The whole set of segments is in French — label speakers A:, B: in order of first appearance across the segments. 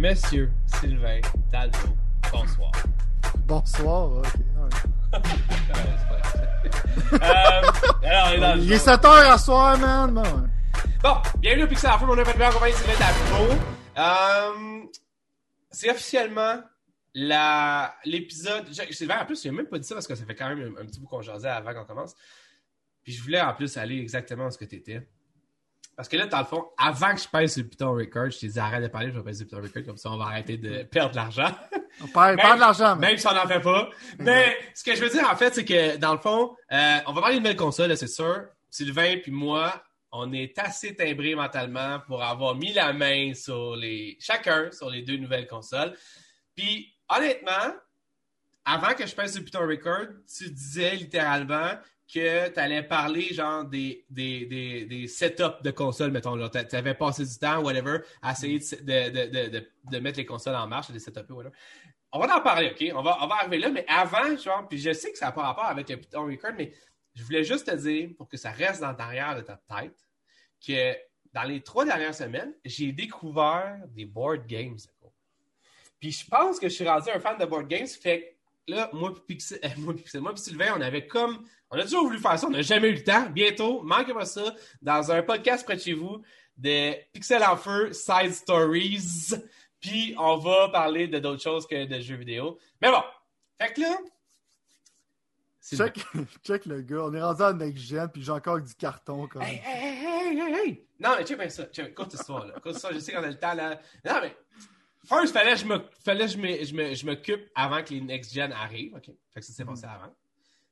A: Monsieur Sylvain Talbot. Bonsoir.
B: Bonsoir, ok.
A: Ouais. Euh, alors, on est dans le
B: Il est
A: show.
B: 7h à soir, man. Bon.
A: Bon, bienvenue au Pixel mon nom est en compagnie Sylvain Talbot. Euh, c'est officiellement la l'épisode. je- Sylvain, en plus, il n'a même pas dit ça parce que ça fait quand même un, un petit bout qu'on jasait avant qu'on commence. Puis je voulais en plus aller exactement à ce que tu étais. Parce que là, dans le fond, avant que je pèse sur le Python Record, je t'ai dit arrête de parler, je vais peser sur le Python Record, comme ça on va arrêter de perdre de l'argent.
B: On perd, de l'argent.
A: Même si on n'en fait pas. Mais ce que je veux dire, en fait, c'est que dans le fond, euh, on va parler de nouvelles consoles, là, c'est sûr. Sylvain puis moi, on est assez timbrés mentalement pour avoir mis la main sur les chacun sur les deux nouvelles consoles. Puis honnêtement, avant que je passe sur Python Record, tu disais littéralement que tu allais parler genre des, des, des, des setups de consoles, mettons. Tu avais passé du temps, whatever, à essayer de, de, de, de, mettre les consoles en marche, des setups, whatever. On va en parler, OK? On va, on va arriver là, mais avant, genre, puis je sais que ça n'a pas rapport avec le Python Record, mais je voulais juste te dire, pour que ça reste dans l'arrière de ta tête, que dans les trois dernières semaines, j'ai découvert des board games. Puis je pense que je suis rendu un fan de board games, fait que là, moi puis moi, moi Sylvain, on avait comme, on a toujours voulu faire ça, on n'a jamais eu le temps. Bientôt, manquez pas ça, dans un podcast près de chez vous, de Pixel en feu, Side Stories. Puis on va parler de d'autres choses que de jeux vidéo. Mais bon, fait que là.
B: Check, check le gars. On est rendu à next gen, puis j'ai encore du carton, même.
A: Hey, hey, hey, hey, hey! Non, mais check bien ça. Check, écoute l'histoire, là. Écoute l'histoire, je sais qu'on a le temps, là. Non, mais. First, fallait que je me, fallait que je me, je me, je m'occupe avant que les next gen arrivent. OK? Fait que ça s'est passé avant.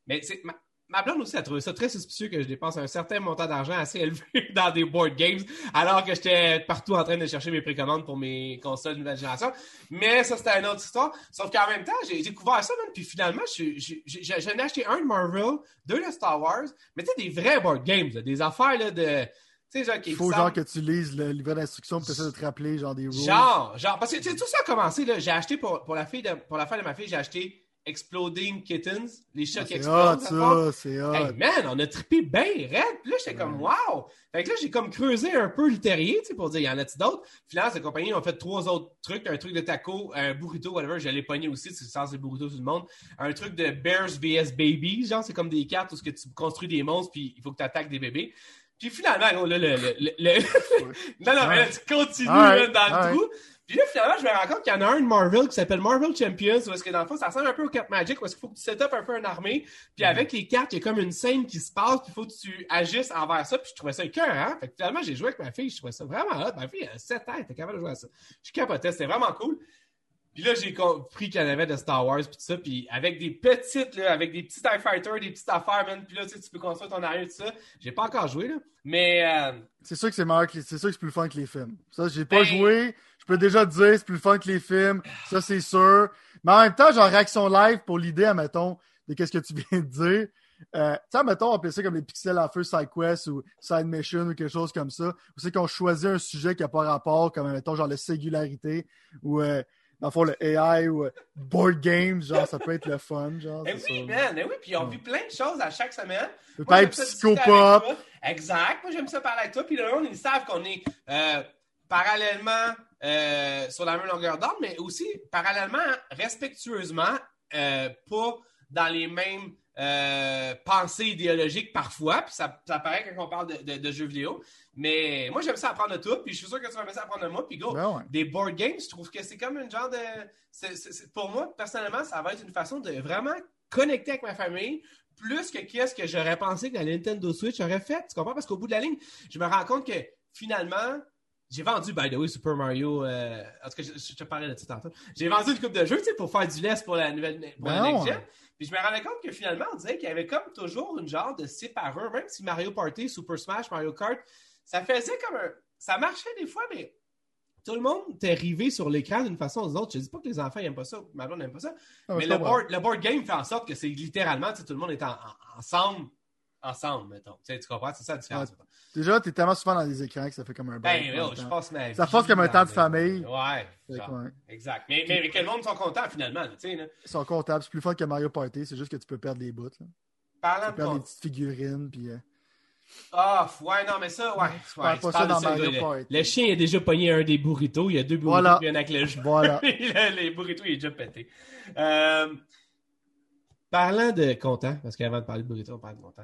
A: Mais c'est, ma, ma blonde aussi a trouvé ça très suspicieux que je dépense un certain montant d'argent assez élevé dans des board games, alors que j'étais partout en train de chercher mes précommandes pour mes consoles de nouvelle génération. Mais ça, c'était une autre histoire. Sauf qu'en même temps, j'ai découvert ça, même, puis finalement, je- je- je- j'en ai acheté un de Marvel, deux de Star Wars, mais tu sais, des vrais board games, là, des affaires là, de. Tu sais, genre,
B: Il faut genre que tu lises le livret d'instruction, tu essaies de te rappeler, genre des rules.
A: Genre, genre, parce que tout ça a commencé, là. J'ai acheté pour, pour la fille de, pour la fête de ma fille, j'ai acheté Exploding Kittens, les chats
B: Ah,
A: qui
B: c'est
A: explosent.
B: hot,
A: le
B: ça, c'est hot.
A: Hey man, on a trippé bien raide. Puis là, j'étais comme wow. Fait que là, j'ai comme creusé un peu le terrier, tu sais, pour dire, y en a-t-il d'autres? Finalement, cette compagnie ont fait trois autres trucs. Un truc de taco, un burrito, whatever. Je l'ai pogné aussi, c'est sens des burritos tout le monde. Un truc de Bears vs Babies, genre, c'est comme des cartes où ce que tu construis des monstres puis il faut que tu attaques des bébés. Puis finalement, gros, là, le, le, le, le- non, non, mais là, tu continues là, dans le trou. Puis là, finalement, je me rends compte qu'il y en a un de Marvel qui s'appelle Marvel Champions, où est-ce que dans le fond, ça ressemble un peu aux cartes Magic, où est-ce qu'il faut que tu set up un peu une armée, puis
B: Mhm.
A: avec les cartes, il y a comme une scène qui se passe, puis il faut que tu agisses envers ça, puis je trouvais ça écœurant. Fait que finalement, j'ai joué avec ma fille, je trouvais ça vraiment hot. Ma fille, elle a 7 ans, elle était capable de jouer à ça. Je capotais, c'était vraiment cool. Puis là, j'ai compris qu'il y en avait de Star Wars, puis tout ça, puis avec des petites, là, avec des petits TIE Fighters, des petites affaires, man, puis là, tu sais, tu peux construire ton armée, tout ça. J'ai pas encore joué, là, mais... euh,
B: C'est sûr que c'est meilleur que c'est sûr que c'est plus fun que les films. Ça, j'ai pas
A: Ben-
B: joué. Je peux déjà te dire, c'est plus fun que les films. Ça, c'est sûr. Mais en même temps, genre, réaction live pour l'idée, admettons, de qu'est-ce que tu viens de dire. Euh, tu sais, mettons, on peut ça comme les pixels en feu side quest ou side mission ou quelque chose comme ça. Ou c'est qu'on choisit un sujet qui n'a pas rapport, comme, mettons, genre, la singularité ou, euh, dans le fond, le AI ou euh, board games, genre, ça peut être le fun, genre.
A: Eh oui,
B: ça.
A: man, eh oui, puis on vit plein de choses à chaque semaine.
B: peut
A: Moi,
B: être
A: j'aime ça discuter
B: psychopop.
A: Exact. Moi, j'aime ça parler avec toi. Puis là, ils savent qu'on est euh, parallèlement euh, sur la même longueur d'onde, mais aussi parallèlement, respectueusement, euh, pas dans les mêmes euh, pensées idéologiques parfois. Puis ça, ça paraît quand on parle de, de- de jeux vidéo. Mais moi, j'aime ça apprendre de toi. Puis je suis sûr que tu vas aimer ça apprendre de moi. Puis go,
B: Ben ouais.
A: des board games, je trouve que c'est comme une genre de. pour moi, personnellement, ça va être une façon de vraiment connecter avec ma famille plus que qu'est-ce que j'aurais pensé que la Nintendo Switch aurait fait. Tu comprends? Parce qu'au bout de la ligne, je me rends compte que finalement, j'ai vendu, by the way, Super Mario. euh, en tout cas, je, je te parlais de ça tantôt. J'ai vendu une coupe de sais, pour faire du lest pour la nouvelle pour
B: Ben
A: la next
B: ouais.
A: gen. Puis je me rendais compte que finalement, on dirait qu'il y avait comme toujours une genre de sépareur, même si Mario Party, Super Smash, Mario Kart, ça faisait comme un. Ça marchait des fois, mais tout le monde était rivé sur l'écran d'une façon ou d'une autre. Je dis pas que les enfants n'aiment pas ça, ma blonde n'aime pas ça.
B: Ah,
A: mais le board, le board game fait en sorte que c'est littéralement, tout le monde est en- en- ensemble, ensemble, mettons. Tu, sais, tu comprends? C'est ça la différence. mettons.
B: Déjà, t'es tellement souvent dans des écrans que ça fait comme un
A: Ben,
B: break en
A: yo,
B: même
A: je passe ma
B: Ça force comme un temps de
A: le-
B: famille.
A: Ouais, genre,
B: ouais.
A: exact. Mais, mais, mais que le monde soit content finalement, là.
B: Ils sont comptables. C'est plus fun que Mario Party. C'est juste que tu peux perdre des bouts.
A: Parlant de
B: perdre des petites figurines. Puis, euh,
A: Ah, ouais, non, mais ça, ouais.
B: Pas ça dans Mario
A: le,
B: Party.
A: le chien a déjà pogné un des burritos. Il y a deux burritos
B: Voilà.
A: qui viennent avec le jeu.
B: Voilà.
A: Le- les burritos, il est déjà pété. Euh, parlant de content, parce qu'avant de parler de burritos, on parle de content.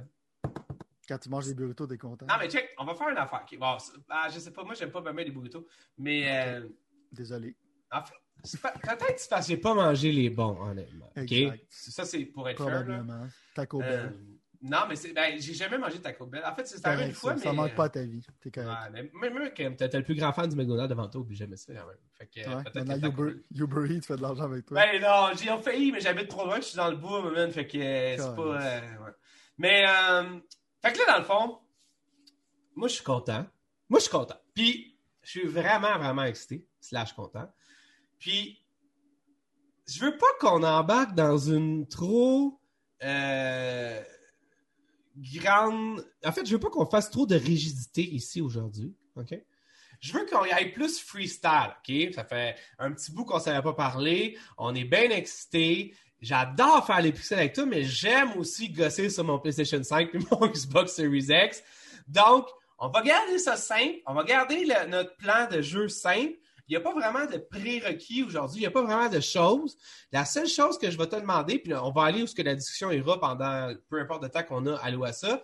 B: Quand tu manges des burritos, t'es content.
A: Non, mais check, on va faire une affaire. Ok, bon, ah, je sais pas, moi, j'aime pas même les burritos. Mais, euh,
B: Désolé.
A: en fait, peut-être que c'est parce que j'ai pas mangé les bons, honnêtement. ok?
B: Exact.
A: Ça, c'est pour être fair. là.
B: Probablement. Taco
A: Euh,
B: Bell.
A: non, mais ben, j'ai jamais mangé Taco Bell. En fait, c'est arrivé une fois,
B: ça,
A: mais.
B: ça manque pas à ta vie. T'es
A: Ouais,
B: correct.
A: mais même, t'es le plus grand fan du McDonald's devant toi, puis jamais ça. Fait que, euh,
B: Ouais, maintenant, Uber, Uber Eats fait de l'argent avec toi.
A: Ben non, j'ai failli, mais j'habite trop loin, je suis dans le bois, man. Fait que euh, c'est pas. Euh, ouais. Mais, euh, fait que là, dans le fond, moi, je suis content. Moi, je suis content. Puis, je suis vraiment, vraiment excité, slash content. Puis, je veux pas qu'on embarque dans une trop euh, grande. En fait, je veux pas qu'on fasse trop de rigidité ici aujourd'hui. OK? Je veux qu'on y aille plus freestyle, OK? Ça fait un petit bout qu'on ne savait pas parler. On est bien excités. J'adore faire les pixels avec toi, mais j'aime aussi gosser sur mon PlayStation 5 et mon Xbox Series X. Donc, on va garder ça simple. On va garder notre plan de jeu simple. Il n'y a pas vraiment de prérequis aujourd'hui. Il n'y a pas vraiment de choses. La seule chose que je vais te demander, puis on va aller où ce que la discussion ira pendant peu importe le temps qu'on a alloué à ça.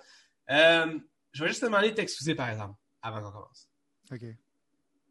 A: euh, je vais juste te demander de t'excuser, par exemple, avant qu'on commence.
B: OK.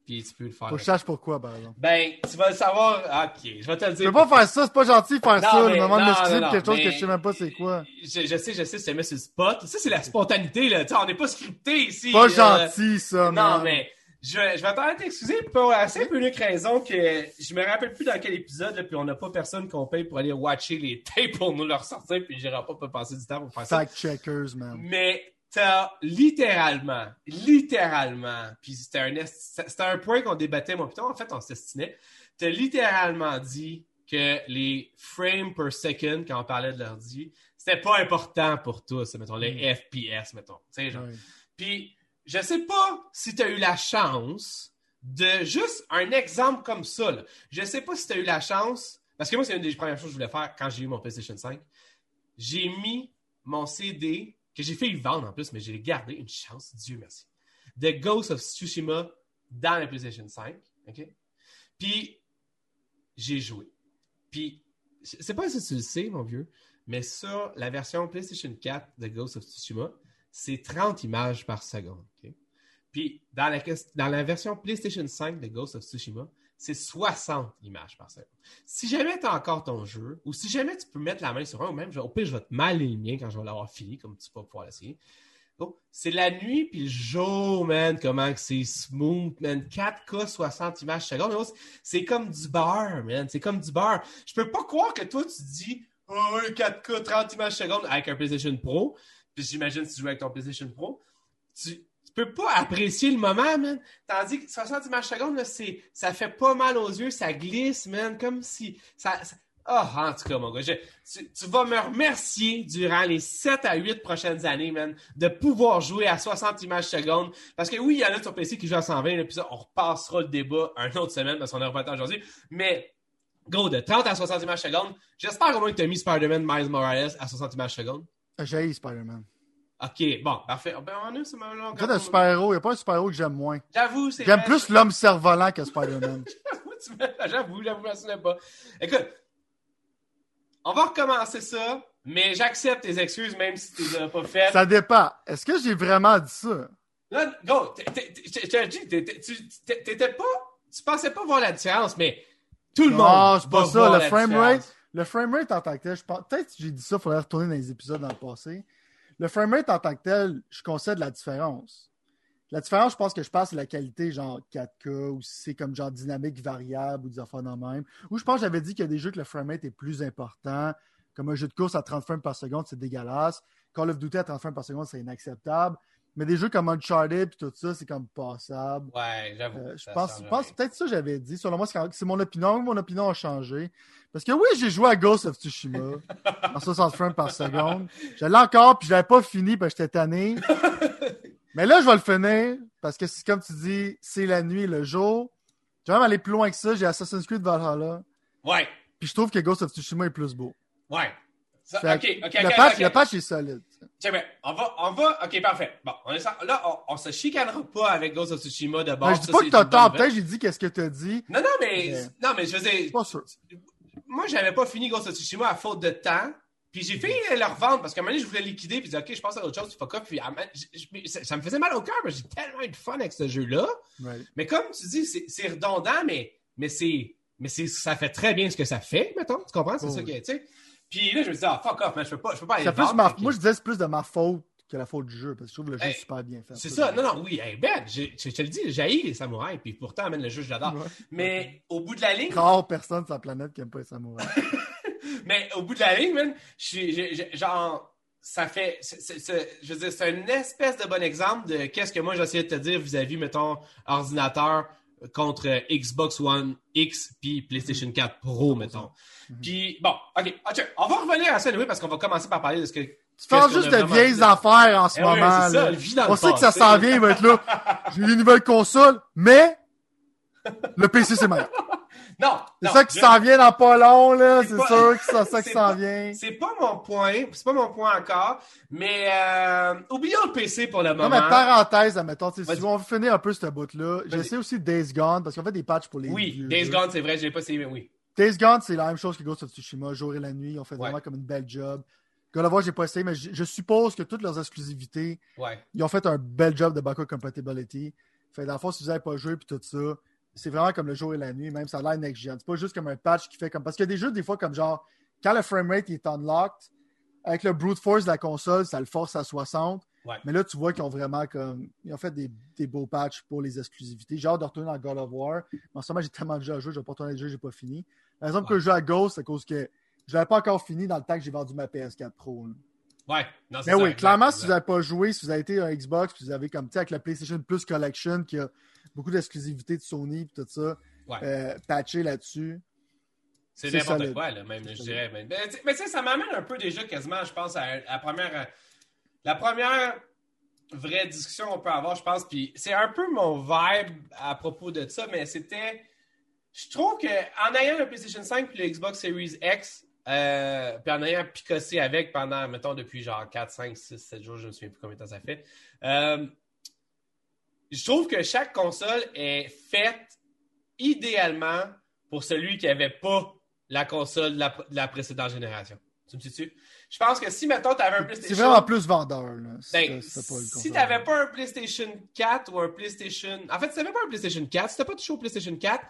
A: Puis tu peux le faire.
B: Faut que je sache pourquoi, par exemple.
A: Ben, tu vas le savoir. Ok, je vais te le
B: Je
A: dire.
B: peux pas faire ça, c'est pas gentil de faire
A: Non,
B: ça. Le moment de
A: non,
B: m'excuser
A: non,
B: pour quelque
A: non,
B: chose que je sais même pas c'est quoi.
A: Je, je sais, je sais, c'est mis sur le spot. Ça, c'est la spontanéité, là. Tu sais, on n'est pas scripté ici.
B: Pas gentil, ça,
A: Non,
B: man.
A: mais je, vais- je vais t'en t'excuser pour la simple et unique raison que je me rappelle plus dans quel épisode, là, puis on n'a pas personne qu'on paye pour aller watcher les tapes pour nous le ressortir, puis j'irai pas pas passer du temps pour faire ça.
B: Fact checkers, man.
A: Mais t'as littéralement, littéralement, puis c'était un, c'était un point qu'on débattait, moi, plutôt, en fait, on s'estimait. T'as littéralement dit que les frames per second, quand on parlait de l'ordi, c'était pas important pour tous, mettons, les FPS, mettons. Tu sais, genre.
B: Ouais.
A: Puis, je sais pas si tu as eu la chance de juste un exemple comme ça. Là. Je sais pas si tu as eu la chance, parce que moi, c'est une des premières choses que je voulais faire quand j'ai eu mon PlayStation 5. J'ai mis mon CD, que j'ai fait y vendre en plus, mais j'ai gardé, une chance, Dieu merci, de Ghost of Tsushima dans la PlayStation 5. OK? Puis, j'ai joué. Puis, je sais pas si tu le sais, mon vieux, mais sur la version PlayStation 4 de Ghost of Tsushima, c'est 30 images par seconde. Puis dans la, dans la version PlayStation 5 de Ghost of Tsushima, c'est 60 images par seconde. Si jamais tu as encore ton jeu, ou si jamais tu peux mettre la main sur un, ou même, au pire, je vais te mal mien quand je vais l'avoir fini, comme tu vas pouvoir l'essayer. C'est la nuit puis le jour, man, comment c'est smooth, man. 4K, 60 images par seconde. C'est- comme du beurre, man. C'est comme du beurre. Je peux pas croire que toi, tu dis, oh, ouais, 4K, 30 images par seconde avec un PlayStation Pro. Puis j'imagine que tu joues avec ton PlayStation Pro. Tu, tu peux pas apprécier le moment, man. Tandis que 60 images par seconde, là, ça fait pas mal aux yeux, ça glisse, man. Comme si. Ça, ça- Ah, en tout cas, mon gars, tu, vas me remercier durant les 7 à 8 prochaines années, man, de pouvoir jouer à 60 images seconde. Parce que oui, il y en a sur PC qui jouent à 120, là, puis ça, on repassera le débat un autre semaine parce qu'on a reparti aujourd'hui. Mais, gros, de 30 à 60 images seconde, j'espère au moins que tu as mis Spider-Man Miles Morales à 60 images seconde.
B: J'ai Spider-Man.
A: OK, bon, parfait. Ben, on a,
B: En fait, un super-héros, il n'y a pas un super-héros que j'aime moins.
A: J'avoue, c'est
B: J'aime plus l'homme cerf-volant que Spider-Man.
A: J'avoue, J'avoue, je souviens pas. Écoute, on va recommencer ça, mais j'accepte tes excuses même si tu les as pas faites.
B: ça dépend. Est-ce que j'ai vraiment dit ça?
A: Là, go, je te dis, t'étais pas, tu pensais pas voir la différence, mais tout le
B: Non,
A: monde.
B: c'est pas ça, le framerate.
A: différence.
B: Le framerate en tant que tel, je pense, peut-être que j'ai dit ça, il faudrait retourner dans les épisodes dans le passé. Le framerate en tant que tel, je concède la différence. La différence, je pense que je pense, c'est la qualité, genre 4K, ou si c'est comme genre dynamique variable, ou des affaires de même. Ou je pense que j'avais dit qu'il y a des jeux que le framerate est plus important. Comme un jeu de course à 30 frames par seconde, c'est dégueulasse. Call of Duty à 30 frames par seconde, c'est inacceptable. Mais des jeux comme Uncharted et tout ça, c'est comme passable.
A: Ouais, j'avoue.
B: Euh, je pense, pense peut-être ça j'avais dit. Selon moi, c'est mon opinion. Mon opinion a changé. Parce que oui, j'ai joué à Ghost of Tsushima en 60 frames par seconde. Je l'ai encore, puis je l'avais pas fini parce que j'étais tanné. Mais là, je vais le finir parce que c'est comme tu dis, c'est la nuit, le jour. Je vais même aller plus loin que ça. J'ai Assassin's Creed Valhalla.
A: Ouais,
B: Puis je trouve que Ghost of Tsushima est plus beau.
A: ouais. Ça-
B: Fait
A: ok,
B: que
A: ok,
B: le,
A: ok,
B: patch,
A: ok.
B: le patch est solide.
A: Tiens, ben, on va, on va, ok, parfait. Bon, on est, là, on, on se chicanera pas avec Ghost of Tsushima de bord.
B: Ben, je dis
A: ça,
B: pas que t'as tort. Peut-être j'ai dit qu'est-ce que t'as dit.
A: Non, non, mais,
B: Mais-
A: non, mais je veux dire,
B: Pas sûr.
A: moi, j'avais pas fini Ghost of Tsushima à faute de temps. Puis j'ai failli le revendre parce qu'à un moment donné, je voulais liquider. Puis j'ai dit, OK, je pense à autre chose. Puis fuck off. Puis à je- je- ça, ça me faisait mal au cœur. mais J'ai tellement eu de fun avec ce jeu-là. Mais comme tu dis, c'est redondant, mais, mais, c'est, mais ça fait très bien ce que ça fait, mettons. Tu comprends? C'est
B: Oh,
A: ça tu sais. Puis là, je me dis, ah, fuck off, man. Je peux pas, je peux pas aller
B: plus ma- Moi, je disais c'est plus de ma faute que la faute du jeu, parce que je trouve le jeu
A: Hey,
B: super bien fait.
A: C'est ça. Non, non, oui. Hey, ben, je je te le dis, j'ai les samouraïs. Puis pourtant, amène le jeu.
B: Ouais.
A: Mais au bout de la ligne,
B: Rare personne sur la planète qui aime pas les samouraïs.
A: Mais au bout de la ligne, man, je genre, ça fait. je veux dire, c'est une espèce de bon exemple de qu'est-ce que moi j'essayais de te dire vis-à-vis, mettons, ordinateur contre Xbox One X puis PlayStation 4 Pro, mettons. Puis, bon, OK. Ah, on va revenir à ça, oui, parce qu'on va commencer par parler de ce que.
B: Tu parles juste de vieilles affaires en ce
A: Eh
B: moment.
A: ça,
B: là. On sait que ça s'en vient, il va être là. J'ai des nouvelles consoles, mais le PC, c'est meilleur.
A: Non,
B: C'est
A: non,
B: ça qui
A: je-
B: s'en vient dans pas long, là.
A: C'est pas-
B: sûr que c'est ça qui s'en vient.
A: C'est pas mon point, c'est pas mon point encore, mais euh, oublions le PC pour le
B: Non,
A: moment.
B: mais parenthèse, admettons, si on veut finir un peu ce bout-là, j'essaie aussi Days Gone, parce qu'on fait des patchs pour les
A: Oui,
B: vieux
A: Days
B: jeux.
A: Gone, c'est vrai, je l'ai pas essayé, mais oui.
B: Days Gone, c'est la même chose que Ghost of Tsushima, jour et la nuit. Ils ont fait
A: Ouais.
B: vraiment comme une belle job. God of War, j'ai pas essayé, mais je, je suppose que toutes leurs exclusivités,
A: Ouais.
B: ils ont fait un bel job de backward compatibility. Fait dans le fond, si vous n'avez pas joué puis tout ça, c'est vraiment comme le jour et la nuit, même ça a l'air next gen. C'est pas juste comme un patch qui fait comme. Parce qu'il y a des jeux, des fois, comme genre, quand le framerate est unlocked, avec le brute force de la console, ça le force à 60.
A: Ouais.
B: Mais là, tu vois qu'ils ont vraiment comme. Ils ont fait des, des beaux patchs pour les exclusivités. J'ai hâte de retourner dans God of War. Mais en ce moment, j'ai tellement de jeux à jouer, je vais pas retourner le jeu, j'ai pas fini. La raison pour
A: Ouais.
B: que je joue à Ghost, c'est à cause que je l'avais pas encore fini dans le temps que j'ai vendu ma PS4 Pro. là.
A: Ouais. Non,
B: Mais
A: ça,
B: oui,
A: exact,
B: clairement, si vous n'avez pas joué, si vous avez été un Xbox, puis vous avez comme tu sais, avec la PlayStation Plus Collection, qui a beaucoup d'exclusivité de Sony, puis tout ça,
A: Ouais.
B: euh, patché là-dessus.
A: C'est n'importe quoi, là, même, je dirais. Mais, mais, mais sais, ça m'amène un peu déjà quasiment, je pense, à, la première. La première vraie discussion qu'on peut avoir, je pense, puis c'est un peu mon vibe à propos de ça, mais c'était. Je trouve que en ayant le PlayStation 5 puis le Xbox Series X, euh, puis en ayant picossé avec pendant, mettons, depuis genre 4, 5, 6, 7 jours, je ne me souviens plus combien de temps ça fait, euh, je trouve que chaque console est faite idéalement pour celui qui n'avait pas la console de la, de la précédente génération. Tu me suis-tu? Je pense que si, mettons, tu avais un
B: C'est
A: PlayStation...
B: vraiment plus vendeur. Là, si
A: Ben,
B: si t'as pas
A: si un PlayStation 4 ou un PlayStation... En fait, si t'avais pas un PlayStation 4, si t'as pas touché au PlayStation 4,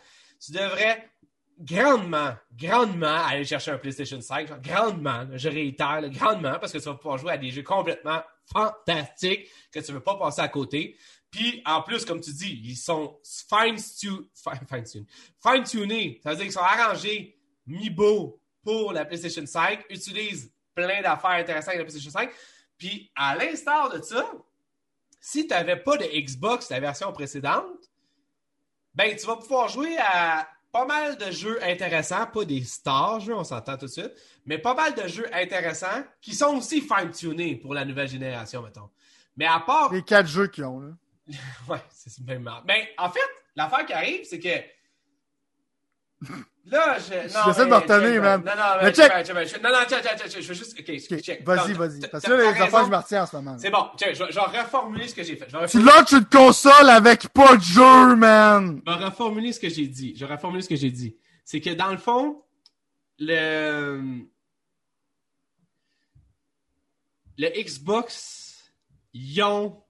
A: tu devrais grandement, grandement aller chercher un PlayStation 5. genre, grandement, je réitère, là, grandement, parce que tu vas pouvoir jouer à des jeux complètement fantastiques que tu veux pas passer à côté. Puis, en plus, comme tu dis, ils sont fine-tuned. Fine-tuned. Fine-tunés. Ça veut dire qu'ils sont arrangés, mis beau pour la PlayStation 5, utilisent plein d'affaires intéressantes avec la PlayStation 5. Puis, à l'instar de ça, si tu n'avais pas de Xbox, la version précédente, ben, tu vas pouvoir jouer à pas mal de jeux intéressants, pas des stars on s'entend tout de suite, mais pas mal de jeux intéressants qui sont aussi fine-tunés pour la nouvelle génération, mettons. Mais à part
B: Les quatre jeux qu'ils ont. Là.
A: Ouais, c'est même marrant. Ben, en fait, l'affaire qui arrive, c'est que. Là, je.
B: J'essaie de
A: mais
B: me retenir, man.
A: Non, non,
B: Mais
A: mais
B: check.
A: Non, non, check, check, check, je veux juste. Ok, check.
B: Vas-y, vas-y. Parce que là, les affaires, je me retiens en ce moment.
A: C'est bon, check, je vais, reformuler ce que j'ai fait. Vais
B: Tu launches une console avec pas de jeu, man!
A: je vais reformuler ce que j'ai dit. Je vais reformuler ce que j'ai dit. C'est que dans le fond, le. Le Xbox, ils ont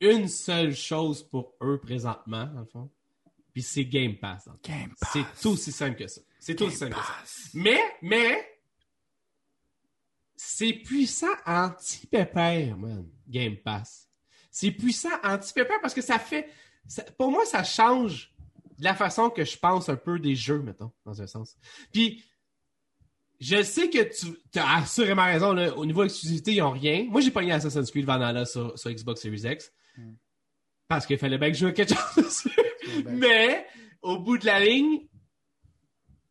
A: une seule chose pour eux présentement, dans le fond. Puis c'est Game Pass.
B: Game
A: C'est aussi simple que ça. C'est aussi simple que ça. Mais, mais, c'est puissant anti-pépère, man, Game Pass. C'est puissant anti-pépère parce que ça fait. ça- pour moi, ça change de la façon que je pense un peu des jeux, mettons, dans un sens. Puis, je sais que tu as assurément raison, là, au niveau exclusivité, ils n'ont rien. Moi, j'ai pogné Assassin's Creed Valhalla sur, sur Xbox Series X. Parce qu'il fallait bien que je joue à quelque chose dessus. Mais, au bout de la ligne,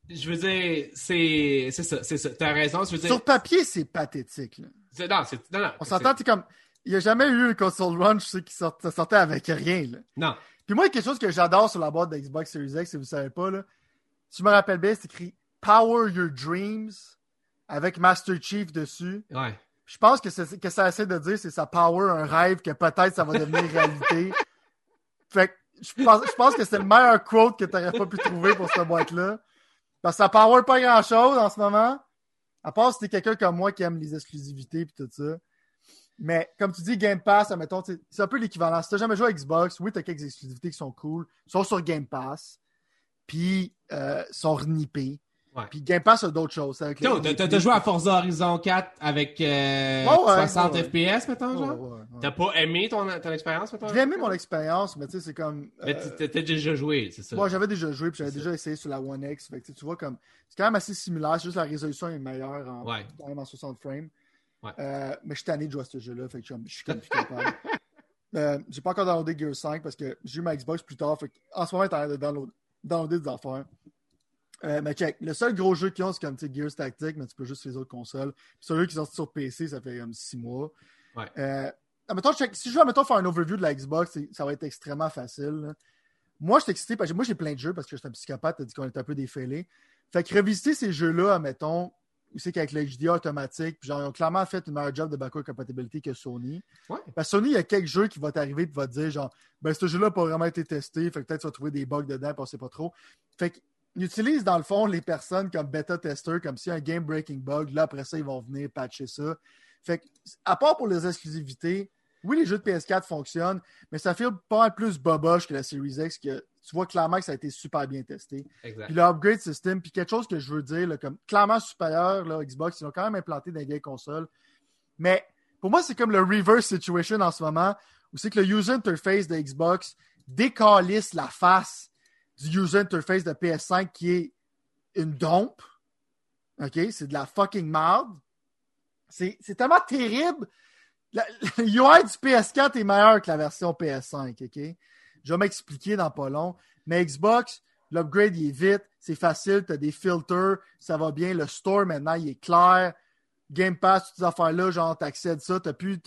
A: je veux dire, c'est c'est ça, c'est ça. T'as raison, je veux dire.
B: Sur papier, c'est pathétique. Là.
A: Non, c'est. Non, non.
B: On s'entend, t'es comme. Il n'y a jamais eu une console sais, qui sort- ça sortait avec rien. Là.
A: Non.
B: Puis moi, quelque chose que j'adore sur la boîte de Xbox Series X, si vous ne savez pas, là, si je me rappelle bien, c'est écrit Power Your Dreams. avec Master Chief dessus.
A: Ouais.
B: Je pense que, c'est- que ça essaie de dire, c'est sa power, un rêve, que peut-être ça va devenir réalité. Fait que je pense, je pense que c'est le meilleur quote que tu n'aurais pas pu trouver pour cette boîte-là. Parce que ça power pas grand-chose en ce moment. À part si t'es quelqu'un comme moi qui aime les exclusivités et tout ça. Mais comme tu dis, Game Pass, admettons, c'est un peu l'équivalent. Si t'as jamais joué à Xbox, oui, t'as quelques exclusivités qui sont cool. Ils sont sur Game Pass. Puis, euh, sont renippés.
A: Ouais.
B: Puis Game Pass a d'autres choses.
A: T'as joué à Forza Horizon 4 avec euh,
B: Ouais, ouais,
A: 60
B: ouais,
A: FPS, mettons, genre?
B: ouais, ouais.
A: T'as pas aimé ton, ton expérience, mettons?
B: J'ai aimé mon expérience, mais tu sais, c'est comme.
A: Mais
B: euh,
A: t- t'as t'as déjà joué, c'est ça?
B: Moi, j'avais déjà joué, puis j'avais déjà essayé sur la One X. Fait que, tu vois, comme. C'est quand même assez similaire, c'est juste la résolution est meilleure en,
A: Ouais.
B: quand même en 60 frames.
A: Ouais.
B: Euh, mais je suis tanné de jouer à ce jeu-là, fait que je suis comme- plus capable. Euh, j'ai pas encore downloadé Gear 5 parce que j'ai eu ma Xbox plus tard. Fait que, en ce moment, t'as de download, downloader des affaires. Euh, mais check, le seul gros jeu qu'ils ont, c'est comme Gears Tactics, mais tu peux juste les autres consoles. Puis celui qui est sorti sur PC, ça fait comme 6 mois.
A: Ouais.
B: Euh, admettons, check, si je veux admettons, faire un overview de la Xbox, ça va être extrêmement facile. là. Moi, je suis excité parce que moi, j'ai plein de jeux parce que je suis un psychopathe, t'as dit qu'on était un peu défêlé. Fait que revisiter ces jeux-là, admettons, où c'est qu'avec le HDR automatique, puis genre, ils ont clairement fait une meilleure job de backward compatibility que Sony.
A: Ouais.
B: Parce que Sony, il y a quelques jeux qui vont t'arriver et va te dire, genre, ben, ce jeu-là n'a pas vraiment été testé, fait que peut-être tu vas trouver des bugs dedans, puis on sait pas trop. Fait qu'ils utilisent, dans le fond, les personnes comme bêta testeurs, comme s'il y a un game breaking bug, là, après ça, ils vont venir patcher ça. Fait que, à part pour les exclusivités, oui, les jeux de PS4 fonctionnent, mais ça fait pas mal plus boboche que la Series X, que tu vois clairement que ça a été super bien testé.
A: Exact.
B: Puis le upgrade system, puis quelque chose que je veux dire, là, comme clairement supérieur, là, Xbox, ils l'ont quand même implanté dans les vieilles consoles. Mais pour moi, c'est comme le reverse situation en ce moment, où c'est que le user interface de Xbox décalisse la face du user interface de PS5 qui est une dompe. OK? C'est de la fucking merde. C'est tellement terrible. La- Le UI du PS4 est meilleur que la version PS5, OK? Je vais m'expliquer dans pas long. Mais Xbox, l'upgrade, il est vite, c'est facile, tu as des filters, ça va bien. Le store, maintenant, il est clair. Game Pass, toutes ces affaires-là, genre, t'accèdes ça, t'as plus,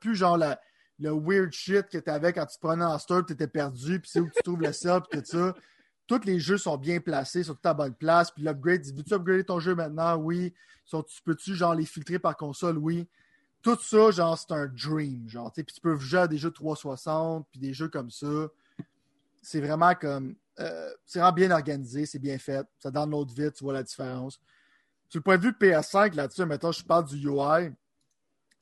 B: plus, genre, la- le weird shit que t'avais quand tu prenais en store, tu étais perdu, puis c'est où tu trouves le sel, puis tout ça. Tous les jeux sont bien placés, sur ta bonne place, puis l'upgrade, dis, veux-tu upgrader ton jeu maintenant? Oui. Sont, tu peux-tu, genre, les filtrer par console? Oui. Tout ça, genre, c'est un dream, genre, tu puis tu peux jouer à des jeux 360, puis des jeux comme ça. C'est vraiment comme, euh, c'est vraiment bien organisé, c'est bien fait, ça download vite, tu vois la différence. Le point de vue PS5, là-dessus, maintenant, je parle du UI.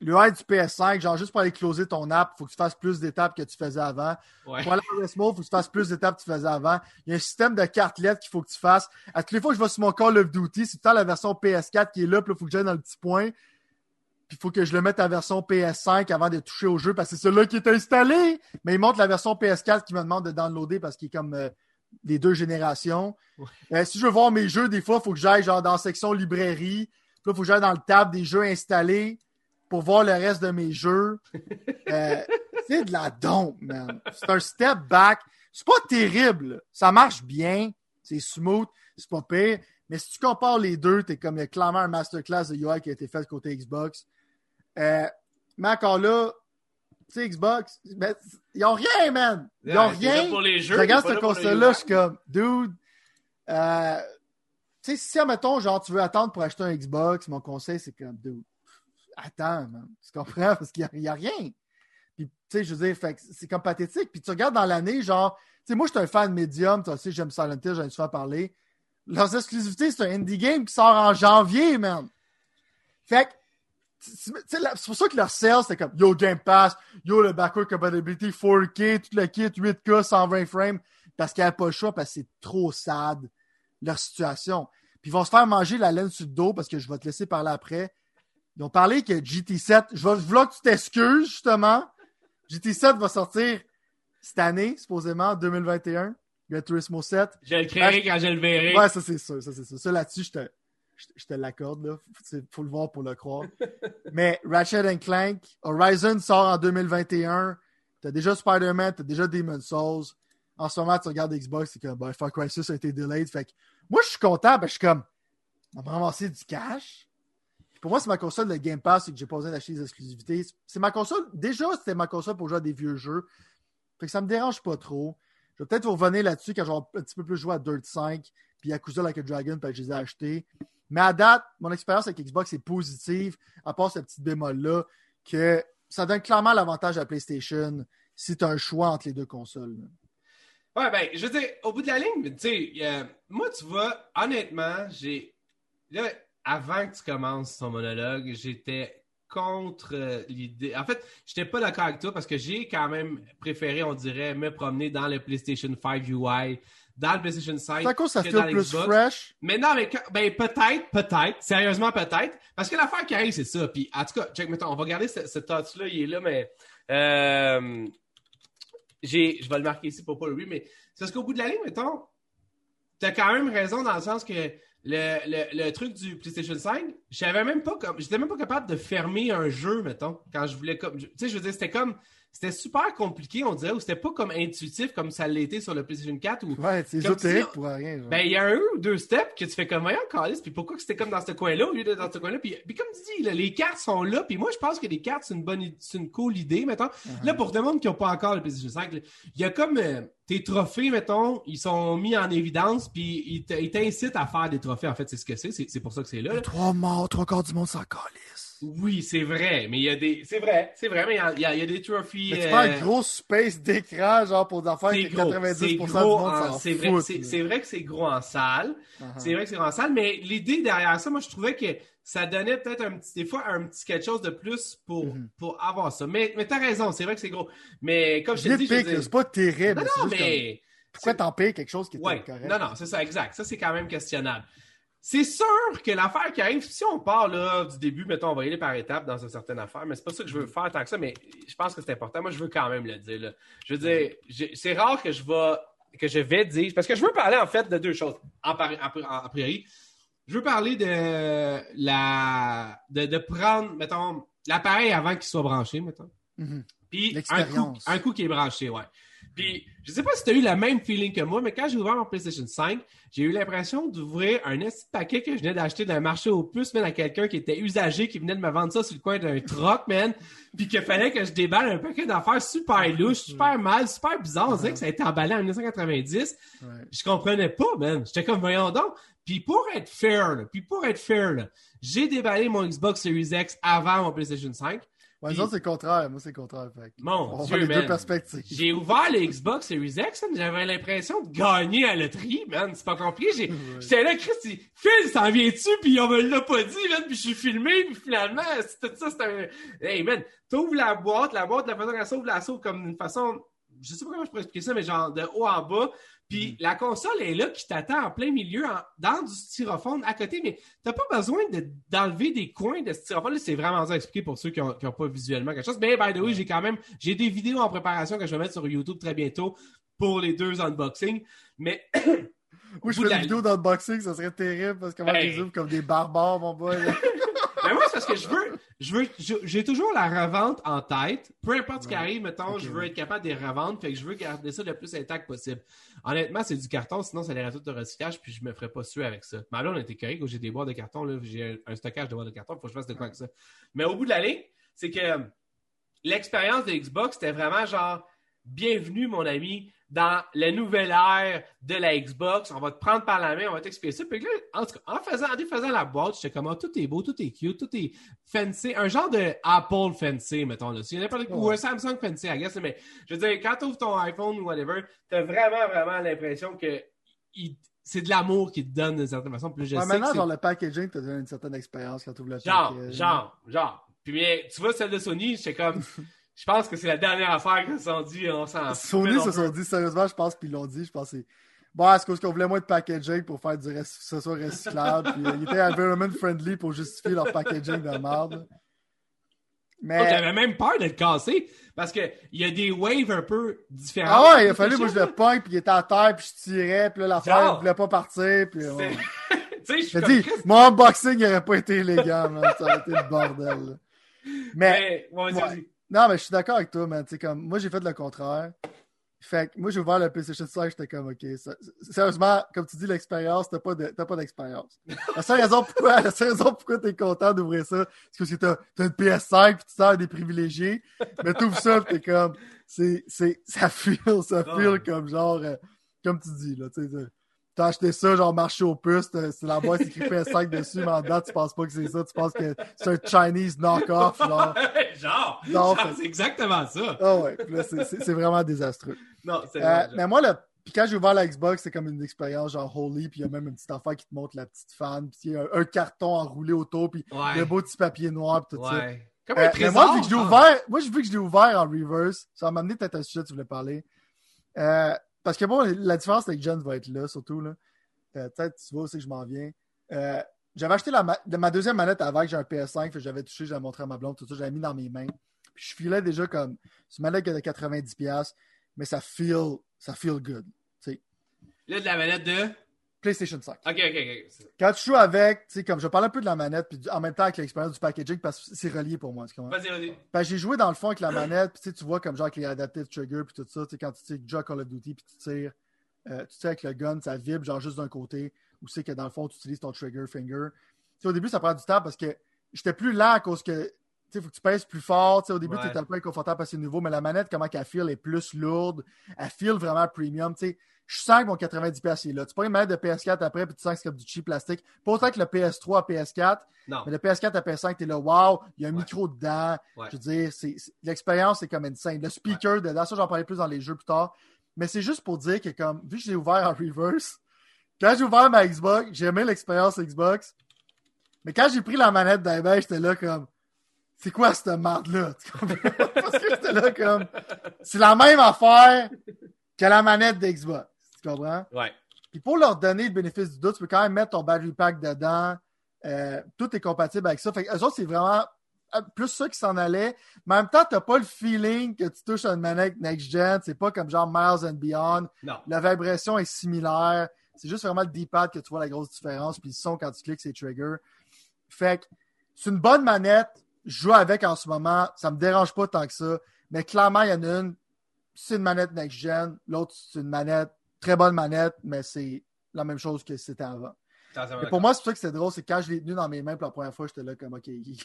B: Le UI du PS5, genre, juste pour aller closer ton app, il faut que tu fasses plus d'étapes que tu faisais avant.
A: Ouais.
B: Pour aller il faut que tu fasses plus d'étapes que tu faisais avant. Il y a un système de cartes lettres qu'il faut que tu fasses. À toutes les fois que je vais sur mon Call of Duty, c'est tout le temps la version PS4 qui est là, puis il faut que j'aille dans le petit point. Puis il faut que je le mette à version PS5 avant de toucher au jeu parce que c'est celui-là qui est installé. Mais il montre la version PS4 qui me demande de downloader parce qu'il est comme euh, les deux générations. Euh, si je veux voir mes jeux, des fois, il faut que j'aille genre dans la section librairie. Puis là, il faut que j'aille dans le tab des jeux installés pour voir le reste de mes jeux. Euh, c'est de la dompe, man. C'est un step back. C'est pas terrible. Ça marche bien. C'est smooth. C'est pas pire. Mais si tu compares les deux, t'es comme a clairement un masterclass de UI qui a été fait côté Xbox. Euh, mais encore là, tu sais, Xbox, ben, ils ont rien, man. Ils ont rien.
A: pour les jeux,
B: Je regarde
A: le
B: console-là, je suis comme, dude, euh, tu sais, si, admettons, genre, tu veux attendre pour acheter un Xbox, mon conseil, c'est comme, dude, attends, man. Tu comprends? Parce qu'il n'y a, rien. Puis, tu sais, je veux dire, c'est comme pathétique. Puis, tu regardes dans l'année, genre, tu sais, moi, je suis un fan Medium, tu sais, j'aime Silent Hill, j'en ai souvent parlé. Leurs exclusivités, c'est un indie game qui sort en janvier, man. Fait que, c'est pour ça que leur sales, c'était comme Yo Game Pass, yo le backward compatibility 4K, tout le kit, 8K, 120 frames, parce qu'il n'y avait pas le choix, parce que c'est trop sad, leur situation. Puis ils vont se faire manger la laine sur le dos, parce que je vais te laisser parler après. Ils ont parlé que GT7, je veux, que tu t'excuses, justement. GT7 va sortir cette année, supposément, en 2021. Gran Turismo 7.
A: Je le créerai quand je le verrai.
B: Ouais, ça c'est sûr, ça c'est sûr. Ça là-dessus, je te, je, je te l'accorde, là. Il faut le voir pour le croire. Mais Ratchet Clank, Horizon sort en 2021. T'as déjà Spider-Man, t'as déjà Demon's Souls. En ce moment, tu regardes Xbox, c'est comme, ben, Far Cry 6 a été delayed. Fait que, moi, je suis content, ben, je suis comme, on va ramasser du cash. Pour moi, c'est ma console de Game Pass, c'est que j'ai pas besoin d'acheter des exclusivités. C'est ma console, déjà, c'était ma console pour jouer à des vieux jeux. Fait que ça me dérange pas trop. Je vais peut-être vous revenir là-dessus quand vais un petit peu plus jouer à Dirt 5 puis Yakuza Like a Dragon, puis je les ai achetés. Mais à date, mon expérience avec Xbox est positive, à part ce petit bémol-là, que ça donne clairement l'avantage à PlayStation si tu as un choix entre les deux consoles.
A: Ouais, ben, je veux dire, au bout de la ligne, tu sais, moi, tu vois, honnêtement, j'ai. Avant que tu commences ton monologue, j'étais contre euh, l'idée. En fait, j'étais pas d'accord avec toi parce que j'ai quand même préféré, on dirait, me promener dans le PlayStation 5 UI, dans le PlayStation 5.
B: C'est à cause ça fait plus fresh?
A: Mais non, mais ben, peut-être, peut-être, sérieusement peut-être. Parce que l'affaire qui arrive, c'est ça. Puis en tout cas, check, mettons, on va regarder ce, ce touch-là, il est là, mais. Euh, je vais le marquer ici pour pas le mais c'est parce qu'au bout de la ligne, mettons, tu as quand même raison dans le sens que le, le, truc du PlayStation 5, j'avais même pas comme j'étais même pas capable de fermer un jeu, mettons, quand je voulais comme. Tu sais, je veux dire, c'était comme c'était super compliqué, on dirait, ou c'était pas comme intuitif comme ça l'était sur le PlayStation 4. Ou,
B: ouais, c'est ésotérique pour rien.
A: Ben, il y a un ou deux steps que tu fais comme, voyons, Calis, puis pourquoi que c'était comme dans ce coin-là au lieu de dans ce coin-là? Puis, puis comme tu dis, les cartes sont là, puis moi, je pense que les cartes, c'est une bonne, c'est une cool idée, mettons. Uh-huh. Là, pour des monde qui n'ont pas encore le PlayStation 5, il y a comme euh, tes trophées, mettons, ils sont mis en évidence, puis ils t'incitent à faire des trophées. En fait, c'est ce que c'est, c'est pour ça que c'est là.
B: Trois morts, trois quarts du monde sans Calis.
A: Oui, c'est vrai, mais il y a des. C'est vrai, c'est vrai, mais il y a, y a, des trophies.
B: Mais tu pas un euh, gros space d'écran, genre pour en faire que 90% du monde
A: C'est vrai, que c'est gros en salle. Uh-huh. C'est vrai que c'est gros en salle, mais l'idée derrière ça, moi, je trouvais que ça donnait peut-être un petit, des fois, un petit quelque chose de plus pour, mm-hmm. pour avoir ça. Mais, mais t'as raison, c'est vrai que c'est gros. Mais comme je te dis.
B: C'est pas terrible.
A: Non, non, mais.
B: Pourquoi t'en payes quelque chose qui est correct?
A: Non, non, c'est ça, exact. Ça, c'est quand même questionnable. C'est sûr que l'affaire qui arrive, si on part là, du début, mettons, on va y aller par étapes dans une certaine affaire, mais c'est pas ça que je veux faire tant que ça, mais je pense que c'est important. Moi, je veux quand même le dire. Je veux dire, c'est rare que je vais que je vais dire, parce que je veux parler en fait de deux choses, en, priori. Je veux parler de la de, prendre, mettons, l'appareil avant qu'il soit branché, mettons. Mm-hmm. Puis un coup, un coup qui est branché, ouais. Puis, je sais pas si tu as eu le même feeling que moi, mais quand j'ai ouvert mon PlayStation 5, j'ai eu l'impression d'ouvrir un petit paquet que je venais d'acheter d'un marché aux puces, mais à quelqu'un qui était usagé, qui venait de me vendre ça sur le coin d'un truck, man. Puis qu'il fallait que je déballe un paquet d'affaires super louches, super mal, super bizarre. On dirait que ça a été emballé en 1990. Je comprenais pas, man. J'étais comme, voyons donc. Puis pour être fair, puis pour être fair, j'ai déballé mon Xbox Series X avant mon PlayStation 5.
B: Ouais, ça, c'est le contraire. Moi, c'est le contraire.
A: Mon Dieu, man. J'ai ouvert le Xbox Series X, j'avais l'impression de gagner à la loterie, man. C'est pas compliqué. J'étais là, Chris, Phil, s'en vient-tu? Puis on me l'a pas dit, man. Puis je suis filmé, puis finalement, tout ça, c'est un... Hey, man, t'ouvres la boîte, la boîte, la façon qu'elle s'ouvre, la sauve comme une façon... Je sais pas comment je pourrais expliquer ça, mais genre de haut en bas. Puis mm. la console est là qui t'attend en plein milieu, dans du styrofoam à côté, mais t'as pas besoin d'enlever des coins de styrofoam. C'est vraiment ça à expliquer pour ceux qui n'ont pas visuellement quelque chose. Mais by the way, j'ai quand même j'ai des vidéos en préparation que je vais mettre sur YouTube très bientôt pour les deux unboxings. Mais
B: Oui, je fais une vidéo d'unboxing, ça serait terrible parce que moi, hey. les comme des barbares, mon boy.
A: Mais moi, c'est parce que je veux, je veux, j'ai toujours la revente en tête. Peu importe ce qui arrive, mettons, je veux être capable de les revendre, fait que je veux garder ça le plus intact possible. Honnêtement, c'est du carton, sinon ça les tout de recyclage, puis je me ferais pas suer avec ça. Mais là, on était correct, j'ai des boîtes de carton, là, j'ai un stockage de boîtes de carton, faut que je fasse de quoi avec ça. Mais au bout de la ligne, c'est que l'expérience de Xbox, c'était vraiment genre, bienvenue, mon ami, dans la nouvelle ère de la Xbox. On va te prendre par la main, on va t'expliquer ça. Puis là, en tout cas, en faisant, en défaisant la boîte, j'étais comme, oh, tout est beau, tout est cute, tout est fancy. Un genre de Apple fancy, mettons, là. Y n'importe ou un Samsung fancy, I guess, mais je veux dire, quand tu ouvres ton iPhone ou whatever, t'as vraiment, vraiment l'impression que c'est de l'amour qui te donne d'une certaine façon. Plus je
B: ouais, maintenant, genre, le packaging te donne une certaine expérience quand tu ouvres le
A: Genre, genre, genre. Puis, mais, tu vois, celle de Sony, j'étais comme, Je pense que c'est la dernière affaire qu'ils se sont dit. On s'en
B: Sony se sont dit, sérieusement, je pense qu'ils l'ont dit. Je pense que c'est. Bon, est-ce qu'on voulait moins de packaging pour faire du ce soit recyclable? puis, euh, ils étaient environment friendly pour justifier leur packaging de merde.
A: Mais... J'avais même peur d'être cassé parce qu'il y a des waves un peu différentes.
B: Ah ouais, il a fallu, moi je le punk, puis il était à terre, puis je tirais, puis là l'affaire ne voulait pas partir. Puis, ouais. tu sais, je dit, mon unboxing n'aurait pas été illégal, man. ça aurait été le bordel. Mais, Mais ouais, non, mais je suis d'accord avec toi, man. comme, moi, j'ai fait le contraire. Fait que moi, j'ai ouvert le PlayStation 5, j'étais comme, OK. sérieusement, comme tu dis, l'expérience, t'as pas d'expérience. la seule raison pourquoi, la seule raison pourquoi t'es content d'ouvrir ça, c'est parce que t'as as une PS5 pis tu sers des privilégiés. Mais t'ouvres ça pis t'es comme, c'est, c'est, ça feel, ça feel comme genre, euh, comme tu dis, là, tu sais, t'as acheté ça, genre marché aux puces, c'est la boîte écrit PS5 dessus, mais en dedans, tu penses pas que c'est ça, tu penses que c'est un Chinese knock-off, genre.
A: genre, genre c'est exactement ça. Ah
B: ouais, c'est vraiment désastreux.
A: Non, c'est
B: euh, Mais moi, le puis quand j'ai ouvert la Xbox, c'est comme une expérience genre holy, puis il y a même une petite affaire qui te montre la petite fan, puis il y a un, carton enroulé autour, puis le beau petit papier noir, puis tout ça.
A: Comme un euh, mais
B: moi, vu que je l'ai ouvert, moi, vu que je l'ai ouvert en reverse, ça m'a amené peut-être un sujet que tu voulais parler. Euh, parce que bon, la différence avec Jen va être là, surtout. Là. Euh, peut-être tu vois aussi que je m'en viens. j'avais acheté la ma... deuxième manette avant j'ai un PS5, j'avais touché, j'avais montré à ma blonde, tout ça, j'avais mis dans mes mains. Puis je filais déjà comme. C'est une manette qui a 90$, mais ça feel, ça feel good.
A: Là, de la manette de?
B: PlayStation 5.
A: OK, OK, OK.
B: Quand tu joues avec, tu sais, comme je parle un peu de la manette, puis en même temps avec l'expérience du packaging, parce que c'est relié pour moi.
A: Vas-y, vas-y.
B: Ben, j'ai joué dans le fond avec la manette, puis tu vois comme genre avec les adaptive triggers, puis tout ça, tu sais, quand tu tires déjà Call of Duty, puis tu tires, euh, tu tires avec le gun, ça vibre genre juste d'un côté, ou c'est que dans le fond, tu utilises ton trigger finger. Tu sais, au début, ça prend du temps parce que j'étais plus lent à cause que il faut que tu pèses plus fort. au début, tu es un peu inconfortable parce que c'est nouveau, mais la manette, comment qu'elle feel est plus lourde. Elle feel vraiment premium. sais je sens que mon 90$ est là. Tu peux une manette de PS4 après, puis tu sens que c'est comme du cheap plastique. Pas autant que le PS3 à PS4,
A: non.
B: mais le PS4 à PS5, tu es là, wow, il y a un micro dedans. Je veux dire, l'expérience, c'est comme insane. Le speaker dedans, ça, j'en parlais plus dans les jeux plus tard. Mais c'est juste pour dire que, comme, vu que je l'ai ouvert en reverse, quand j'ai ouvert ma Xbox, j'ai aimé l'expérience Xbox. Mais quand j'ai pris la manette d'un j'étais là comme, c'est quoi cette merde-là? Parce que j'étais là comme, c'est la même affaire que la manette d'Xbox. Tu comprends?
A: Ouais.
B: Puis pour leur donner le bénéfice du doute, tu peux quand même mettre ton battery pack dedans. Euh, tout est compatible avec ça. Fait que eux autres, c'est vraiment euh, plus ça qui s'en allait. Mais en même temps, tu n'as pas le feeling que tu touches à une manette next-gen. C'est pas comme genre Miles and Beyond.
A: Non.
B: La vibration est similaire. C'est juste vraiment le D-pad que tu vois la grosse différence. Puis le son quand tu cliques, c'est trigger. Fait que c'est une bonne manette. Je joue avec en ce moment. Ça me dérange pas tant que ça. Mais clairement, il y en a une. C'est une manette next-gen. L'autre, c'est une manette très bonne manette, mais c'est la même chose que c'était avant. pour moi, c'est pour ça que c'est drôle, c'est quand je l'ai tenu dans mes mains pour la première fois, j'étais là comme, OK, il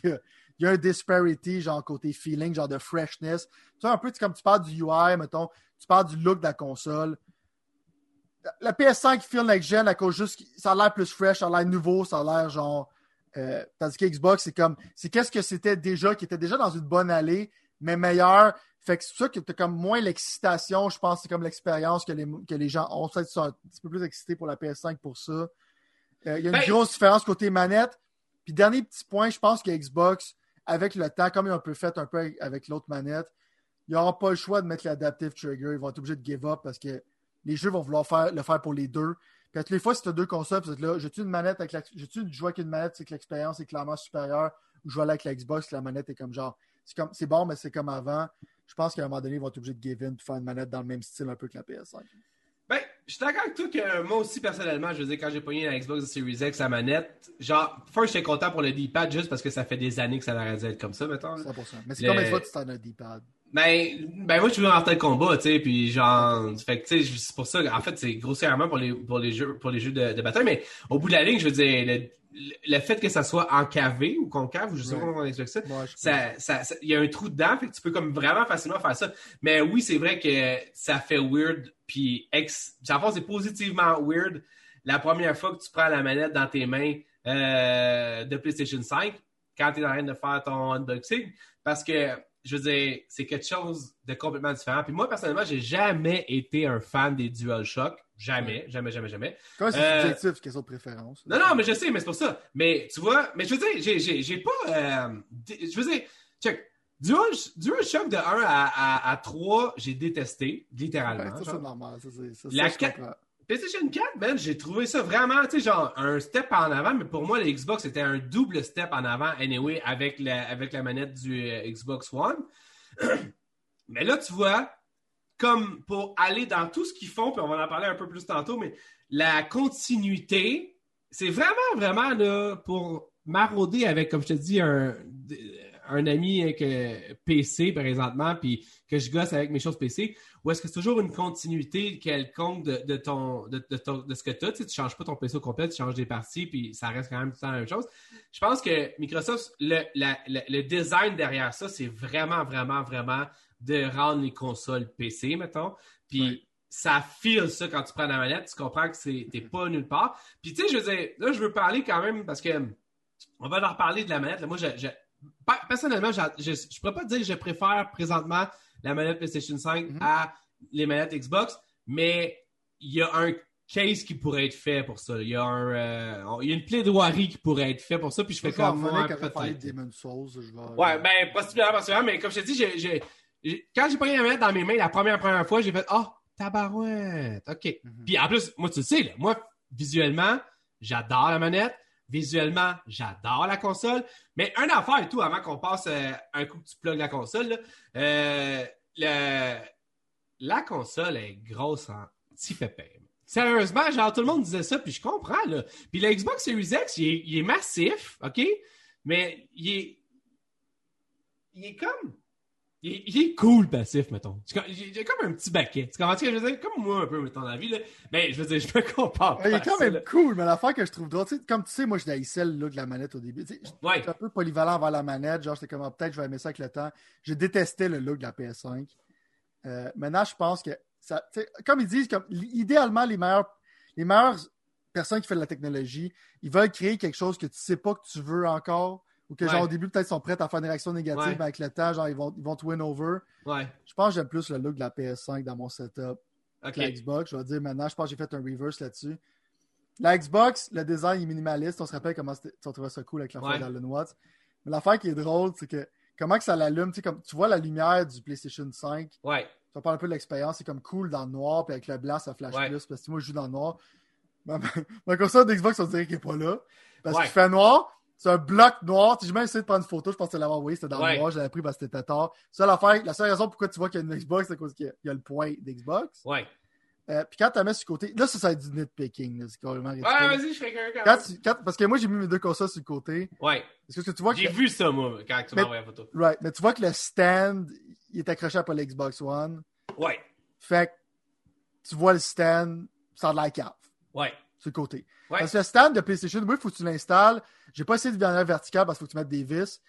B: y, a, un disparity, genre côté feeling, genre de freshness. Tu vois, un peu comme tu parles du UI, mettons, tu parles du look de la console. La PS5 feel next-gen à cause juste, ça a l'air plus fresh, ça a l'air nouveau, ça a l'air genre. Euh, tandis que Xbox, c'est comme, c'est qu'est-ce que c'était déjà, qui était déjà dans une bonne allée, mais meilleur, fait que c'est ça que tu as comme moins l'excitation, je pense, c'est comme l'expérience que les, que les gens ont. Peut-être sont un petit peu plus excités pour la PS5 pour ça. Euh, il y a une ben, grosse différence côté manette. Puis dernier petit point, je pense que Xbox, avec le temps, comme ils ont un peu fait un peu avec l'autre manette, ils n'auront pas le choix de mettre l'adaptive trigger. Ils vont être obligés de give up parce que les jeux vont vouloir faire, le faire pour les deux. Puis à toutes les fois, si tu as deux consoles, tu là, j'ai-tu une manette avec la, j'ai-tu joué avec une manette, c'est que l'expérience est clairement supérieure, ou jouer avec la Xbox, la manette est comme genre, c'est comme, c'est bon, mais c'est comme avant je pense qu'à un moment donné, ils vont être obligés de give in et faire une manette dans le même style un peu que la PS5.
A: Ben, je suis d'accord avec toi que moi aussi, personnellement, je veux dire, quand j'ai pogné la Xbox Series X, la manette, genre, first, j'étais content pour le D-pad juste parce que ça fait des années que ça aurait dû être comme ça, mettons. 100%.
B: Mais c'est combien de fois que tu t'en as un D-pad?
A: Ben, ben, moi, je suis en tel combat, tu sais, puis genre, fait que, tu sais, c'est pour ça, en fait, c'est grossièrement pour les, pour les jeux, pour les jeux de, de bataille, mais au bout de la ligne, je veux dire, le, le fait que ça soit encavé ou concave, ou je sais pas comment on explique ça, ça, il y a un trou dedans, fait que tu peux comme vraiment facilement faire ça. Mais oui, c'est vrai que ça fait weird, puis ex, en c'est positivement weird la première fois que tu prends la manette dans tes mains euh, de PlayStation 5 quand tu es en train de faire ton unboxing, parce que je veux dire, c'est quelque chose de complètement différent. Puis moi, personnellement, j'ai jamais été un fan des DualShock. Jamais, jamais, jamais, jamais.
B: Quand c'est euh, subjectif, question de préférence.
A: Non, non, mais je sais, mais c'est pour ça. Mais tu vois, mais je veux dire, j'ai pas. Euh, je veux dire, check. Dual, DualShock de 1 à, à, 3, j'ai détesté, littéralement.
B: ça, c'est normal. Ça, ça,
A: la PlayStation 4, ben, j'ai trouvé ça vraiment, tu sais, genre un step en avant, mais pour moi, le Xbox, c'était un double step en avant, anyway, avec la, avec la manette du euh, Xbox One. mais là, tu vois, comme pour aller dans tout ce qu'ils font, puis on va en parler un peu plus tantôt, mais la continuité, c'est vraiment, vraiment là, pour marauder avec, comme je te dis, un, un ami avec PC présentement, puis que je gosse avec mes choses PC, ou est-ce que c'est toujours une continuité quelconque de, ton, de, de, ce que tu as? Tu ne changes pas ton PC au complet, tu changes des parties, puis ça reste quand même tout le temps la même chose. Je pense que Microsoft, le, le design derrière ça, c'est vraiment, vraiment, vraiment de rendre les consoles PC, mettons. Puis ça file ça quand tu prends la manette. Tu comprends que c'est, t'es pas nulle part. Puis tu sais, je veux dire, là, je veux parler quand même parce que on va en reparler de la manette. Là, moi, je, je- personnellement, je, je, je pourrais pas dire que je préfère présentement la manette PlayStation 5
B: Mhm.
A: à les manettes Xbox, mais il y a un case qui pourrait être fait pour ça. Il y a, un, euh, il y a une plaidoirie qui pourrait être fait pour ça, puis je fais comme moi,
B: quand on va parler de
A: peut-être.
B: Demon's Souls. Je vais...
A: Ouais, ben, possiblement, possiblement, mais comme je te dis, quand j'ai pris la manette dans mes mains la première, première fois, j'ai fait, oh, tabarouette, ok.
B: Mhm.
A: Puis en plus, moi, tu le sais, là, moi, visuellement, j'adore la manette. Visuellement, j'adore la console. Mais un affaire et tout, avant qu'on passe euh, un coup que tu plugues la console, là, euh, le- la console est grosse en petit pépin. Sérieusement, genre, tout le monde disait ça, puis je comprends, là. Puis le Xbox Series X, il est, il est massif, OK? Mais il est... Il est comme... Il est, il est cool, passif, mettons. C'est comme- un petit baquet. Tu comprends ce que je veux dire? Comme moi, un peu, mettons, dans la vie, là. Mais je veux dire, je me compare
B: Ouais, il est quand même
A: là.
B: cool, mais l'affaire que je trouve drôle, tu sais, comme tu sais, moi, je haïssais le look de la manette au début. Tu sais,
A: Ouais.
B: J'étais un peu polyvalent vers la manette, genre, j'étais comme, ah, peut-être je vais aimer ça avec le temps. Je détestais le look de la PS5. Euh, maintenant, je pense que, ça, comme ils disent, comme, idéalement, les meilleurs, les meilleures personnes qui font de la technologie, ils veulent créer quelque chose que tu sais pas que tu veux encore, ou que, genre, au début, peut-être, ils sont prêts à faire une réaction négative, avec le temps, genre, ils vont, ils vont te win over.
A: Ouais.
B: Je pense que j'aime plus le look de la PS5 dans mon setup que la Xbox. Je vais dire maintenant, je pense que j'ai fait un reverse là-dessus. La Xbox, le design est minimaliste. On se rappelle comment on trouvait ça cool avec l'affaire
A: Ouais.
B: d'Alan Watts. Mais l'affaire qui est drôle, c'est que comment que ça l'allume, tu sais, comme tu vois la lumière du PlayStation 5,
A: Ouais.
B: tu vas parler un peu de l'expérience, c'est comme cool dans le noir, puis avec le blanc, ça flash
A: Ouais.
B: plus, parce que moi, je joue dans le noir. Ma, ma console d'Xbox, on dirait qu'il n'est pas là. Parce
A: Ouais.
B: qu'il fait noir, c'est un bloc noir. Sais, J'ai même essayé de prendre une photo, je pensais l'avoir envoyé, c'était dans
A: Ouais.
B: le noir, je l'avais pris parce que c'était tard. L'affaire, la seule raison pourquoi tu vois qu'il y a une Xbox, c'est à cause qu'il y a- il y a le point d'Xbox.
A: Ouais.
B: Euh, puis quand tu la mets sur le côté, là, ça, ça va être du nitpicking. C'est carrément ridicule.
A: Ouais, vas-y, je fais quelqu'un.
B: Quand tu- quand- parce que moi, j'ai mis mes deux consoles sur le côté.
A: Ouais.
B: Est-ce que tu vois que.
A: J'ai vu ça, moi, quand tu m'as envoyé la photo.
B: Right, mais tu vois que le stand, il est accroché après l'Xbox One.
A: Ouais.
B: Fait que tu vois le stand, ça a de la cave,
A: Ouais.
B: Sur le côté.
A: Ouais.
B: Parce que le stand de PlayStation, oui, il faut que tu l'installes. J'ai pas essayé de manière verticale parce qu'il faut que tu mettes des vis.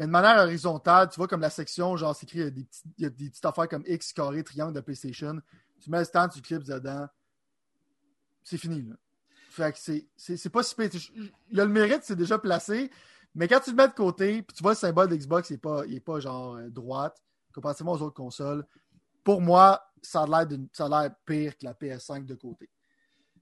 B: Mais de manière horizontale, tu vois comme la section, genre, c'est écrit, il y a des, petits- il y a des petites affaires comme X, carré, triangle de PlayStation. Tu mets le stand, tu clips dedans. C'est fini, là. Fait que c'est- pas si pire. Il y a le mérite, c'est déjà placé. Mais quand tu le mets de côté, puis tu vois le symbole d'Xbox, il est pas, il est pas genre euh, droite, comparativement aux autres consoles. Pour moi, ça a l'air pire que la PS5 de côté.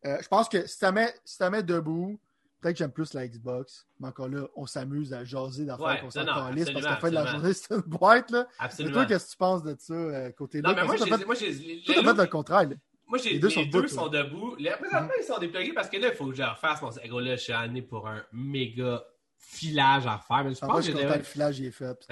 B: Euh, je pense que si tu mets, si mets debout, peut-être que j'aime plus la Xbox. Mais encore là, on s'amuse à jaser d'affaires
A: Ouais,
B: qu'on s'en calisse parce
A: absolument,
B: fin de la journée, c'est une boîte. Là. Mais
A: Absolument.
B: toi, qu'est-ce que tu penses de ça, euh, côté là?
A: non, mais moi, j'ai,
B: fait- fait le contraire. là.
A: moi,
B: les
A: les
B: deux
A: deux,
B: sont debout, là.
A: sont debout. Les, présentement, ils sont déplugués parce que là, il faut que je refasse mon. Gros, là, je suis amené pour un méga filage à refaire. Mais je
B: En
A: pense que
B: le filage, il est fait.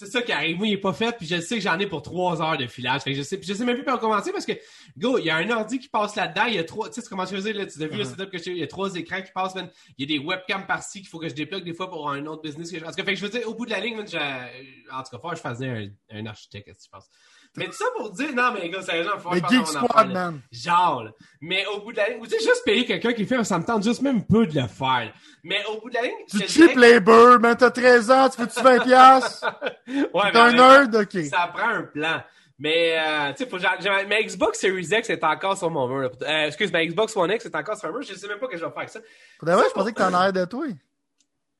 A: C'est ça qui arrive. Moi, il est pas fait, puis je sais que j'en ai pour trois heures de filage. Fait que je sais, puis je sais même plus par commencer parce que, go, il y a un ordi qui passe là-dedans. Il y a trois, tu sais, comment je faisais, là, tu as vu le
B: Uh-huh.
A: setup que j'ai, il y a trois écrans qui passent, man. Il y a des webcams par-ci qu'il faut que je déplugue des fois pour un autre business que je, en tout cas, fait que je veux dire, au bout de la ligne, man, en tout cas, faut que je fasse un, un architecte, tu penses? Mais tout ça pour dire, non, mais gars, sérieusement, faut que
B: Mais Geek Squad, man.
A: Genre, là. Mais au bout de la ligne, ou tu sais, juste payer quelqu'un qui le fait, ça me tente juste même peu de le faire. là. Mais au bout de la ligne,
B: Tu cheap labor, man, t'as 13 ans, tu veux-tu 20 piastres?
A: que- Ouais, mais
B: T'es un nerd, ok.
A: Ça prend un plan. Mais, euh, tu sais, que ma Xbox Series X est encore sur mon mur. Euh, excuse, ma Xbox One X est encore sur mon mur. Je sais même pas ce que je vais faire avec ça.
B: Pour vrai, je pensais que t'en as de toi.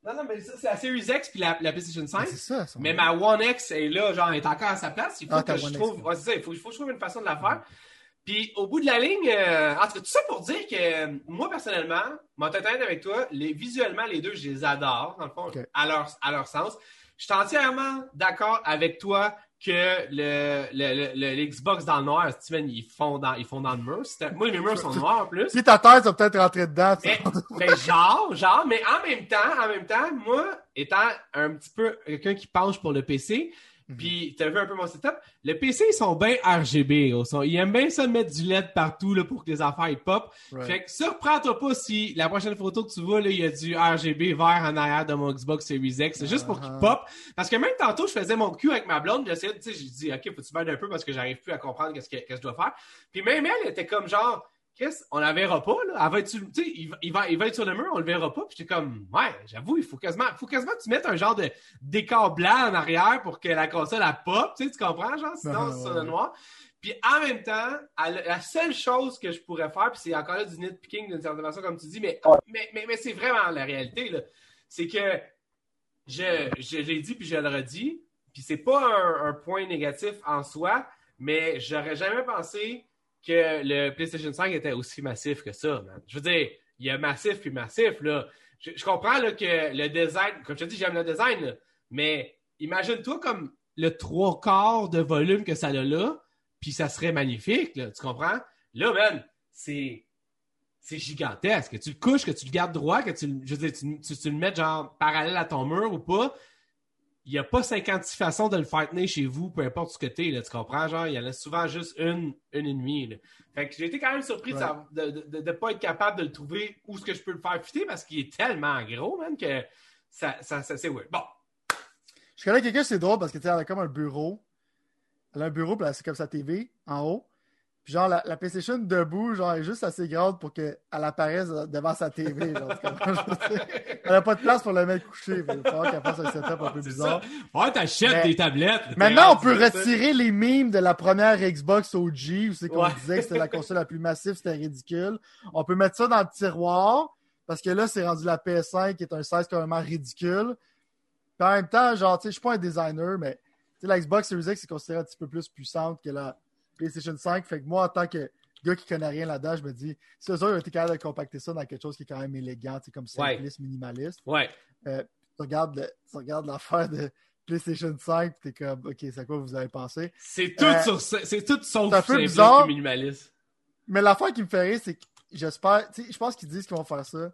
A: Non, non, mais ça, c'est la Series X puis la, la PlayStation 5.
B: C'est ça.
A: Mais ma One X est là, genre, elle est encore à sa place. Il faut
B: Ah,
A: que je
B: One
A: trouve.
B: ouais.
A: Ça, il faut, il faut que je trouve une façon de la faire. Puis au bout de la ligne, euh, en tout cas, tout ça pour dire que euh, moi, personnellement, mon avec toi, les, visuellement, les deux, je les adore, dans le fond, à, leur, à leur sens. Je suis entièrement d'accord avec toi que le, le, le, le- l'Xbox dans le noir, Steven, ils font dans, ils font dans le mur. Moi, mes murs sont noirs en plus.
B: Si ta tête, ça peut-être rentrer dedans.
A: mais genre, genre, mais en même temps, en même temps, moi, étant un petit peu quelqu'un qui penche pour le PC,
B: Mhm.
A: puis t'as vu un peu mon setup, le PC, ils sont bien RGB. Ils sont- Ils aiment bien ça mettre du LED partout là, pour que les affaires ils pop.
B: Right.
A: Fait que surprends-toi pas si la prochaine photo que tu vois, là, il y a du RGB vert en arrière de mon Xbox Series X. C'est juste pour qu'il
B: Uh-huh.
A: pop. Parce que même tantôt, je faisais mon cul avec ma blonde, j'essayais, tu sais, j'ai dit, OK, faut-tu m'aider un peu parce que j'arrive plus à comprendre qu'est-ce que, qu'est-ce que je dois faire. Puis même elle était comme genre, Chris, on la verra pas, là. Elle va être sur, tu sais, il, va- il va, il va être sur le mur, on le verra pas. Puis j'étais comme, ouais, j'avoue, il faut quasiment, faut quasiment que tu mettes un genre de décor blanc en arrière pour que la console, elle pop, tu sais, tu comprends, genre, sinon,
B: Ah,
A: c'est sur
B: ouais,
A: le noir. Puis en même temps, elle- la seule chose que je pourrais faire, puis c'est encore là du nitpicking d'une certaine façon, comme tu dis, mais, mais, mais, mais c'est vraiment la réalité, là. C'est que je, je l'ai dit puis je le redis, puis c'est pas un, un point négatif en soi, mais j'aurais jamais pensé que le PlayStation 5 était aussi massif que ça, man. Je veux dire, il y a massif puis massif, là. Je, comprends là, que le design, comme je te dis, j'aime le design, mais imagine-toi comme le trois quarts de volume que ça a là, puis ça serait magnifique, tu comprends? Là, man, c'est c'est gigantesque. Que tu le couches, que tu le gardes droit, que tu, je veux dire, tu, tu- tu le mets genre parallèle à ton mur ou pas, il n'y a pas 56 façons de le faire tenir chez vous, peu importe ce que t'es, là, tu comprends? Genre, il y en a souvent juste une, une et demie. là. Fait que j'ai été quand même surpris de
B: Ouais.
A: savoir- de ne pas être capable de le trouver où est-ce que je peux le faire fitter parce qu'il est tellement gros, man, que ça, ça, ça c'est weird. Bon,
B: Je connais quelqu'un, c'est drôle parce que tu sais, elle a comme un bureau. Elle a un bureau, puis c'est comme sa TV en haut. Puis genre, la, la PlayStation debout, genre, est juste assez grande pour qu'elle apparaisse devant sa TV. Genre, elle n'a pas de place pour le mettre couché. Il falloir qu'elle fasse un setup un peu bizarre.
A: ça. Ouais, t'achètes des tablettes.
B: Maintenant, on peut retirer les mimes de la première Xbox OG où c'est qu'on
A: Ouais.
B: disait que c'était la console la plus massive, c'était ridicule. On peut mettre ça dans le tiroir parce que là, c'est rendu la PS5 qui est un size même ridicule. Puis en même temps, genre, tu sais, je suis pas un designer, mais tu sais, la Xbox Series X est considérée un petit peu plus puissante que la PlayStation 5. Fait que moi, en tant que gars qui connaît rien là-dedans, je me dis, si eux autres ont été capables de compacter ça dans quelque chose qui est quand même élégant, tu comme
A: Ouais.
B: simpliste, minimaliste,
A: Ouais.
B: tu regardes, tu regardes l'affaire de PlayStation 5, t'es comme, OK, c'est à quoi vous avez pensé?
A: C'est tout
B: Euh,
A: sur c'est tout sauf
B: c'est un peu bizarre.
A: minimaliste.
B: Mais l'affaire qui me fait rire, c'est que j'espère, tu sais, je pense qu'ils disent qu'ils vont faire ça,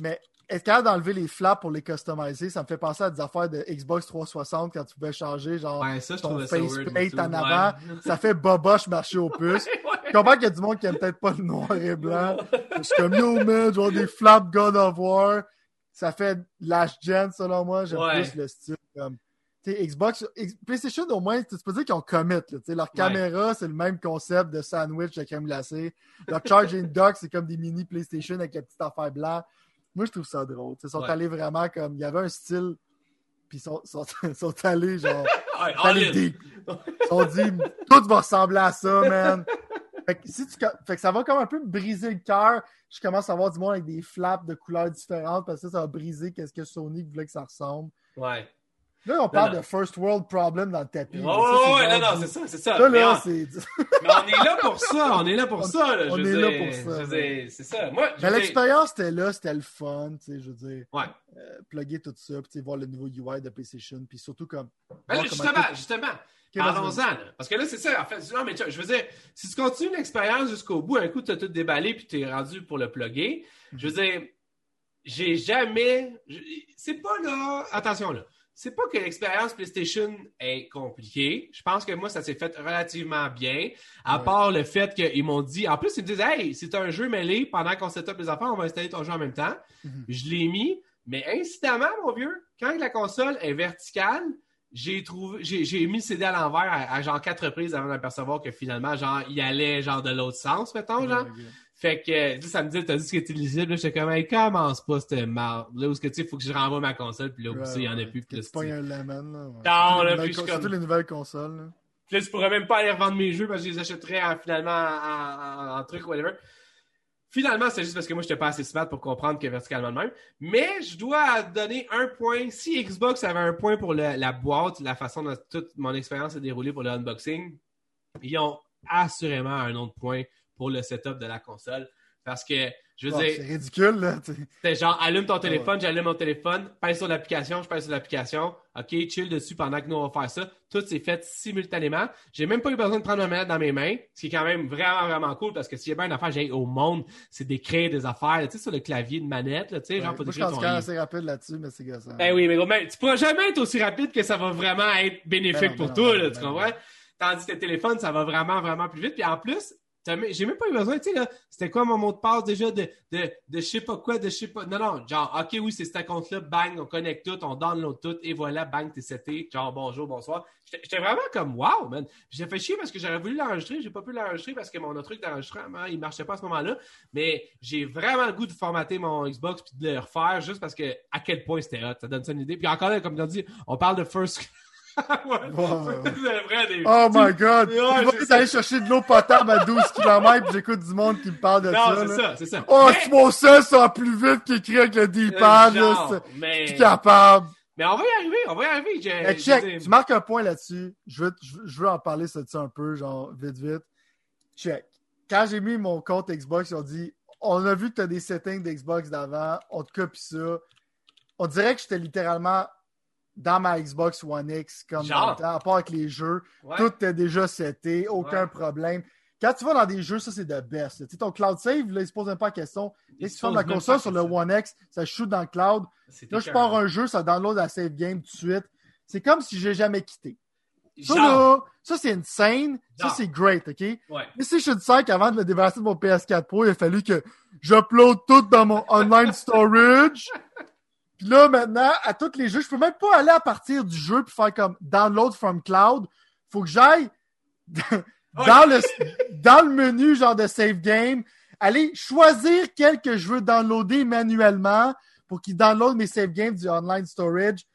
B: mais être capable d'enlever les flaps pour les customiser, ça me fait penser à des affaires de Xbox 360 quand tu pouvais changer, genre,
A: Ouais, ça, je
B: ton faceplate en
A: Ouais.
B: avant. ça fait boboche marcher aux puces. Je comprends qu'il y a du monde qui aime peut-être pas le noir et blanc. Je suis comme, yo, man, genre des flaps God of War. Ça fait last gen, selon moi. J'aime
A: Ouais.
B: plus le style. Comme, Xbox, PlayStation, au moins, tu peux dire qu'ils ont commit. Là, leur caméra, c'est le même concept de sandwich de crème glacée. Leur charging dock, c'est comme des mini PlayStation avec la petite affaire blanche. Moi, je trouve ça drôle. Ils sont
A: Ouais.
B: allés vraiment comme. Il y avait un style. Puis ils sont, sont, sont allés genre.
A: Ouais,
B: allés deep. Ils ont dit tout va ressembler à ça, man. Fait que, si tu, fait que ça va comme un peu me briser le cœur. Je commence à voir du monde avec des flaps de couleurs différentes parce que ça, ça va briser qu'est-ce que Sony voulait que ça ressemble.
A: Ouais.
B: Là, on parle
A: non.
B: de first world problem dans le tapis. Ça,
A: ouais, non, non, c'est ça, c'est ça. Mais, on,
B: c'est.
A: mais on est là pour ça, on est là pour
B: On-
A: ça, là.
B: On est
A: dire,
B: là pour ça, ouais.
A: c'est ça. Moi,
B: Mais l'expérience était là, c'était le fun, tu sais, je veux dire.
A: Ouais.
B: Euh, plugger tout ça, puis voir le nouveau UI de PlayStation, puis surtout comme.
A: Ben justement,
B: tout-
A: justement. Parlons-en. Parce que là, c'est ça, en fait. Non, mais je veux dire, si tu continues l'expérience jusqu'au bout, un coup, tu as tout déballé puis tu es rendu pour le plugger. Je veux dire, j'ai jamais. C'est pas là. Attention, là. C'est pas que l'expérience PlayStation est compliquée. Je pense que moi, ça s'est fait relativement bien. À
B: Ouais.
A: part le fait qu'ils m'ont dit. En plus, ils me disent Hey, c'est un jeu mêlé. Pendant qu'on set up les affaires, on va installer ton jeu en même temps.
B: Mhm.
A: Je l'ai mis. Mais incidemment, mon vieux, quand la console est verticale, j'ai trouvé j'ai, mis le CD à l'envers à, à genre quatre reprises avant d'apercevoir que finalement genre il allait genre de l'autre sens mettons genre
B: Ouais, ok.
A: Fait que euh, ça me dit t'as dit ce qui était lisible là j'étais comme hey, commence pas cette marde là où ce que tu sais faut que je renvoie ma console puis là où
B: Ouais,
A: il y en a plus c'est-
B: pognes un lemon, là. ouais.
A: Non, là, puis je comme-
B: Surtout les nouvelles consoles, là.
A: Puis là, tu pourrais même pas aller revendre mes jeux parce que je les achèterais en- finalement en, en, en truc, whatever. Finalement, c'est juste parce que moi, je n'étais pas assez smart pour comprendre que verticalement de même. Mais je dois donner un point. Si Xbox avait un point pour le- la boîte, la façon dont toute mon expérience s'est déroulée pour le unboxing, ils ont assurément un autre point pour le setup de la console. Parce que, je veux dire,
B: c'est ridicule, là.
A: c'était genre, allume ton
B: Ah
A: téléphone, j'allume mon téléphone, pèse sur l'application, je pèse sur l'application. OK, chill dessus pendant que nous, on va faire ça. Tout s'est fait simultanément. J'ai même pas eu besoin de prendre ma manette dans mes mains, ce qui est quand même vraiment, vraiment cool parce que s'il y a bien une affaire j'ai au monde, c'est d'écrire des affaires, tu sais, sur le clavier de manette, là, tu sais,
B: Ouais.
A: genre, faut
B: Moi, je
A: écrire
B: pense
A: ton
B: assez rapide là-dessus, mais c'est gossant.
A: Ben oui, mais gros, mais tu pourras jamais être aussi rapide que ça va vraiment être bénéfique
B: Ben non,
A: pour
B: ben
A: toi,
B: non,
A: là,
B: ben
A: tu
B: non,
A: comprends? Tandis que le téléphone, ça va vraiment, vraiment plus vite. Puis en plus, j'ai même pas eu besoin, tu sais, là, c'était quoi mon mot de passe déjà de, de, de je sais pas quoi, de je sais pas. Non, non, genre, ok, oui, c'est ce compte-là, bang, on connecte tout, on download tout, et voilà, bang, t'es seté, genre, bonjour, bonsoir. J'étais vraiment comme, wow, man. J'ai fait chier parce que j'aurais voulu l'enregistrer, j'ai pas pu l'enregistrer parce que mon autre truc d'enregistrement, il marchait pas à ce moment-là, mais j'ai vraiment le goût de formater mon Xbox puis de le refaire juste parce que, à quel point c'était hot, ça donne ça une idée. Puis encore là, comme on dit, on parle de first
B: Oh my god! Ouais, je aller chercher de l'eau potable à 12 km et j'écoute du monde qui me parle de ça.
A: Non, c'est ça, c'est ça.
B: Oh, mais... mon seul sera plus vite qu'écrit avec le D-pad, là. Mais... Je suis capable.
A: Mais on va y arriver, on va y arriver.
B: Mais check, tu marques un point là-dessus. Je veux, je veux en parler ça un peu, genre, vite, vite. Check. Quand j'ai mis mon compte Xbox, ils ont dit on a vu que tu as des settings d'Xbox d'avant, on te copie ça. On dirait que j'étais littéralement dans ma Xbox One X, comme dans temps, à part avec les jeux. Tout est déjà seté, aucun problème. Quand tu vas dans des jeux, ça c'est de best. Tu sais, ton cloud save, là, il se pose même pas la question. Dès que tu fermes la console sur le One X, ça shoot dans le cloud? Là, je pars un jeu, ça download la save game tout de suite. C'est comme si j'ai jamais quitté. Ça, là, ça c'est une scène. Ça, c'est great, OK? Mais si je te dis qu'avant de me débarrasser de mon PS4 Pro, il a fallu que j'upload tout dans mon online storage. Puis là, maintenant, à tous les jeux, je peux même pas aller à partir du jeu puis faire comme download from cloud. Faut que j'aille dans le, dans le menu genre de save game, aller choisir quel que je veux downloader manuellement pour qu'il download mes save games du online storage.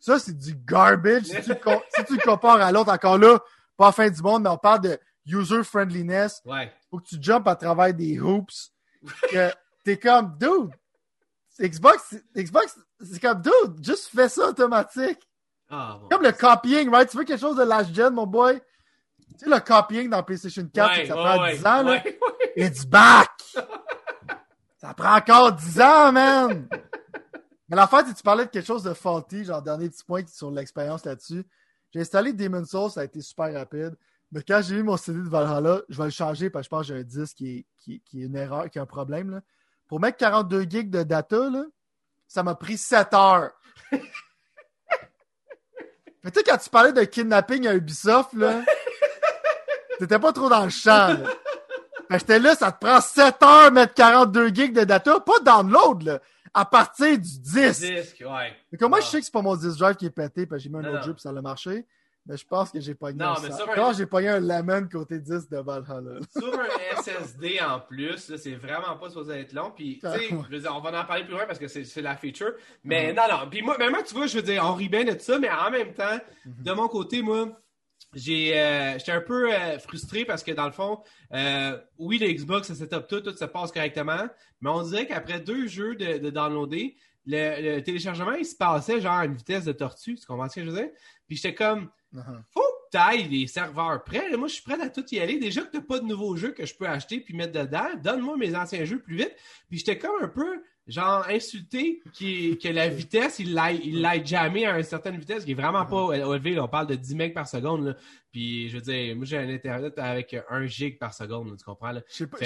B: Ça, c'est du garbage. Si tu, si tu le compares à l'autre, encore là, pas fin du monde, mais on parle de user friendliness.
A: Ouais.
B: Faut que tu jumpes à travers des hoops. que t'es comme, dude, Xbox, Xbox, c'est comme, dude, juste fais ça automatique.
A: Ah,
B: comme le copying, right? Tu veux quelque chose de last gen, mon boy? Tu sais, le copying dans PlayStation 4, ça prend 10 ans, là. It's back! ça prend encore 10 ans, man! Mais la fait, tu parlais de quelque chose de faulty, genre, dernier petit point sur l'expérience là-dessus. J'ai installé Demon's Souls, ça a été super rapide. Mais quand j'ai eu mon CD de Valhalla, je vais le changer parce que je pense que j'ai un disque qui est, qui, qui est une erreur, qui a un problème, là. Pour mettre 42 gigs de data, là, ça m'a pris 7 heures. Mais tu sais, quand tu parlais de kidnapping à Ubisoft, là, t'étais pas trop dans le champ. Là. j'étais là, ça te prend 7 heures mettre 42 gigs de data, pas download, là, à partir du disque.
A: Disque, ouais.
B: Mais comment je sais que c'est pas mon disque drive qui est pété, parce que j'ai mis un autre jeu puis ça a marché? Mais je pense que j'ai pogné
A: non, un mais sur
B: un... j'ai pogné un lemon côté 10 de Valhalla.
A: sur un SSD en plus, c'est vraiment pas supposé être long. Puis, sais, on va en parler plus loin parce que c'est la feature. Mais non, non. Puis moi, même tu vois, je veux dire, on rit bien de ça, mais en même temps, mhm. de mon côté, moi, j'ai euh, j'étais un peu euh, frustré parce que dans le fond, euh, oui, le Xbox, ça setup tout, tout se passe correctement, mais on dirait qu'après deux jeux de, de downloader, le, le, téléchargement, il se passait genre à une vitesse de tortue, tu comprends ce que je veux dire? Puis j'étais comme, Uh-huh. Faut que tu ailles les serveurs prêts. moi, je suis prêt à tout y aller. Déjà que tu n'as pas de nouveaux jeux que je peux acheter puis mettre dedans, donne-moi mes anciens jeux plus vite. Puis j'étais comme un peu, genre, insulté que la vitesse, il l'aille jamais à une certaine vitesse qui est vraiment pas uh-huh. élevée. On parle de 10 megs par seconde. Puis je veux dire, moi, j'ai un Internet avec 1 gig par seconde. tu comprends?
B: Je sais pas,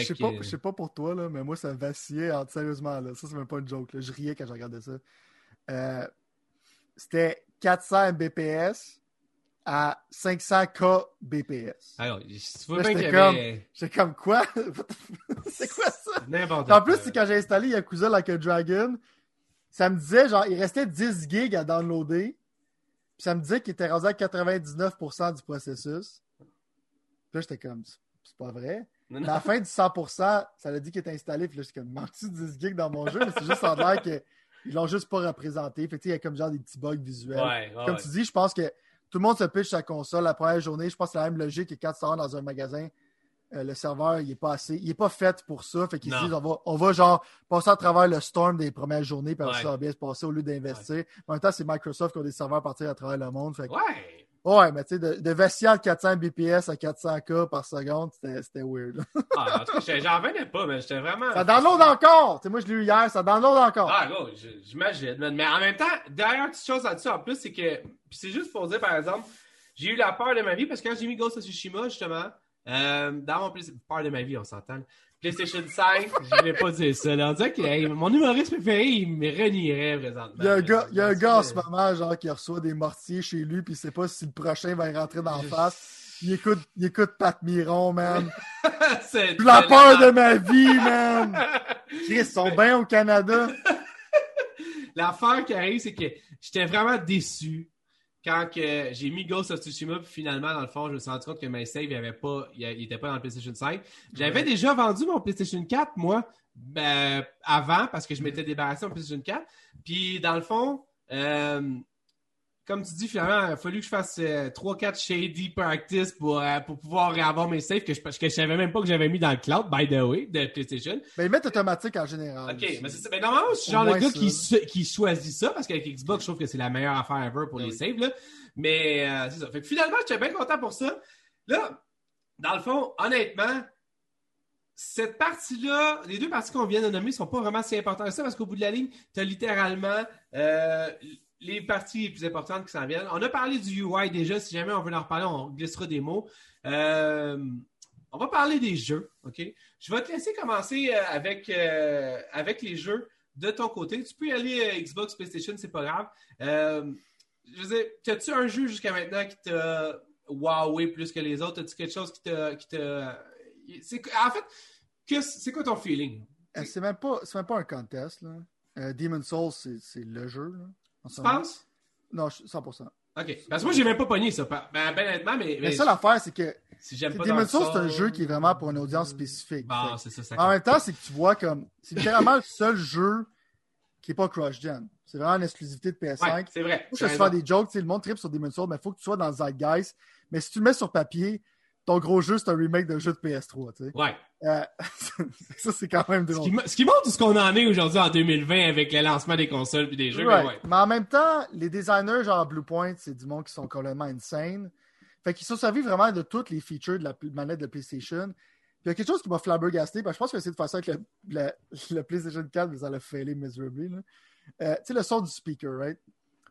B: sais pas, pour toi, là, mais moi, ça vacillait. Sérieusement, là. ça, c'est même pas une joke. Je riais quand je regardais ça. Euh, c'était 400 Mbps à 500 kbps.
A: Alors,
B: j'étais comme, j'étais comme quoi? c'est quoi ça?
A: N'importe
B: En plus, quand j'ai installé Yakuza Like a Dragon, ça me disait, genre, il restait 10 gigs à downloader. Puis ça me disait qu'il était rendu à 99% du processus. Puis là, j'étais comme, c'est pas vrai. À la fin du 100%, ça l'a dit qu'il était installé. Puis là, j'étais comme, manque-tu 10 gigs dans mon jeu? Mais c'est juste en l'air qu'ils l'ont juste pas représenté. Fait il y a comme genre des petits bugs visuels. comme tu dis, je pense que tout le monde se pitch sa console la première journée. Je pense que c'est la même logique que quand tu sors dans un magasin, euh, le serveur, il n'est pas assez, il est pas fait pour ça. Fait qu'ils disent, on va, on va genre passer à travers le storm des premières journées, puis ça va bien se passer au lieu d'investir. En même temps, c'est Microsoft qui a des serveurs partir à travers le monde. Fait
A: ouais!
B: Ouais, mais tu sais, de, de de 400 BPS à 400K par seconde, c'était weird.
A: ah, en tout cas, j'en venais pas, mais j'étais vraiment.
B: Ça download encore! sais, moi, je l'ai eu hier, ça download encore.
A: Ah, gros, j'imagine. Mais en même temps, derrière toute chose là-dessus, en plus, c'est que. Puis c'est juste pour dire, par exemple, j'ai eu la peur de ma vie parce que quand j'ai mis Ghost of Tsushima, justement, euh, dans mon peur de ma vie, on s'entend. PlayStation 5, je voulais pas dire ça. Là. On dirait que mon humoriste préféré, il me renierait présentement.
B: Il y a un gars, il y a un gars en ce moment genre, qui reçoit des mortiers chez lui, puis il sait pas si le prochain va y rentrer dans la face. il écoute, il écoute Pat Miron, man.
A: C'est
B: la peur de ma vie, man. Ils sont bien au Canada.
A: L'affaire qui arrive, c'est que j'étais vraiment déçu quand que j'ai mis Ghost of Tsushima, puis finalement, dans le fond, je me suis rendu compte que mes saves, il avait pas, il, il était pas dans le PlayStation 5. J'avais déjà vendu mon PlayStation 4, moi, ben, avant, parce que je m'étais débarrassé de mon PlayStation 4. Puis, dans le fond, euh, comme tu dis, finalement, il a fallu que je fasse 3-4 euh, shady practice pour, euh, pour pouvoir avoir mes saves que je, que je savais même pas que j'avais mis dans le cloud, by the way, de PlayStation.
B: Ben, ils mettent automatique en général.
A: OK, mais c'est. Mais normalement, je suis genre le gars qui, qui, choisit ça parce qu'avec Xbox, je trouve que c'est la meilleure affaire ever pour ben les saves, là. Mais euh, c'est ça. Fait que finalement, j'étais bien content pour ça. Là, dans le fond, honnêtement, cette partie-là, les deux parties qu'on vient de nommer sont pas vraiment si importantes que ça parce qu'au bout de la ligne, tu as littéralement euh, les parties les plus importantes qui s'en viennent. On a parlé du UI déjà. Si jamais on veut en reparler, on glissera des mots. Euh, on va parler des jeux, OK? Je vais te laisser commencer euh, avec, euh, avec les jeux de ton côté. Tu peux y aller Xbox, PlayStation, c'est pas grave. je veux dire, as-tu un jeu jusqu'à maintenant qui t'a wowé plus que les autres? As-tu quelque chose qui t'a. Qui en fait, c'est quoi ton feeling?
B: C'est même, pas, même pas un contest. Demon's Souls, c'est le jeu.
A: Tu penses?
B: Non, 100%.
A: OK. Parce que moi, j'ai même pas pogné ça. Ben, ben honnêtement, mais.
B: Mais, ça, l'affaire, c'est que.
A: Si j'aime pas
B: Demon's Souls, c'est un jeu qui est vraiment pour une audience spécifique.
A: Bon, c'est ça, ça
B: en même temps, c'est que tu vois comme. C'est littéralement le seul jeu qui n'est pas cross-gen. C'est vraiment une exclusivité de PS5.
A: Ouais, c'est vrai.
B: je vais faire des jokes. Le monde trip sur Demon's Souls, mais il faut que tu sois dans le zeitgeist. Mais si tu le mets sur papier, ton gros jeu, c'est un remake d'un jeu de PS3. Tu sais.
A: Ouais.
B: Euh, ça, c'est quand même drôle.
A: Ce qui, montre ce qu'on en est aujourd'hui en 2020 avec le lancement des consoles et des jeux.
B: Mais, en même temps, les designers genre Bluepoint, c'est du monde qui sont complètement insane. Fait qu'ils sont servis vraiment de toutes les features de la manette de PlayStation. Puis il y a quelque chose qui m'a flabbergasté. je pense que c'est de faire ça avec le, PlayStation 4, mais ça l'a failé miserably. Euh, tu sais, le son du speaker, right?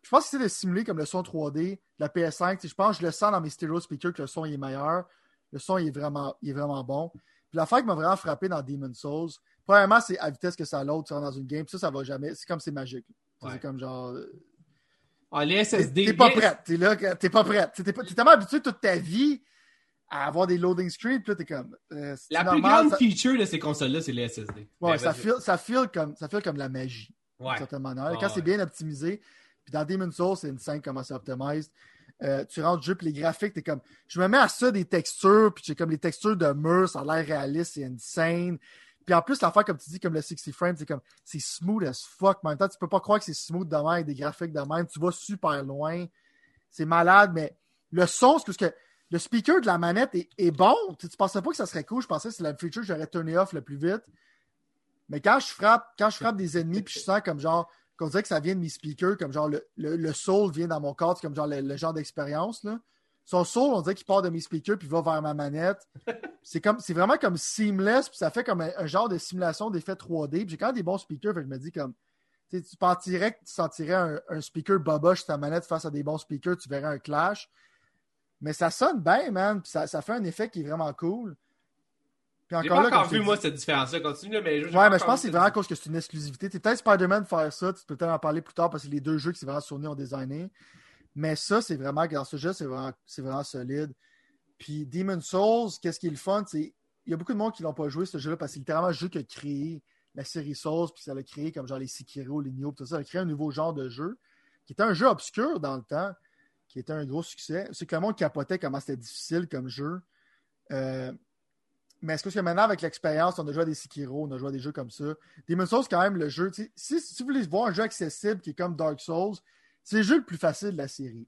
B: Je pense que c'est de simuler comme le son 3D de la PS5. Je pense que je le sens dans mes stereo speakers que le son est meilleur. Le son est vraiment, il est vraiment bon. Puis l'affaire qui m'a vraiment frappé dans Demon's Souls, premièrement, c'est à vitesse que ça l'autre, tu dans une game. Ça, ça va jamais. C'est comme c'est magique. C'est comme genre. Euh,
A: ah, les SSD.
B: T'es pas prête. T'es là, t'es pas prête. T'es, tellement habitué toute ta vie à avoir des loading screens, puis là, t'es comme.
A: Euh, la plus grande feature de ces consoles-là, c'est les SSD.
B: Ouais, ça feel, ça, feel comme, ça feel comme la magie. Ouais. D'une certaine manière. Quand c'est bien optimisé, puis dans Demon's Souls, c'est une scène comment c'est optimisé. Euh, tu rentres jeu, puis les graphiques, t'es comme. Je me mets à ça des textures, puis j'ai comme les textures de murs, ça a l'air réaliste, c'est insane. Puis en plus, l'affaire, comme tu dis, comme le 60 frames, c'est comme. C'est smooth as fuck. Mais en même temps, tu peux pas croire que c'est smooth de même, avec des graphiques de même. Tu vas super loin. C'est malade, mais le son, c'est parce que le speaker de la manette est, bon. Tu, tu, pensais pas que ça serait cool. Je pensais que c'est la feature que j'aurais turné off le plus vite. Mais quand je frappe, quand je frappe des ennemis, puis je sens comme genre qu'on dirait que ça vient de mes speakers, comme genre le, le, soul vient dans mon corps, c'est comme genre le, genre d'expérience. Son soul, on dirait qu'il part de mes speakers puis va vers ma manette. C'est comme c'est vraiment comme seamless, puis ça fait comme un, genre de simulation d'effet 3D. J'ai quand même des bons speakers, fait que je me dis comme tu partirais que tu sentirais un, speaker boboche ta manette face à des bons speakers, tu verrais un clash. Mais ça sonne bien, man, puis ça, ça fait un effet qui est vraiment cool.
A: J'ai pas encore vu, moi, cette différence-là. Continue, mais je
B: Ouais, mais je pense que c'est vraiment à cause que c'est une exclusivité. C'est peut-être Spider-Man faire ça, tu peux peut-être en parler plus tard parce que les deux jeux qui c'est vraiment Sony ont designé. Mais ça, c'est vraiment, dans ce jeu, c'est vraiment, vraiment solide. Puis Demon's Souls, qu'est-ce qui est le fun, c'est il y a beaucoup de monde qui l'ont pas joué ce jeu-là parce que c'est littéralement le jeu qui a créé la série Souls, puis ça l'a créé comme genre les Sekiro, les Nioh, tout ça, ça a créé un nouveau genre de jeu qui était un jeu obscur dans le temps, qui était un gros succès. C'est que le monde capotait comment c'était difficile comme jeu. Euh, mais est-ce que maintenant, avec l'expérience, on a joué à des Sekiro, on a joué à des jeux comme ça. Demon's Souls, quand même, le jeu. Si, si vous voulez voir un jeu accessible qui est comme Dark Souls, c'est le jeu le plus facile de la série.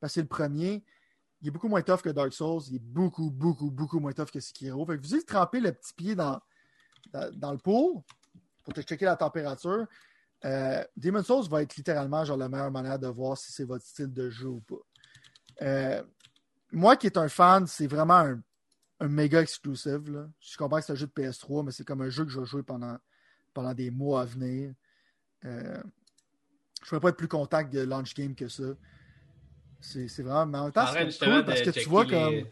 B: Parce que c'est le premier. Il est beaucoup moins tough que Dark Souls. Il est beaucoup, beaucoup, beaucoup moins tough que Sekiro. Fait que vous allez tremper le petit pied dans, dans, le pot pour te checker la température. Euh, Demon's Souls va être littéralement genre la meilleure manière de voir si c'est votre style de jeu ou pas. Euh, moi qui est un fan, c'est vraiment un un méga exclusive. Là. Je comprends que c'est un jeu de PS3, mais c'est comme un jeu que je vais jouer pendant, pendant des mois à venir. Euh, je ne pourrais pas être plus content de launch game que ça. C'est, vraiment. Mais en même temps, c'est cool parce que tu vois comme.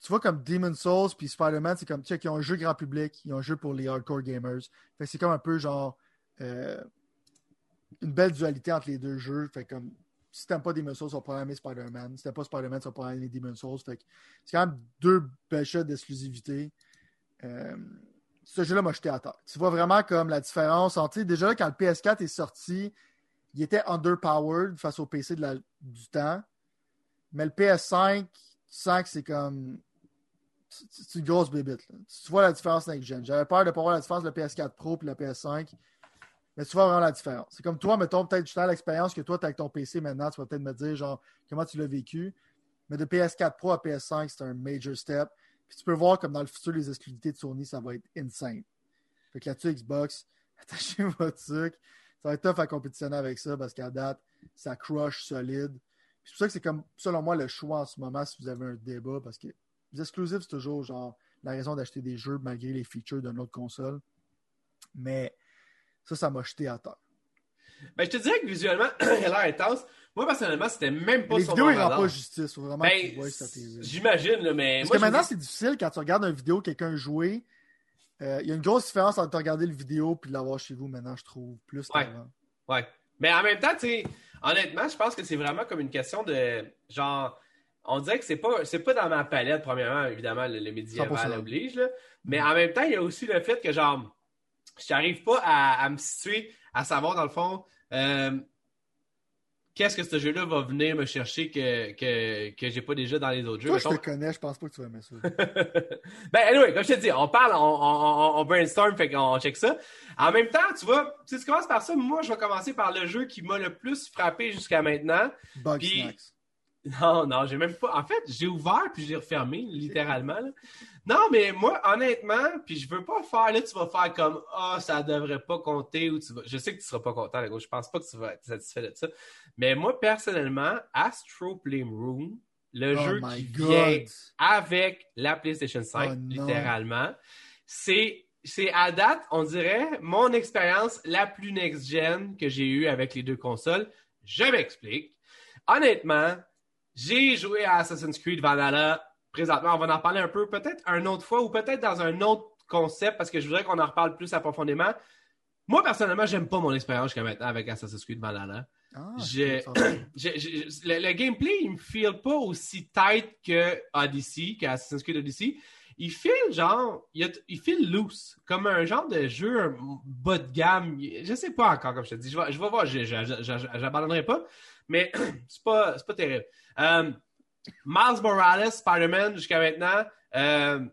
B: Tu vois comme Demon's Souls puis Spider-Man, c'est comme tu sais, qu'ils ont un jeu grand public, ils ont un jeu pour les hardcore gamers. Fait c'est comme un peu genre euh, une belle dualité entre les deux jeux. Fait comme si t'aimes pas Demon's Souls, tu vas pas aimer Spider-Man. Si t'aimes pas Spider-Man, tu vas pas aimer Demon's Souls. Fait que c'est quand même deux belles d'exclusivité. Euh, ce jeu-là m'a jeté à terre. Tu vois vraiment comme la différence entre. Déjà, là, quand le PS4 est sorti, il était underpowered face au PC de du temps. Mais le PS5, tu sens que c'est comme. C'est une grosse bébite. Tu vois la différence avec Gen. J'avais peur de ne pas voir la différence entre le PS4 Pro et le PS5. Mais tu vois vraiment la différence. C'est comme toi, mettons, peut-être as l'expérience que toi, tu as avec ton PC maintenant, tu vas peut-être me dire, genre, comment tu l'as vécu. Mais de PS4 Pro à PS5, c'est un major step. Puis tu peux voir comme dans le futur, les exclusivités de Sony, ça va être insane. Fait que là-dessus, Xbox, attachez votre truc. Ça va être tough à compétitionner avec ça parce qu'à date, ça crush solide. C'est pour ça que c'est comme, selon moi, le choix en ce moment si vous avez un débat parce que les exclusifs, c'est toujours genre la raison d'acheter des jeux malgré les features d'une autre console. Mais ça, ça m'a jeté à terre.
A: Ben, je te dirais que visuellement, il a l'air intense. Moi, personnellement, c'était même pas
B: Les vidéos, rendent
A: radar.
B: pas justice. Faut vraiment
A: Ben. J'imagine, mais.
B: Parce
A: moi,
B: que maintenant, c'est difficile quand tu regardes une vidéo, quelqu'un jouer. Euh, Il y a une grosse différence entre regarder le vidéo et l'avoir chez vous maintenant, je trouve, plus
A: Ouais.
B: qu'avant.
A: Ouais. Mais en même temps, tu sais, honnêtement, je pense que c'est vraiment comme une question de. Genre. On dirait que c'est pas, c'est pas dans ma palette, premièrement, évidemment, le, le médiéval
B: 100%.
A: oblige, là. Mais en même temps, il y a aussi le fait que, genre, je n'arrive pas à, à me situer, à savoir, dans le fond, euh, qu'est-ce que ce jeu-là va venir me chercher que, que, que j'ai pas déjà dans les autres jeux.
B: Toi, je te connais, je pense pas que tu vas aimer ça.
A: ben, anyway, comme je te dis, on parle, on, on, on- on brainstorm, fait qu'on check ça. En même temps, tu vois, si tu commences par ça, moi, je vais commencer par le jeu qui m'a le plus frappé jusqu'à maintenant.
B: Bug
A: Puis-
B: Snacks.
A: Non, non, j'ai même pas. En fait, j'ai ouvert puis j'ai refermé, littéralement. là. Non, mais moi, honnêtement, puis je veux pas faire, là, tu vas faire comme Ah, ça devrait pas compter ou tu vas. Je sais que tu seras pas content, là, gros. Je pense pas que tu vas être satisfait de ça. Mais moi, personnellement, Astro Playroom, le
B: Oh
A: jeu qui
B: God.
A: vient avec la PlayStation 5,
B: Oh non.
A: littéralement. C'est, c'est à date, on dirait, mon expérience la plus next-gen que j'ai eue avec les deux consoles. Je m'explique. Honnêtement, j'ai joué à Assassin's Creed Valhalla. Présentement, on va en parler un peu, peut-être une autre fois ou peut-être dans un autre concept parce que je voudrais qu'on en reparle plus approfondément. Moi, personnellement, j'aime pas mon expérience jusqu'à maintenant avec Assassin's Creed Valhalla.
B: Ah,
A: J'ai- le, le gameplay, il me feel pas aussi tight que Odyssey, que Assassin's Creed Odyssey. Il feel genre, il, a- il feel loose, comme un genre de jeu bas de gamme. Je sais pas encore, comme je te dis. Je vais, je vais voir, j'abandonnerai pas, mais c'est pas, pas terrible. Euh, Miles Morales, Spider-Man, jusqu'à maintenant, euh,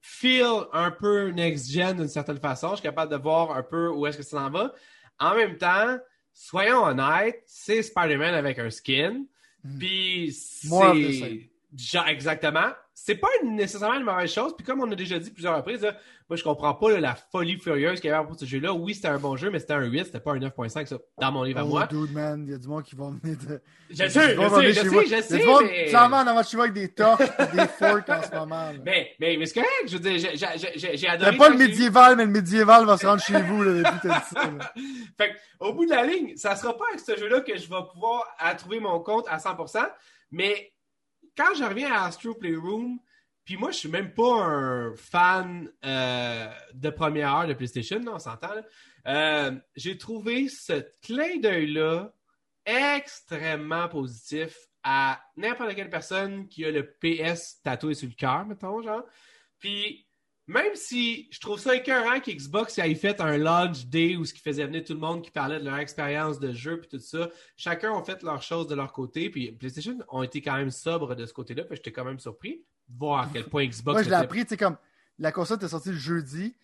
A: feel un peu next-gen d'une certaine façon. Je suis capable de voir un peu où est-ce que ça s'en va. En même temps, soyons honnêtes, c'est Spider-Man avec un skin.
B: Mhm.
A: Puis c'est. Exactement. C'est pas nécessairement une mauvaise chose. Puis comme on a déjà dit plusieurs reprises, là, moi je comprends pas là, la folie furieuse qu'il y avait pour ce jeu-là. Oui, c'était un bon jeu, mais c'était un 8, c'était pas un 9.5 ça, dans mon livre à
B: Oh,
A: moi.
B: dude, man, il y a du monde qui va venir de.
A: Je sais, je
B: vont
A: sais, je sais, je
B: Il y a
A: sais,
B: du monde,
A: mais...
B: Clairement, chez vous avec des torches et des forks en ce moment. là.
A: Mais, mais, mais c'est correct, je veux dire, j'ai- adoré.
B: T'as pas le médiéval, mais le médiéval va se rendre chez vous là, depuis ça. là.
A: Fait que, au bout de la ligne, ça sera pas avec ce jeu-là que je vais pouvoir à trouver mon compte à 100%. Mais quand je reviens à Astro Playroom, puis moi, je suis même pas un fan euh, de première heure de PlayStation, on s'entend. Euh, J'ai trouvé ce clin d'œil-là extrêmement positif à n'importe quelle personne qui a le PS tatoué sur le cœur, mettons, genre. Puis, même si je trouve ça écœurant qu'Xbox ait fait un launch day où ce qui faisait venir tout le monde qui parlait de leur expérience de jeu puis tout ça, chacun a fait leurs choses de leur côté, puis PlayStation ont été quand même sobres de ce côté-là, puis j'étais quand même surpris de voir à quel point Xbox
B: Moi, je l'ai appris, tu sais, comme la console était sortie le jeudi.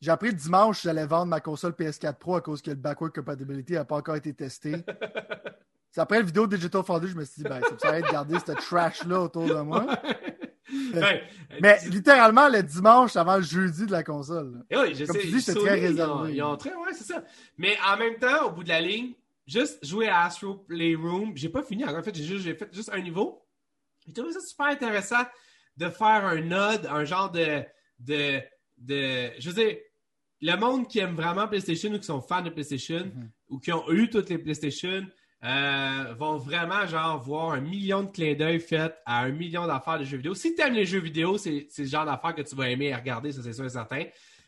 B: J'ai appris le dimanche j'allais vendre ma console PS4 Pro à cause que le backward compatibility n'a pas encore été testé. C'est après la vidéo Digital Foundry, je me suis dit, ben, ça me de garder ce trash-là autour de moi.
A: Ben,
B: Mais littéralement, le dimanche avant le jeudi de la console.
A: Et oui, je
B: Comme
A: sais,
B: tu dis, c'était très
A: ils ont-
B: réservé.
A: Ils ont, très, ouais, c'est ça. Mais en même temps, au bout de la ligne, juste jouer à Astro Playroom, j'ai pas fini encore. En fait, j'ai juste, j'ai fait juste un niveau. J'ai trouvé ça super intéressant de faire un nod, un genre de, de, de, je veux dire, le monde qui aime vraiment PlayStation ou qui sont fans de PlayStation
B: Mhm.
A: ou qui ont eu toutes les PlayStation euh, vont vraiment genre voir un million de clins d'œil faits à un million d'affaires de jeux vidéo. Si tu aimes les jeux vidéo, c'est le genre d'affaires que tu vas aimer et regarder, ça c'est sûr et certain.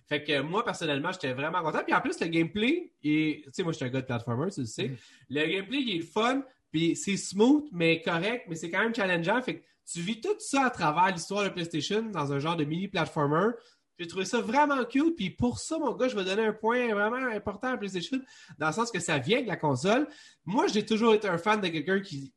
A: Fait que moi, personnellement, j'étais vraiment content. Puis en plus, le gameplay, et tu sais, moi, je suis un gars de platformer, tu le sais.
B: Mhm.
A: Le gameplay, il est fun. Puis Puis c'est smooth, mais correct, mais c'est quand même challengeant. Fait que tu vis tout ça à travers l'histoire de PlayStation dans un genre de mini-platformer. J'ai trouvé ça vraiment cute. Puis pour ça, mon gars, je vais donner un point vraiment important à PlayStation, dans le sens que ça vient de la console. Moi, j'ai toujours été un fan de quelqu'un qui,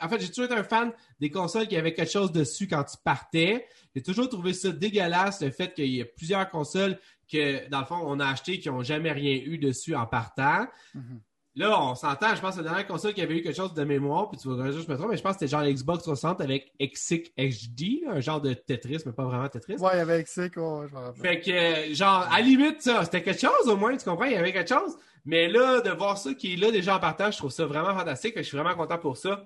A: en fait, j'ai toujours été un fan des consoles qui avaient quelque chose dessus quand tu partais. J'ai toujours trouvé ça dégueulasse, le fait qu'il y ait plusieurs consoles que, dans le fond, on a achetées qui n'ont jamais rien eu dessus en partant.
B: Mhm.
A: Là, on s'entend, je pense que la dernière console qui avait eu quelque chose de mémoire, puis tu vas je me trompe, mais je pense que c'était genre l'Xbox 360 avec Exik HD, un genre de Tetris, mais pas vraiment Tetris.
B: Ouais, il y avait Exic, ouais, je me rappelle.
A: Fait que, genre, à la limite, ça, c'était quelque chose au moins, tu comprends? Il y avait quelque chose. Mais là, de voir ça qui est là déjà en partage, je trouve ça vraiment fantastique. Fait que je suis vraiment content pour ça.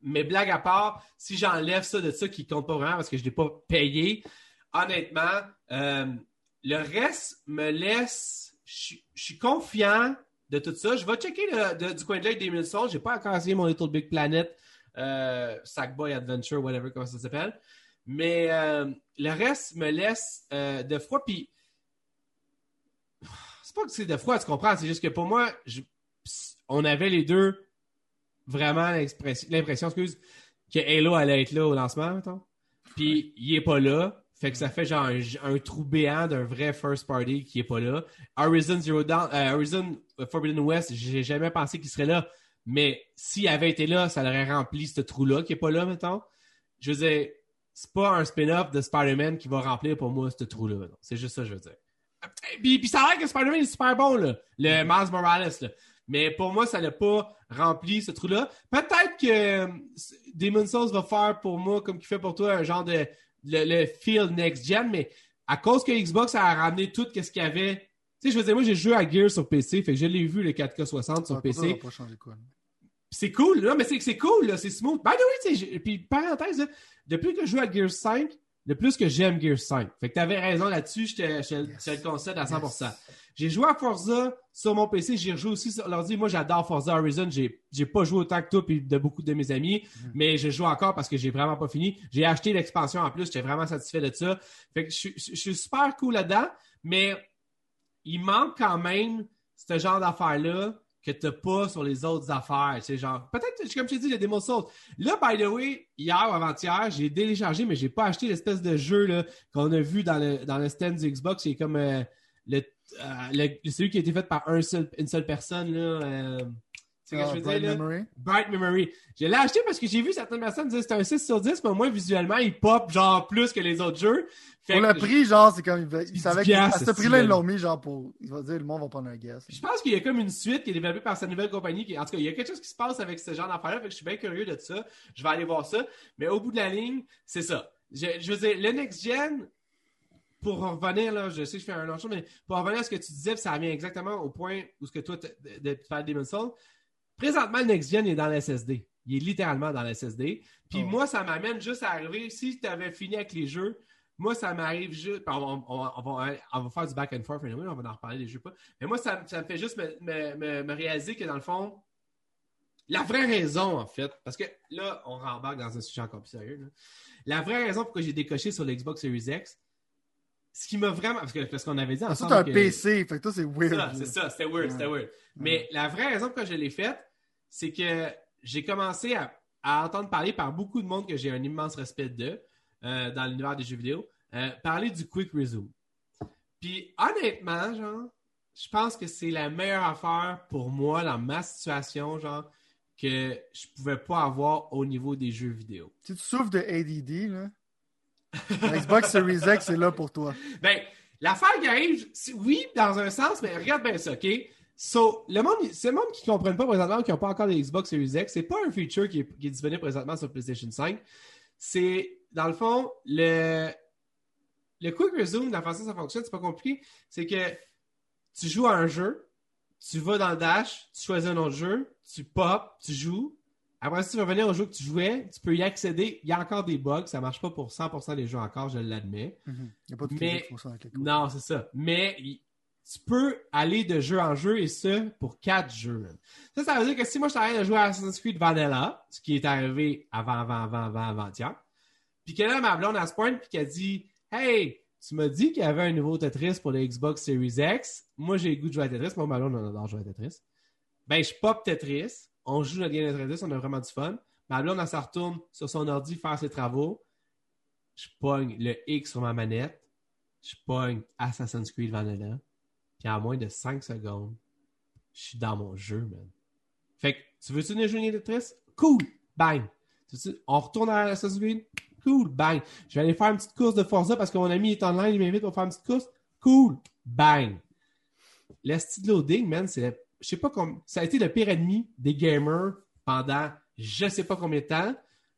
A: Mais blague à part, si j'enlève ça de ça qui compte pas vraiment parce que je l'ai pas payé, honnêtement, euh, le reste me laisse. Je suis confiant de tout ça. Je vais checker le- de- du coin de l'œil des 1000 Souls. J'ai pas encore essayé mon Little Big Planet, euh, Sackboy Adventure, whatever, comment ça s'appelle. Mais euh, le reste me laisse euh, de froid. Puis, c'est pas que c'est de froid, tu comprends. C'est juste que pour moi, je- on avait les deux vraiment l'impression, excuse, que Halo allait être là au lancement, mettons. Puis, il est pas là. Fait que ça fait genre un, un trou béant d'un vrai first party qui est pas là. Horizon Zero Dawn, euh, Horizon Forbidden West, j'ai jamais pensé qu'il serait là. Mais s'il avait été là, ça aurait rempli ce trou-là qui est pas là, mettons. Je veux dire, c'est pas un spin-off de Spider-Man qui va remplir pour moi ce trou-là. C'est juste ça que je veux dire. Puis, puis ça a l'air que Spider-Man est super bon, là. Le Miles Morales, là. Mais pour moi, ça n'a pas rempli ce trou-là. Peut-être que euh, Demon Souls va faire pour moi, comme qu'il fait pour toi, un genre de le, le feel next-gen, mais à cause que Xbox a ramené tout ce qu'il y avait. Tu sais, je veux dire, moi, j'ai joué à Gear sur PC, fait que je l'ai vu, le 4K60 sur PC.
B: pas changer quoi?
A: C'est cool, là, mais c'est cool, là, c'est smooth. By the way, puis parenthèse, là, depuis que je joue à Gears 5, le plus que j'aime Gears 5. Fait que t'avais raison là-dessus, je te, je te-
B: Yes.
A: je te le concède à 100%.
B: Yes.
A: J'ai joué à Forza sur mon PC, j'ai rejoué aussi sur l'ordi. Moi, j'adore Forza Horizon. J'ai, j'ai pas joué autant que toi et de beaucoup de mes amis,
B: Mhm.
A: mais je joue encore parce que j'ai vraiment pas fini. J'ai acheté l'expansion en plus, j'étais vraiment satisfait de ça. Fait que je suis super cool là-dedans, mais il manque quand même ce genre d'affaires-là que t'as pas sur les autres affaires. C'est genre, peut-être, comme je t'ai dit, le démo Souls. Là, by the way, hier ou avant-hier, j'ai téléchargé, mais j'ai pas acheté l'espèce de jeu qu'on a vu dans le, dans le stand du Xbox. C'est comme euh, le, euh, le- celui qui a été fait par une seule personne. Là, euh, c'est ce que
B: Ah,
A: je veux
B: Bright
A: dire, là?
B: Memory?
A: Bright Memory. Je l'ai acheté parce que j'ai vu certaines personnes dire que c'était un 6 sur 10, mais au moins visuellement, il pop genre plus que les autres jeux. Fait
B: Pour le prix, genre, c'est comme. Il, va- il
A: Il
B: savait
A: dit
B: que. À
A: gas,
B: ce prix-là,
A: c'est-
B: ils l'ont mis, genre, pour. Il va dire, le monde va prendre un guess.
A: Je pense qu'il y a comme une suite qui est développée par sa nouvelle compagnie. Qui, en tout cas, il y a quelque chose qui se passe avec ce genre d'affaires-là. Fait que je suis bien curieux de ça. Je vais aller voir ça. Mais au bout de la ligne, c'est ça. Je, je veux dire, le next-gen, pour en revenir, là, je sais que je fais un long show, mais pour en revenir à ce que tu disais, ça revient exactement au point où ce que toi, t'as- de, de faire Demon's. Présentement, le next-gen est dans le SSD. Il est littéralement dans le SSD. Puis
B: Oh.
A: moi, ça m'amène juste à arriver. Si tu avais fini avec les jeux, moi, ça m'arrive juste. On, on- on- on va, on va faire du back and forth, anyway, on va en reparler des jeux pas. Mais moi, ça, ça me fait juste me, me- me- me réaliser que dans le fond, la vraie raison, en fait, parce que là, on rembarque dans un sujet encore plus sérieux. là. La vraie raison pourquoi j'ai décoché sur l'Xbox Series X, ce qui m'a vraiment. Parce que- parce qu'on avait dit
B: Ah,
A: ensemble.
B: t'as un
A: que-
B: PC, fait que toi, c'est weird.
A: c'est ça, c'était weird, c'était weird. Mais la vraie raison pour laquelle je l'ai faite, c'est que j'ai commencé à, à entendre parler par beaucoup de monde que j'ai un immense respect de euh, dans l'univers des jeux vidéo, euh, parler du Quick Resume. Puis honnêtement, genre, je pense que c'est la meilleure affaire pour moi dans ma situation, genre, que je pouvais pas avoir au niveau des jeux vidéo.
B: Si tu souffres de ADD, là, la Xbox Series X, c'est là pour toi.
A: Ben, l'affaire qui arrive, oui, dans un sens, mais regarde bien ça, OK? So, le monde, c'est le monde qui ne comprennent pas présentement, qui n'ont pas encore de Xbox Series X, c'est pas un feature qui est, qui est disponible présentement sur PlayStation 5. C'est, dans le fond, le, le Quick Resume, la façon dont ça fonctionne, c'est pas compliqué. C'est que tu joues à un jeu, tu vas dans le dash, tu choisis un autre jeu, tu pop, tu joues. Après, si tu veux revenir au jeu que tu jouais, tu peux y accéder. Il y a encore des bugs, ça marche pas pour 100% des jeux encore, je l'admets.
B: Mhm. Il n'y a pas de
A: Mais-
B: avec les.
A: Non, c'est ça. Mais tu peux aller de jeu en jeu et ce, pour quatre jeux. Ça, ça veut dire que si moi je t'arrête de jouer à Assassin's Creed Vanilla, ce qui est arrivé avant, avant, avant, avant, avant-hier, puis que là, ma blonde, elle se pointe puis qu'elle dit Hey, tu m'as dit qu'il y avait un nouveau Tetris pour le Xbox Series X. Moi, j'ai le goût de jouer à Tetris. Moi, ma blonde, on adore jouer à Tetris. Ben, je pop Tetris. on joue notre game de 10, on a vraiment du fun. Ma blonde, elle se retourne sur son ordi faire ses travaux. Je pogne le X sur ma manette. Je pogne Assassin's Creed Vanilla. Puis en moins de 5 secondes, je suis dans mon jeu, man. Fait que, tu veux-tu une de triste? Cool! Bang! On retourne à Assassin's Creed? Cool! Bang! Je vais aller faire une petite course de Forza parce que mon ami est online, il m'invite pour faire une petite course. Cool! Bang! Le style loading, man, c'est je sais pas comment. Ça a été le pire ennemi des gamers pendant je sais pas combien de temps.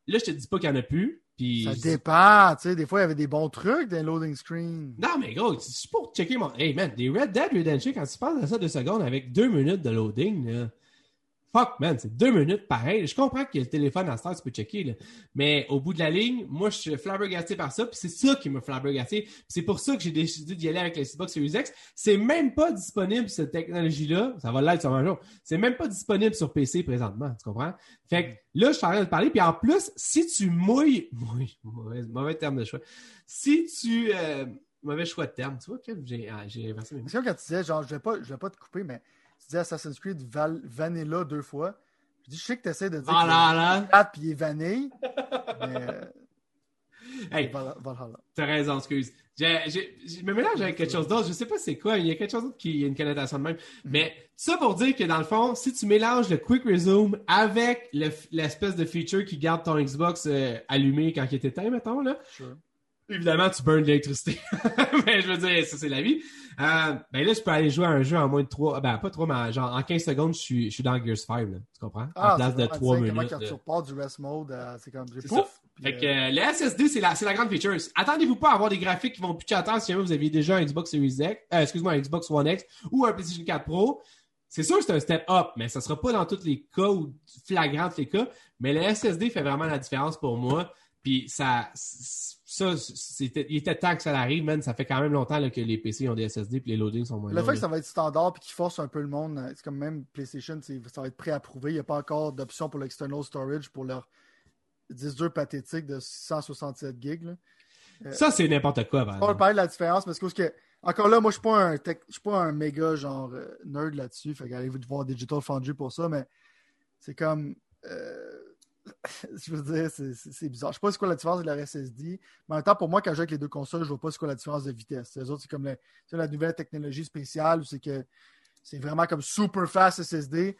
A: Là, je te dis pas qu'il y en a plus. Puis
B: ça dépend, tu sais. Des fois, il y avait des bons trucs dans le loading screen.
A: Non, mais gros, c'est pour checker mon. Hey man, des Red Dead Redemption, quand tu passes à ça deux secondes avec deux minutes de loading, là, Fuck, man, c'est deux minutes pareil. Je comprends que le téléphone à temps, tu peux checker, là. mais au bout de la ligne, moi, je suis flabbergasté par ça, puis c'est ça qui m'a flabbergasté. C'est pour ça que j'ai décidé d'y aller avec la Xbox Series X. C'est même pas disponible, cette technologie-là. Ça va l'être sur un jour. C'est même pas disponible sur PC présentement, tu comprends? Fait que là, je suis en train de parler, puis en plus, si tu mouilles, mouille, mauvais, mauvais terme de choix. Si tu, euh, mauvais choix de terme, tu vois, j'ai, ah, j'ai inversé
B: mes. C'est quand tu disais, genre, je vais pas, je vais pas te couper, mais tu dis Assassin's Creed Vanilla deux fois. Je dis, je sais que tu essaies de dire
A: ah là.
B: puis il est vanille. mais. Euh,
A: hey, t'as raison, excuse. je me mélange avec quelque chose d'autre. Je sais pas c'est quoi. Il y a quelque chose d'autre qui a une connotation de même. Mm-hmm. Mais ça pour dire que dans le fond, si tu mélanges le Quick Resume avec l'espèce de feature qui garde ton Xbox euh, allumé quand il est éteint, mettons, là. Évidemment, tu burns de l'électricité. mais je veux dire, ça, c'est la vie. Euh, ben là, je peux aller jouer à un jeu en moins de 3, ben pas 3, mais genre en 15 secondes, je suis, je suis dans Gears 5, là, tu comprends?
B: Ah, en place de 3 minutes. Quand tu repars du rest mode, euh, c'est comme pouf! Ça.
A: Fait que euh, le SSD, c'est la, la grande feature. Attendez-vous pas à avoir des graphiques qui vont pitcher à si jamais vous aviez déjà un Xbox Series X, excuse-moi, un Xbox One X ou un PlayStation 4 Pro. C'est sûr que c'est un step up, mais ça sera pas dans tous les cas ou flagrant les cas. Mais le SSD fait vraiment la différence pour moi. Puis ça, ça, il était temps que ça arrive, man. Ça fait quand même longtemps que les PC ont des SSD et les loadings sont moins
B: Le fait que ça va être standard et qu'ils force un peu le monde, euh, c'est comme même PlayStation, ça va être préapprouvé. Il n'y a pas encore d'option pour l'external storage pour leur 10 dur pathétique de 167 gigs.
A: Euh, ça, c'est n'importe quoi.
B: On va parler de la différence parce que, encore là, moi, je ne suis, pas un méga genre euh, nerd là-dessus. Fait qu'allez-vous voir Digital Foundry pour ça, mais c'est comme. je veux dire, c'est bizarre. Je ne sais pas c'est quoi la différence de la SSD. Mais en même temps, pour moi, quand je joue avec les deux consoles, je ne vois pas c'est quoi la différence de vitesse. Les autres, c'est comme la nouvelle technologie spéciale, c'est que c'est vraiment comme super fast SSD.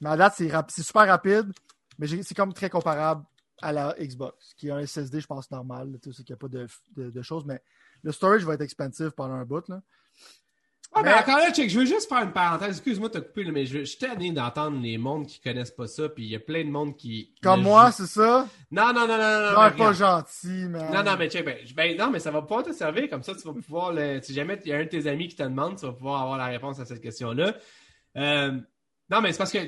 B: Mais à date, c'est super rapide, mais c'est comme très comparable à la Xbox, qui a un SSD, je pense, normal. Tu qu'il n'y a pas de, choses, mais le storage va être expansif pendant un bout.
A: Ah, mais encore là, check, je veux juste faire une parenthèse. Excuse-moi de te couper, mais je, suis tanné d'entendre les mondes qui connaissent pas ça, puis il y a plein de monde qui.
B: Comme moi, c'est ça?
A: Non, non, non, non, non.
B: Non, pas gentil, mais.
A: Non, non, mais check, ben, ben, non, mais ça va pouvoir te servir, comme ça, tu vas pouvoir, le, si jamais il y a un de tes amis qui te demande, tu vas pouvoir avoir la réponse à cette question-là. Euh, non, mais c'est parce que,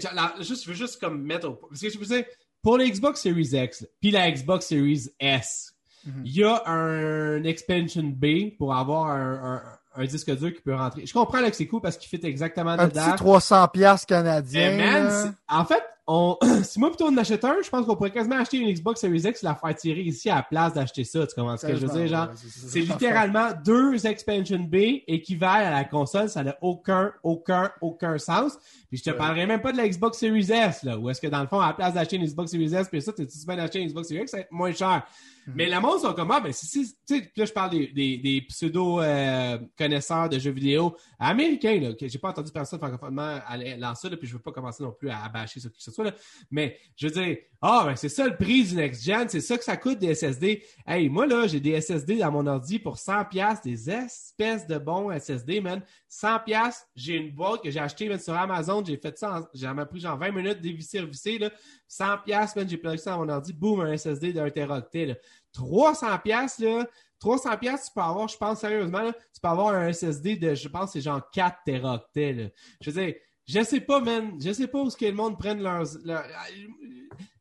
A: juste, je veux juste comme mettre au. Parce que je vous dire, pour la Xbox Series X, puis la Xbox Series S, mhm. il y a un expansion B pour avoir un un disque dur qui peut rentrer. Je comprends là, que c'est cool parce qu'il fit exactement
B: un dedans. Un petit 300 pièces canadien.
A: en fait, on, si moi plutôt en achète un, je pense qu'on pourrait quasiment acheter une Xbox Series X et la faire tirer ici à la place d'acheter ça. Tu comprends ce que je veux dire? Genre, c'est littéralement deux expansion B équivalent à la console. Ça n'a aucun, aucun, aucun sens. Puis je te parlerai même pas de la Xbox Series S, là, où est-ce que dans le fond, à la place d'acheter une Xbox Series S, puis ça, tu es d'acheter une Xbox Series X, ça va être moins cher. Mhm. Mais le monde sont comme, ah, ben, si, tu sais, là, je parle des, des, des pseudo-connaisseurs euh, de jeux vidéo américains, là, que j'ai pas entendu personne francophonement lancer ça, là, puis je veux pas commencer non plus à, bâcher ce qui ce soit, là. Mais, je veux dire, ah, ben, c'est ça le prix du Next Gen, c'est ça que ça coûte des SSD. Hey, moi, là, j'ai des SSD dans mon ordi pour 100$, des espèces de bons SSD, man. 100$, j'ai une boîte que j'ai achetée, sur Amazon, j'ai fait ça, j'ai pris genre 20 minutes, dévisser, revisser, là. 100$, man, j'ai plugé ça dans mon ordi, boum, un SSD d'un teraoctet, là. 300 pièces là, 300 pièces tu peux avoir, je pense sérieusement, tu peux avoir un SSD de, je pense, c'est genre 4 teraoctets. Je veux dire, je sais pas, man, je sais pas où ce que le monde prenne leurs...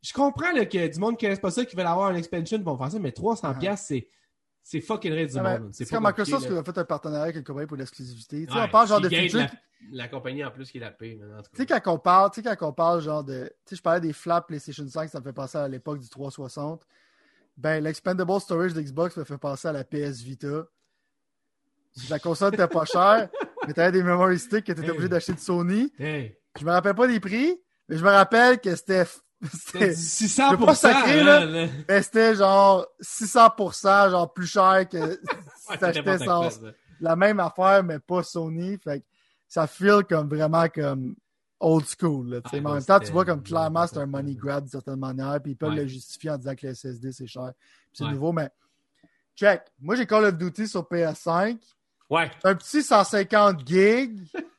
A: Je comprends que du monde qui ne pas ça, qui veut avoir une expansion, vont faire ça, mais 300 uh pièces c'est c'est fucking rare du monde.
B: C'est comme Microsoft qui a fait un partenariat avec une compagnie pour l'exclusivité. Tu sais, on parle genre de
A: feature. La, compagnie en plus qui la paye.
B: Tu sais, quand on parle, tu sais, quand on parle genre de. Tu sais, je parlais des flaps PlayStation 5, ça me fait penser à l'époque du 360. Ben, l'expandable storage d'Xbox me fait penser à la PS Vita. La console n'était pas chère, mais tu avais des memory sticks que tu étais obligé d'acheter de Sony. Je me rappelle pas des prix, Mais je me rappelle que c'était.
A: C'était
B: c'était-
A: 600
B: Je veux pas sacrer, là.
A: là.
B: mais c'était genre 600%, genre plus cher que si
A: Ouais,
B: t'achetais la même affaire, mais pas Sony. Fait que ça feel comme vraiment comme old school. Là.
A: Ah,
B: mais en même temps, tu vois comme clairement c'est un money grab d'une certaine manière, puis ils peuvent
A: Ouais.
B: le justifier en disant que le SSD c'est cher. C'est
A: Ouais.
B: nouveau, mais check. Moi j'ai Call of Duty sur PS5.
A: Ouais.
B: Un petit 150 gigs.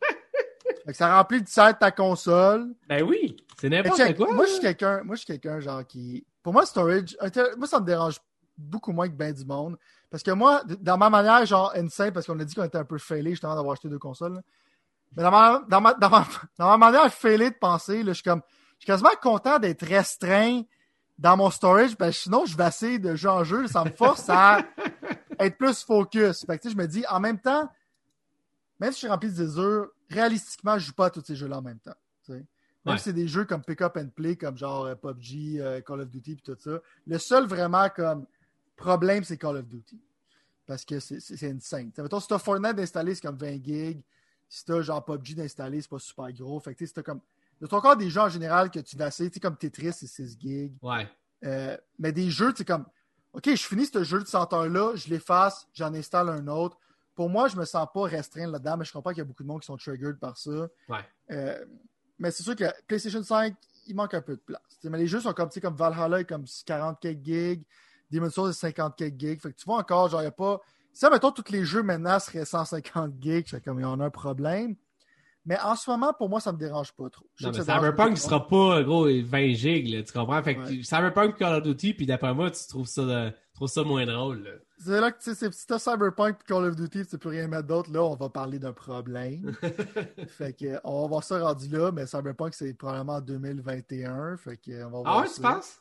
B: fait que ça remplit de ta console.
A: Ben oui. C'est n'importe quoi.
B: moi, je suis quelqu'un, moi, je suis quelqu'un, genre, qui. Pour moi, storage, inter- moi, ça me dérange beaucoup moins que bien du monde. Parce que moi, dans ma manière, genre, insane, parce qu'on a dit qu'on était un peu failé justement d'avoir acheté deux consoles. là. Mais dans ma, dans ma, dans ma, dans ma manière failée de penser, là, je suis comme, je suis quasiment content d'être restreint dans mon storage, parce que sinon, je vais essayer de jeu en jeu. Ça me force à être plus focus. Fait que, tu sais, je me dis, en même temps, même si je suis rempli de désir, réalistiquement, je joue pas à tous ces jeux-là en même temps. Même
A: Ouais.
B: si c'est des jeux comme Pick Up and Play, comme genre euh, PUBG, euh, Call of Duty, puis tout ça. Le seul vraiment comme problème, c'est Call of Duty. Parce que c'est insane. T'sais, mettons, si t'as Fortnite d'installer, c'est comme 20 gigs. Si t'as genre PUBG d'installer, c'est pas super gros. Fait que si t'as comme. Des jeux en général que tu vas essayer, comme Tetris, c'est 6 gigs.
A: Ouais.
B: Euh, mais des jeux, tu sais, comme, OK, je finis ce jeu de 100 heures-là, je l'efface, j'en installe un autre. Pour moi, je me sens pas restreint là-dedans, mais je comprends qu'il y a beaucoup de monde qui sont triggered par ça.
A: Ouais.
B: Euh, mais c'est sûr que PlayStation 5, il manque un peu de place. T'sais, mais les jeux sont comme, comme Valhalla comme 40 quelques gigs, Demon's Souls est 50 quelques gigs. Fait que tu vois encore, genre, il n'y a pas. Si, mettons, tous les jeux maintenant seraient 150 gigs, comme, il y en a un problème. Mais en ce moment, pour moi, ça me dérange pas trop.
A: Non, mais Cyberpunk,
B: monde.
A: sera pas, gros, 20 gigs, là, tu comprends? Fait que
B: Ouais.
A: Cyberpunk Call of Duty, puis d'après moi, tu trouves ça, tu trouves ça moins drôle.
B: C'est là que, tu sais, c'est- si t'as Cyberpunk et Call of Duty, tu peux rien mettre d'autre, là, on va parler d'un problème. fait que, euh, on va voir ça rendu là, mais Cyberpunk, c'est probablement en 2021. Fait que, euh, on va
A: Ah
B: voir
A: ouais,
B: ça.
A: tu penses?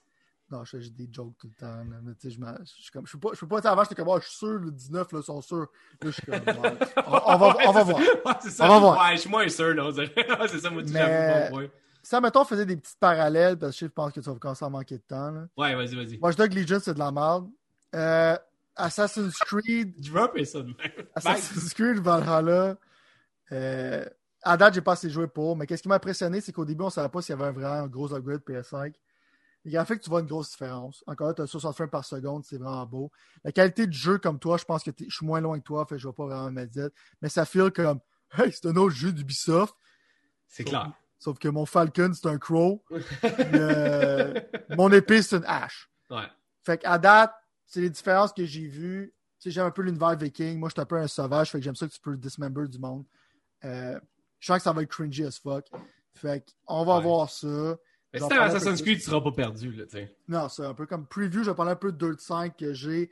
B: Non, je fais des jokes tout le temps. là. Mais tu sais, je je suis comme, je peux pas, je peux pas, avant, j'étais comme, oh, je suis sûr, le 19, là, sont sûrs. Là, je suis comme, ouais. on, on va, on va voir.
A: Ouais, c'est ça.
B: On va voir.
A: Ouais, je suis moins sûr, là, c'est ça, moi, tu
B: Mais-
A: ouais.
B: Ça, mettons, on faisait des petites parallèles, parce que je pense que tu vas commencer à manquer de temps, là.
A: Ouais, vas-y, vas-y.
B: Watch Dogs Legion, c'est de la merde. Euh, Assassin's Creed,
A: Drop et ça de même.
B: Assassin's Creed Valhalla. Euh, à date, j'ai pas assez joué pour, mais qu'est-ce qui m'a impressionné, c'est qu'au début, on savait pas s'il y avait un vraiment un gros upgrade PS5. Les graphiques, tu vois une grosse différence. Encore là, tu as 60 frames par seconde, c'est vraiment beau. La qualité du jeu, comme toi, je pense que je suis moins loin que toi, fait je vais pas vraiment me dire. Mais ça feel comme, hey, c'est un autre jeu d'Ubisoft.
A: C'est clair.
B: Sauf que mon Falcon, c'est un crow. Puis, euh, mon épée, c'est une hache.
A: Ouais.
B: Fait qu'à date, c'est les différences que j'ai vues. Tu sais, j'aime un peu l'univers viking. Moi, je suis un peu un sauvage. Fait que j'aime ça que tu peux dismember du monde. Euh, je sens que ça va être cringy as fuck. Fait qu'on va
A: Ouais.
B: voir ça.
A: Mais si t'as Assassin's Creed, tu seras pas perdu, là, tu.
B: Non, c'est un peu comme preview. Je vais parler un peu de Dirt 5 que j'ai.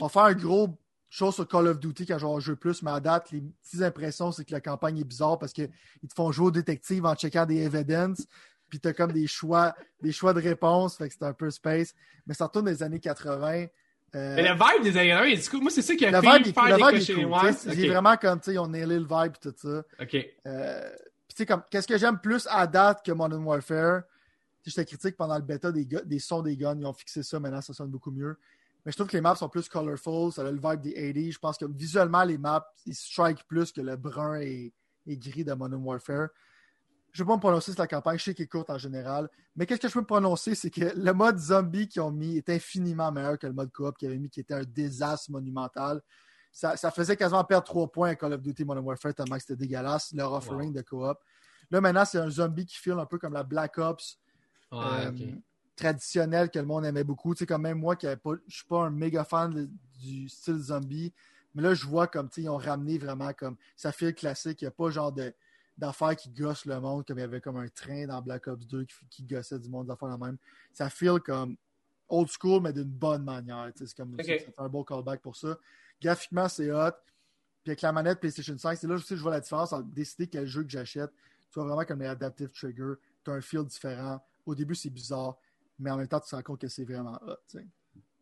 B: On va faire un gros chose sur Call of Duty quand je vais en jouer plus, mais à date, les petites impressions, c'est que la campagne est bizarre parce qu'ils te font jouer au détective en checkant des evidence, puis t'as comme des choix, des choix de réponse, fait que c'est un peu space. Mais ça retourne des années 80. Euh,
A: Mais le vibe des années 80, du coup, moi, c'est ça qui a
B: le
A: fait
B: vibe,
A: faire
B: le vibe
A: les
B: cool. C'est vraiment comme, tu sais, ont nailé le vibe et tout ça.
A: Ok.
B: Euh, puis tu sais, comme, qu'est-ce que j'aime plus à date que Modern Warfare? J'étais critique pendant le bêta des, sons des guns, ils ont fixé ça, maintenant ça sonne beaucoup mieux. Mais je trouve que les maps sont plus colorful, ça a le vibe des 80. Je pense que visuellement, les maps, ils strike plus que le brun et, et gris de Modern Warfare. Je ne vais pas me prononcer sur la campagne, je sais qu'elle est courte en général. Mais qu'est-ce que je peux me prononcer, c'est que le mode zombie qu'ils ont mis est infiniment meilleur que le mode coop qu'ils avaient mis, qui était un désastre monumental. Ça, ça faisait quasiment perdre 3 points à Call of Duty Modern Warfare tellement que c'était dégueulasse, leur offering de coop. Là, maintenant, c'est un zombie qui file un peu comme la Black Ops
A: Ouais,
B: euh,
A: ok.
B: traditionnelle que le monde aimait beaucoup. Tu sais, comme même moi, qui pas, je suis pas un méga fan de- du style zombie, mais là, je vois comme, tu sais, ils ont ramené vraiment comme, ça file classique. Il n'y a pas genre de d'affaires qui gossent le monde, comme il y avait comme un train dans Black Ops 2 qui, qui gossait du monde d'affaires la même. Ça file comme old school, mais d'une bonne manière. tu sais, C'est comme ça, ça fait un beau callback pour ça. Graphiquement, c'est hot. Puis avec la manette PlayStation 5, c'est là aussi que je vois la différence entre décider quel jeu que j'achète. Tu vois vraiment comme les Adaptive Trigger. Tu as un feel différent. Au début, c'est bizarre, mais en même temps, tu te rends compte que c'est vraiment hot.
A: Ouais,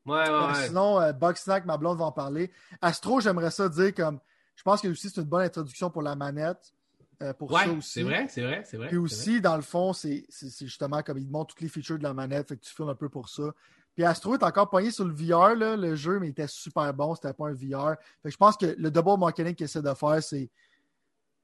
A: ouais,
B: Euh,
A: ouais.
B: Sinon, euh, Bug Snack, ma blonde va en parler. Astro, j'aimerais ça dire comme. Je pense que aussi c'est une bonne introduction pour la manette. euh, pour ça
A: Ouais,
B: aussi.
A: c'est vrai, c'est vrai, c'est vrai.
B: Puis aussi, dans le fond, c'est justement comme il te montre toutes les features de la manette, fait que tu filmes un peu pour ça. Puis Astro est encore pogné sur le VR, là, le jeu, mais il était super bon, c'était pas un VR. Fait que je pense que le double marketing qu'il essaie de faire, c'est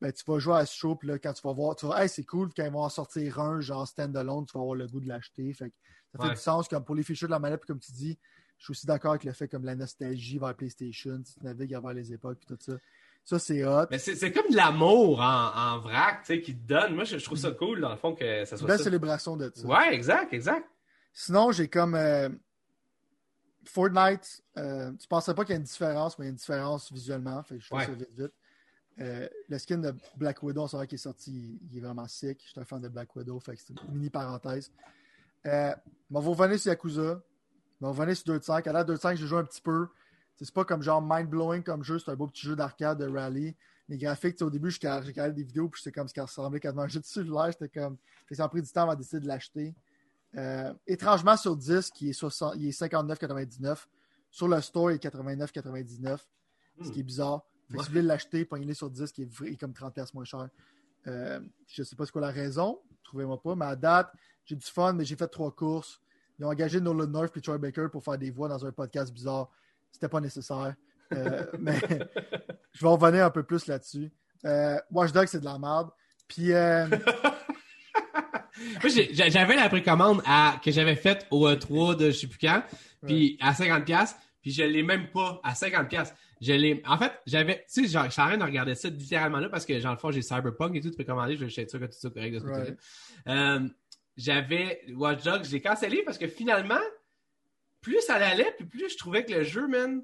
B: ben, tu vas jouer à ce show, puis là, quand tu vas voir, tu vas, hey, c'est cool, quand ils vont en sortir un, genre stand-alone, tu vas avoir le goût de l'acheter. Fait que ça fait
A: Ouais.
B: du sens, comme pour les features de la manette, puis comme tu dis, je suis aussi d'accord avec le fait comme la nostalgie vers PlayStation, tu navigues vers les époques, puis tout ça. Ça, c'est hot.
A: Mais c'est comme de l'amour en, en vrac, tu sais, qui te donne. Moi, je, je trouve ça cool, dans le fond, que ça
B: Une
A: soit
B: belle
A: ça.
B: célébration de ça.
A: Ouais, exact, exact.
B: Sinon, j'ai comme euh, Fortnite. Euh, tu penserais pas qu'il y a une différence, mais il y a une différence visuellement. Fait que je fais
A: Ouais.
B: ça vite vite. Euh, le skin de Black Widow, vrai qu'il est sorti, il, est vraiment sick. Je suis un fan de Black Widow, fait que c'est une mini parenthèse. Euh, on va revenir sur Yakuza. On va sur 2 de 5. À la 2 de 5, j'ai joué un petit peu. C'est pas comme genre mind-blowing comme jeu, c'est un beau petit jeu d'arcade de rallye. Les graphiques, au début, j'ai regardé des vidéos, puis c'était comme ce qui ressemblait à un jeu de cellulaire. J'étais comme. Ça a pris du temps avant de décider de l'acheter. Euh, étrangement, sur 10, il est, 60 il est 59,99. Sur le store, il est 89,99. Ce qui est bizarre. Fait que si vous voulez l'acheter, pognez-le sur 10, qui est, comme 30$ piastres moins cher. Euh, je sais pas c'est quoi la raison. Trouvez-moi pas. Mais à date, j'ai du fun, mais j'ai fait trois courses. Ils ont engagé Nolan North et Troy Baker pour faire des voix dans un podcast bizarre. C'était pas nécessaire. Euh, mais je vais revenir un peu plus là-dessus. Euh, Watch Dogs, c'est de la merde. Puis, euh,
A: j'avais la précommande à, que j'avais faite au E3 de je sais plus quand, puis à 50$, puis je l'ai même pas à 50$. Je l'ai, en fait, j'avais, tu sais, genre, je train de regarder ça littéralement là parce que, dans le fond, j'ai Cyberpunk et tout, tu peux commander, je vais être sûr que tout ça correct de ce côté-là. Euh, j'avais Watch Dogs, je l'ai cancellé parce que finalement, plus ça allait, puis plus je trouvais que le jeu, man,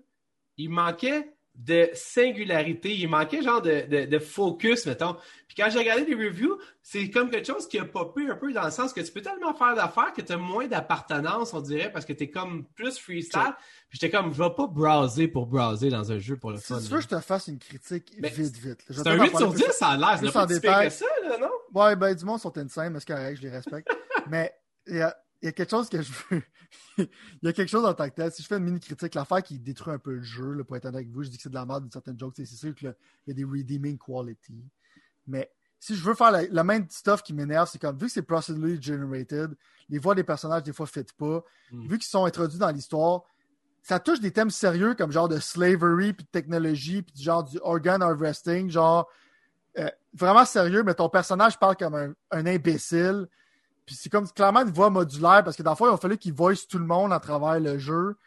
A: il manquait de singularité, il manquait genre de, de, de focus, mettons. Puis quand j'ai regardé les reviews, c'est comme quelque chose qui a popé un peu dans le sens que tu peux tellement faire d'affaires que tu as moins d'appartenance, on dirait, parce que tu es comme plus freestyle. Puis j'étais comme, je vais pas browser pour browser dans un jeu pour le
B: si
A: fun.
B: tu
A: là.
B: veux que je te fasse une critique
A: Mais
B: vite, vite.
A: C'est un
B: peut-être en
A: 8 sur
B: parler plus-
A: 10, ça a l'air. C'est pas si pire que ça, là, non?
B: Ouais, ben du monde sont insane, mais c'est correct, je les respecte. mais il y a, il y a quelque chose que je veux. il y a quelque chose en tant que tel. Si je fais une mini critique, l'affaire qui détruit un peu le jeu, là, pour être honnête avec vous, je dis que c'est de la merde d'une certaine joke, c'est sûr qu'il y a des redeeming quality. Mais si je veux faire la- même stuff qui m'énerve, c'est comme vu que c'est procedurally generated, les voix des personnages des fois ne pas,
A: Mm.
B: vu qu'ils sont introduits dans l'histoire, ça touche des thèmes sérieux comme genre de slavery, puis de technologie, puis du genre du organ harvesting, genre euh, vraiment sérieux, mais ton personnage parle comme un, un imbécile. Puis c'est comme clairement une voix modulaire parce que dans le fond, il a fallu qu'il voice tout le monde à travers le jeu.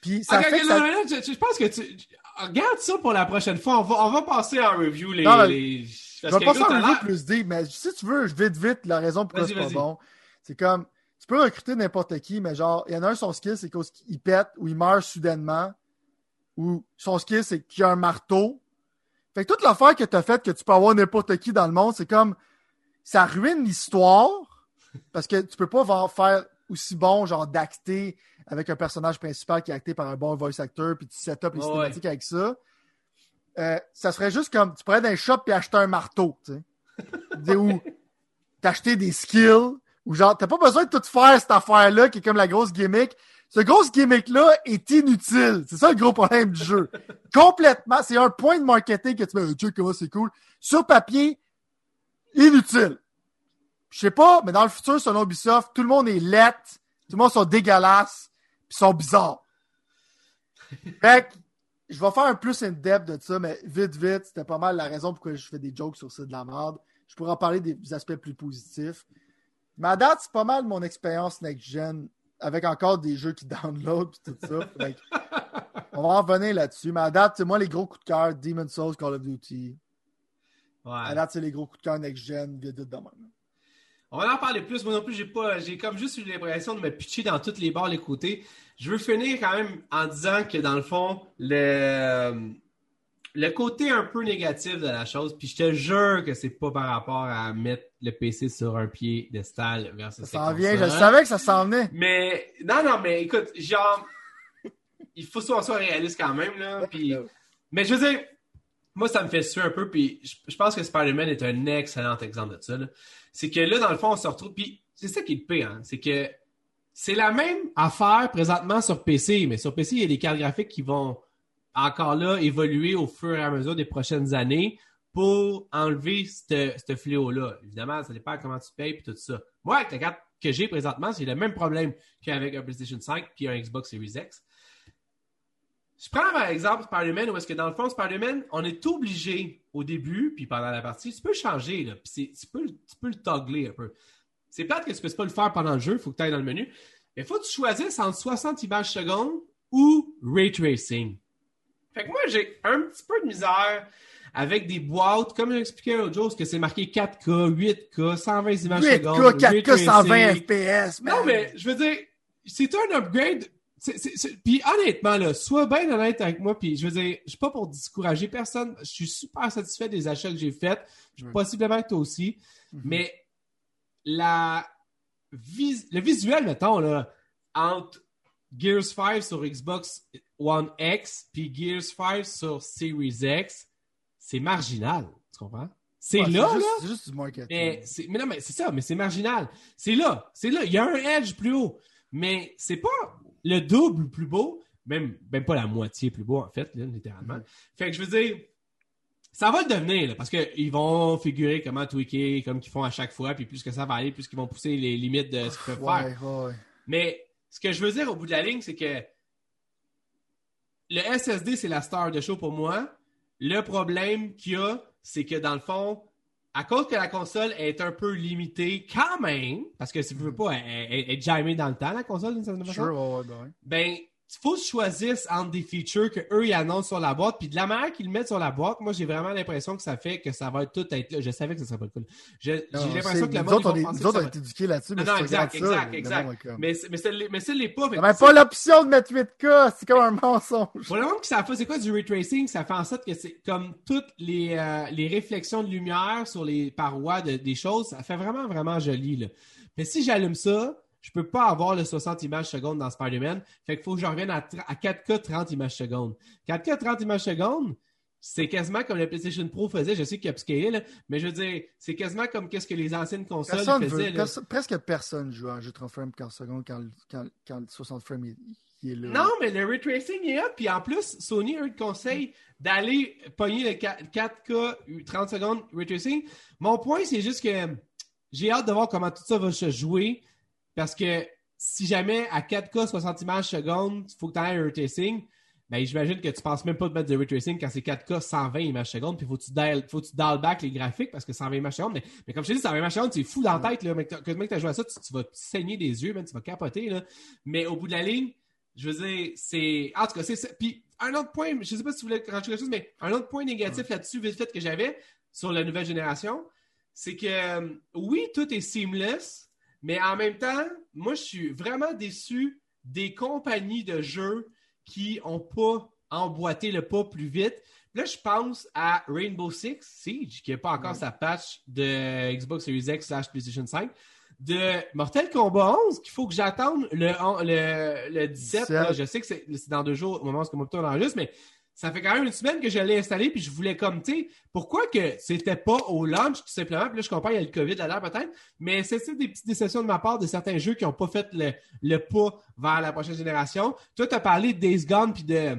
B: Puis ça fait que ça-
A: je, je pense que tu. Regarde ça pour la prochaine fois. On va, on va passer en review les.
B: Non,
A: les...
B: Je vais
A: que,
B: pas faire
A: écoute,
B: un
A: t'as
B: review plus deep, mais si tu veux, vite, vite, la raison pourquoi c'est pas bon. C'est comme, tu peux recruter n'importe qui, mais genre, il y en a un, son skill, c'est qu'il pète ou il meurt soudainement, ou son skill, c'est qu'il a un marteau. Fait que toute l'affaire que tu as faite, que tu peux avoir n'importe qui dans le monde, c'est comme, ça ruine l'histoire, parce que tu peux pas faire aussi bon, genre, d'acter avec un personnage principal qui est acté par un bon voice actor, puis tu set up les cinématiques avec ça. Euh, ça serait juste comme, tu pourrais être dans un shop et acheter un marteau, tu sais. Ou t'acheter des skills, ou genre, t'as pas besoin de tout faire cette affaire-là qui est comme la grosse gimmick. Ce grosse gimmick-là est inutile. C'est ça le gros problème du jeu. Complètement. C'est un point de marketing que tu mets, tu sais comment c'est cool. Sur papier, inutile. Je sais pas, mais dans le futur, selon Ubisoft, tout le monde est let, tout le monde sont dégueulasses, pis sont bizarres. Fait que, je vais faire un plus in-depth de ça, mais vite, vite, c'était pas mal la raison pourquoi je fais des jokes sur ça de la merde. Je pourrais en parler des aspects plus positifs. Mais à date, c'est pas mal mon expérience next-gen, avec encore des jeux qui download et tout ça. Fait que, on va en revenir là-dessus. Mais à date, c'est moi les gros coups de cœur, Demon's Souls, Call of Duty. À
A: Ouais.
B: date, c'est les gros coups de cœur next-gen, vite, vite de même.
A: On va en parler plus. Moi non plus, j'ai pas, j'ai comme juste eu l'impression de me pitcher dans toutes les bords, les côtés. Je veux finir quand même en disant que dans le fond, le, le côté un peu négatif de la chose, puis je te jure que c'est pas par rapport à mettre le PC sur un pied de style versus
B: Ça s'en vient, je savais que ça s'en venait.
A: Mais non, non, mais écoute, genre, il faut soit soit réaliste quand même là. Puis, mais je veux dire, moi ça me fait suer un peu. Puis je, je pense que Spider-Man est un excellent exemple de ça. là. C'est que là, dans le fond, on se retrouve. Puis c'est ça qui est le pire, hein, c'est que c'est la même affaire présentement sur PC, mais sur PC, il y a des cartes graphiques qui vont encore là évoluer au fur et à mesure des prochaines années pour enlever ce fléau-là. Évidemment, ça dépend comment tu payes et tout ça. Moi, avec la carte que j'ai présentement, c'est le même problème qu'avec un PlayStation 5 puis un Xbox Series X. je prends par exemple Spider-Man où est-ce que dans le fond, Spider-Man, on est obligé au début, puis pendant la partie, tu peux changer, là, puis tu peux, tu peux le toggler un peu. C'est plate que tu ne peux pas le faire pendant le jeu, il faut que tu ailles dans le menu. Mais il faut que tu choisisses entre 60 images secondes ou Ray Tracing. Fait que moi, j'ai un petit peu de misère avec des boîtes, comme j'ai expliqué l'autre jour, que c'est marqué 4K, 8K, 120 images 8K, secondes.
B: 4K, 120 FPS.
A: Non, mais je veux dire, c'est un upgrade. Puis honnêtement, là, sois bien honnête avec moi, puis je veux dire, je suis pas pour discourager personne. Je suis super satisfait des achats que j'ai faits. Possiblement que toi aussi. Mm-hmm. Mais la le visuel, mettons, là, entre Gears 5 sur Xbox One X puis Gears 5 sur Series X, c'est marginal. Tu comprends? C'est là, là.
B: C'est juste du marketing.
A: Mais, mais non, mais c'est ça, mais c'est marginal. C'est là. C'est là. Il y a un edge plus haut. Mais c'est pas le double plus beau, même, même pas la moitié plus beau, en fait, littéralement. Mm-hmm. Fait que je veux dire, ça va le devenir, là, parce qu'ils vont figurer comment tweaker, comme qu'ils font à chaque fois, puis plus que ça va aller, plus qu'ils vont pousser les limites de ce qu'ils peuvent faire. Mais ce que je veux dire au bout de la ligne, c'est que le SSD, c'est la star de show pour moi. Le problème qu'il y a, c'est que dans le fond, à cause que la console est un peu limitée quand même, parce que si vous ne veux pas, elle, est jamais dans le temps, la console, d'une certaine
B: façon. Ben,
A: ben il faut choisir entre des features qu'eux, ils annoncent sur la boîte. Puis de la manière qu'ils le mettent sur la boîte, moi, j'ai vraiment l'impression que ça fait que ça va tout être là. Je savais que ce serait pas cool. J'ai l'impression que le monde.
B: Autres, on, autres, on est éduqués là-dessus.
A: Non, non, exact, exact, exact. Mais, mais c'est les pas.
B: Mais pas l'option de mettre 8K. C'est comme un mensonge.
A: Pour le monde qui ça fait, c'est quoi du ray tracing? Ça fait en sorte que c'est comme toutes les, euh, les réflexions de lumière sur les parois de, des choses. Ça fait vraiment, vraiment joli, là. Mais si j'allume ça, je peux pas avoir le 60 images secondes dans Spider-Man. Fait qu'il faut que je revienne à, 4K 30 images secondes. 4K 30 images secondes, c'est quasiment comme le PlayStation Pro faisait. Je sais qu'il y a upscalé, là, mais je veux dire, c'est quasiment comme qu'est-ce que les anciennes consoles faisaient.
B: presque personne joue en jeu 30 frames par seconde quand, quand, quand, le 60 frames est, là.
A: Non, mais le ray tracing est là. Puis en plus, Sony a eu le conseil d'aller pogner le 4K 30 secondes ray tracing. Mon point, c'est juste que j'ai hâte de voir comment tout ça va se jouer. Parce que si jamais à 4K 60 images secondes, il faut que tu aies un retracing, ben, j'imagine que tu ne penses même pas de mettre de retracing quand c'est 4K 120 images secondes, puis faut que tu dial, faut que tu dial back les graphiques parce que 120 images secondes. Mais, comme je te dis, 120 images secondes, c'est fou dans la tête. Là, mec, que mec, tu as joué à ça, tu, vas saigner des yeux, même, tu vas capoter. Là. Mais au bout de la ligne, je veux dire, c'est. En tout cas, c'est. Puis un autre point, je ne sais pas si tu voulais rajouter quelque chose, mais un autre point négatif là-dessus, vite fait, que j'avais sur la nouvelle génération, c'est que euh, oui, tout est seamless, mais en même temps, moi, je suis vraiment déçu des compagnies de jeux qui n'ont pas emboîté le pas plus vite. Là, je pense à Rainbow Six Siege, qui n'a pas encore sa patch de Xbox Series X slash PlayStation 5. De Mortal Kombat 11, qu'il faut que j'attende le, le, le 17. je sais que c'est dans deux jours, au moment où on enregistre, mais ça fait quand même une semaine que je l'ai installé, puis je voulais comme, tu sais, pourquoi que c'était pas au launch, tout simplement, puis là, je comprends, il y a le COVID là-dedans, peut-être, mais c'est des petites déceptions de ma part de certains jeux qui n'ont pas fait le, le, pas vers la prochaine génération. Toi, tu as parlé de Days Gone, puis de...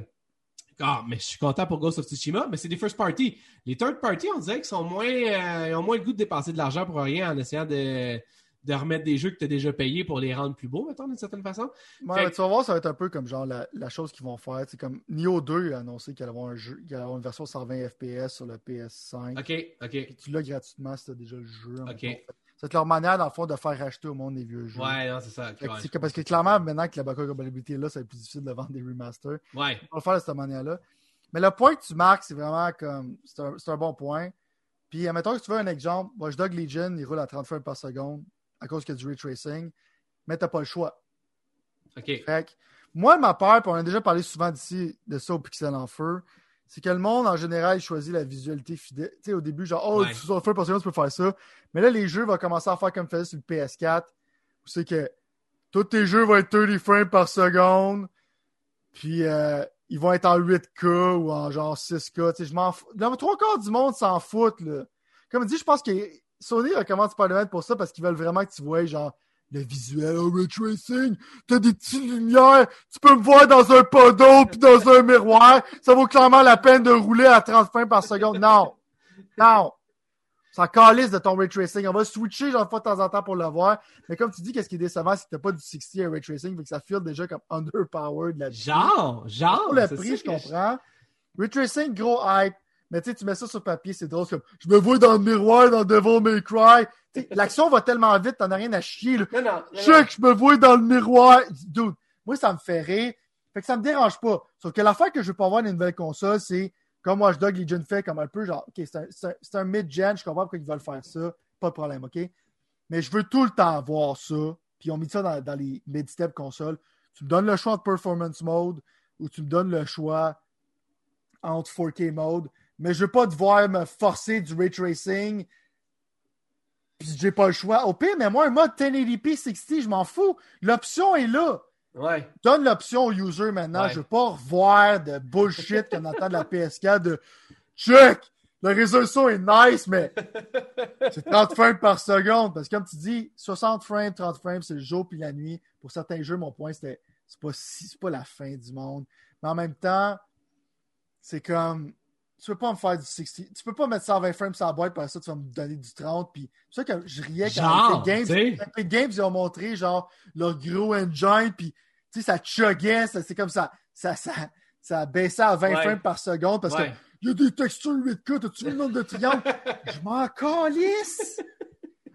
A: Ah, mais je suis content pour Ghost of Tsushima, mais c'est des first party. Les third party, on dirait qu'ils euh, ont moins le goût de dépenser de l'argent pour rien en essayant de de remettre des jeux que tu as déjà payés pour les rendre plus beaux, mettons, d'une certaine façon.
B: Ouais, tu vas voir, ça va être un peu comme genre la, chose qu'ils vont faire. C'est comme Nioh 2 a annoncé qu'il allait avoir un jeu, qu'il allait avoir une version 120 FPS sur le PS5.
A: OK, OK.
B: tu l'as gratuitement si tu as déjà le jeu.
A: OK.
B: C'est leur manière, dans le fond, de faire racheter au monde des vieux jeux.
A: Ouais, non, c'est ça.
B: parce que clairement, maintenant que la backward compatibilité est là, c'est plus difficile de vendre des remasters.
A: Ouais.
B: On va le faire de cette manière-là. Mais le point que tu marques, c'est vraiment comme. C'est un, un, bon point. Puis, admettons que tu veux un exemple. Watch Dog Legion, il roule à 30 frames par seconde à cause qu'il y a du retracing, mais tu n'as pas le choix.
A: OK.
B: Fait moi, ma peur, puis on a déjà parlé souvent d'ici de ça au Pixel en feu, c'est que le monde, en général, choisit la visualité fidèle. Tu sais, au début, genre, oh, tu sur feu par seconde, tu peux faire ça. Mais là, les jeux vont commencer à faire comme faisait sur le PS4, où c'est que tous tes jeux vont être 30 frames par seconde, puis euh, ils vont être en 8K ou en genre 6K. Tu sais, je m'en fous. Dans trois quarts du monde s'en foutent, là. Comme dit, je pense que Sony recommande Spider-Man pour ça parce qu'ils veulent vraiment que tu vois genre le visuel, oh, ray tracing, t'as des petites lumières, tu peux me voir dans un pot d'eau puis dans un miroir, ça vaut clairement la peine de rouler à 30 frames par seconde. Non. Non. Ça calisse de ton ray tracing. On va switcher genre fois de temps en temps pour le voir. Mais comme tu dis, qu'est-ce qui est décevant, c'est que t'as pas du 60 à ray tracing, fait que ça file déjà comme underpowered là
C: Genre, genre.
B: Pour le prix, je comprends. Ray tracing, gros hype. Mais tu sais, tu mets ça sur papier, c'est drôle. comme je me vois dans le miroir dans Devil May Cry. L'action va tellement vite, t'en as rien à chier. Là.
A: Non, non.
B: je me vois dans le miroir. Dude, moi, ça me fait rire. Fait que ça me dérange pas. Sauf que l'affaire que je veux pas avoir une nouvelle console, c'est comme Watch Dog Legion fait, comme un peu genre, OK, c'est un, un mid-gen, je comprends pourquoi ils veulent faire ça. Pas de problème, OK? Mais je veux tout le temps avoir ça. Puis on met ça dans, dans les mid-step consoles. Tu me donnes le choix de performance mode ou tu me donnes le choix entre 4K mode mais je veux pas devoir me forcer du ray tracing. Puis j'ai pas le choix. Au pire, mais moi, un mode 1080p 60, je m'en fous. L'option est là.
A: Ouais.
B: Donne l'option au user maintenant. Je veux pas revoir de bullshit qu'on entend de la PS4 de check. La résolution est nice, mais c'est 30 frames par seconde. Parce que comme tu dis, 60 frames, 30 frames, c'est le jour puis la nuit. Pour certains jeux, mon point, c'était c'est pas, c'est pas la fin du monde. Mais en même temps, c'est comme tu peux pas me faire du 60. Tu peux pas mettre 120 frames sur la boîte, parce ça, tu vas me donner du 30. Puis c'est ça que je riais quand Epic Games, Epic Games, ils ont montré, genre, leur gros engine, puis, tu sais, ça chuggait, c'est comme ça, ça, ça, ça baissait à 20 frames par seconde, parce que il y a des textures 8K, t'as-tu vu le nombre de triangles? je m'en calisse!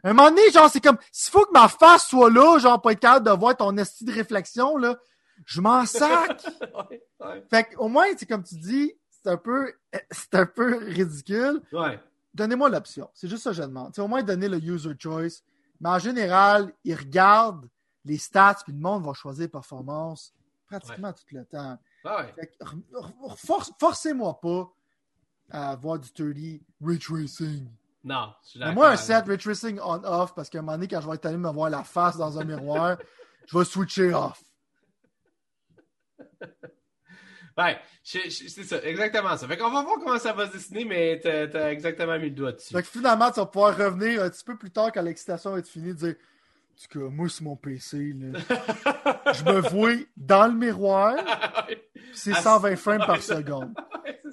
B: un moment donné, genre, c'est comme, s'il faut que ma face soit là, genre, pour être capable de voir ton esti de réflexion, là, je m'en sac! Fait qu'au moins, c'est comme tu dis, c'est un peu c'est un peu ridicule.
A: Ouais.
B: Donnez-moi l'option. C'est juste ça que je demande. C'est au moins donner le user choice. Mais en général, ils regardent les stats, puis le monde va choisir performance pratiquement tout le temps.
A: Ouais.
B: Forcez-moi pas à avoir du 30 retracing.
A: Non,
B: moi, un set retracing on-off parce qu'à un moment donné, quand je vais être allé me voir la face dans un miroir, je vais switcher off.
A: Ouais, c'est ça, exactement ça. Fait qu'on va voir comment ça va se dessiner, mais t'as as exactement mis le doigt dessus.
B: Que finalement, tu vas pouvoir revenir un petit peu plus tard quand l'excitation va être finie, dire tout cas, moi, c'est mon PC, là. je me vois dans le miroir, c'est 120 frames par seconde.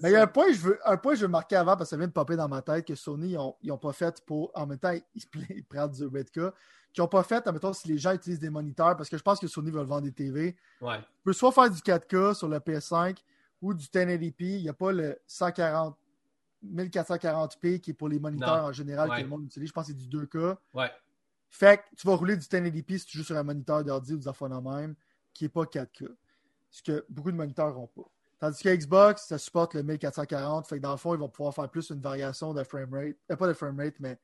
B: mais il y a un point, je veux, un point je veux marquer avant, parce que ça vient de popper dans ma tête, que Sony, ils ont, ils ont pas fait pour. En même temps, ils, prennent du Redka qui n'ont pas fait, admettons, si les gens utilisent des moniteurs, parce que je pense que Sony veut vendre des TV.
A: Ouais. Tu
B: peux soit faire du 4K sur le PS5 ou du 1080p. Il n'y a pas le 140, 1440p qui est pour les moniteurs en général que le monde utilise. Je pense que c'est du 2K.
A: Ouais.
B: Fait que tu vas rouler du 1080p si tu joues sur un moniteur d'ordi ou des affaires même qui n'est pas 4K. Ce que beaucoup de moniteurs n'ont pas. Tandis que Xbox, ça supporte le 1440. Fait que dans le fond, ils vont pouvoir faire plus une variation de framerate. Euh, pas de framerate, mais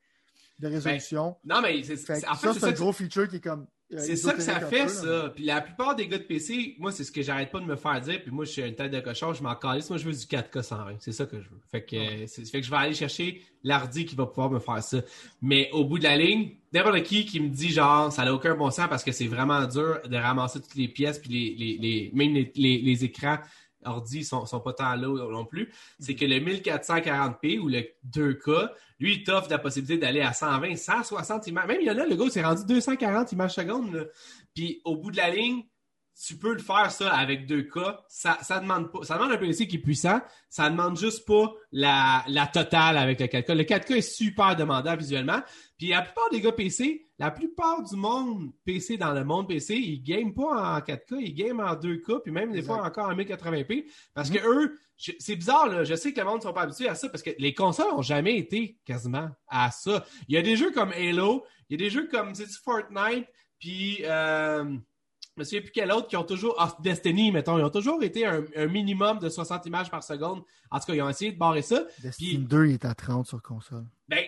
B: de ben, résolution.
A: non, mais c'est
B: en fait, ça, c'est un gros feature qui est comme.
A: Euh, c'est ça que ça fait, ça. Puis la plupart des gars de PC, moi, c'est ce que j'arrête pas de me faire dire. Puis moi, je suis une tête de cochon, je m'en calisse. Moi, je veux du 4K 120. C'est ça que je veux. Fait que, fait que je vais aller chercher l'ardi qui va pouvoir me faire ça. Mais au bout de la ligne, n'importe qui qui me dit genre, ça n'a aucun bon sens parce que c'est vraiment dur de ramasser toutes les pièces, puis les, les, les même les, les écrans ordi sont, sont pas tant là non plus, c'est que le 1440p ou le 2K, lui, il t'offre la possibilité d'aller à 120, 160 images. Même il y en a, le gars, c'est rendu 240 images secondes. Puis au bout de la ligne, tu peux le faire ça avec 2K. Ça, ça demande pas, ça demande un PC qui est puissant. Ça demande juste pas la, la totale avec le 4K. Le 4K est super demandant visuellement. Puis la plupart des gars PC, la plupart du monde PC dans le monde PC, ils game pas en 4K, ils game en 2K, puis même des fois encore en 1080p. Parce que mm-hmm. eux, c'est bizarre, là. Je sais que le monde ne sont pas habitués à ça parce que les consoles n'ont jamais été quasiment à ça. Il y a des jeux comme Halo, il y a des jeux comme Fortnite, puis euh, je me souviens plus quel autre qui ont toujours ah, Destiny, mettons, ils ont toujours été un, minimum de 60 images par seconde. En tout cas, ils ont essayé de barrer ça.
B: Destiny 2 il est à 30 sur console.
A: Ben,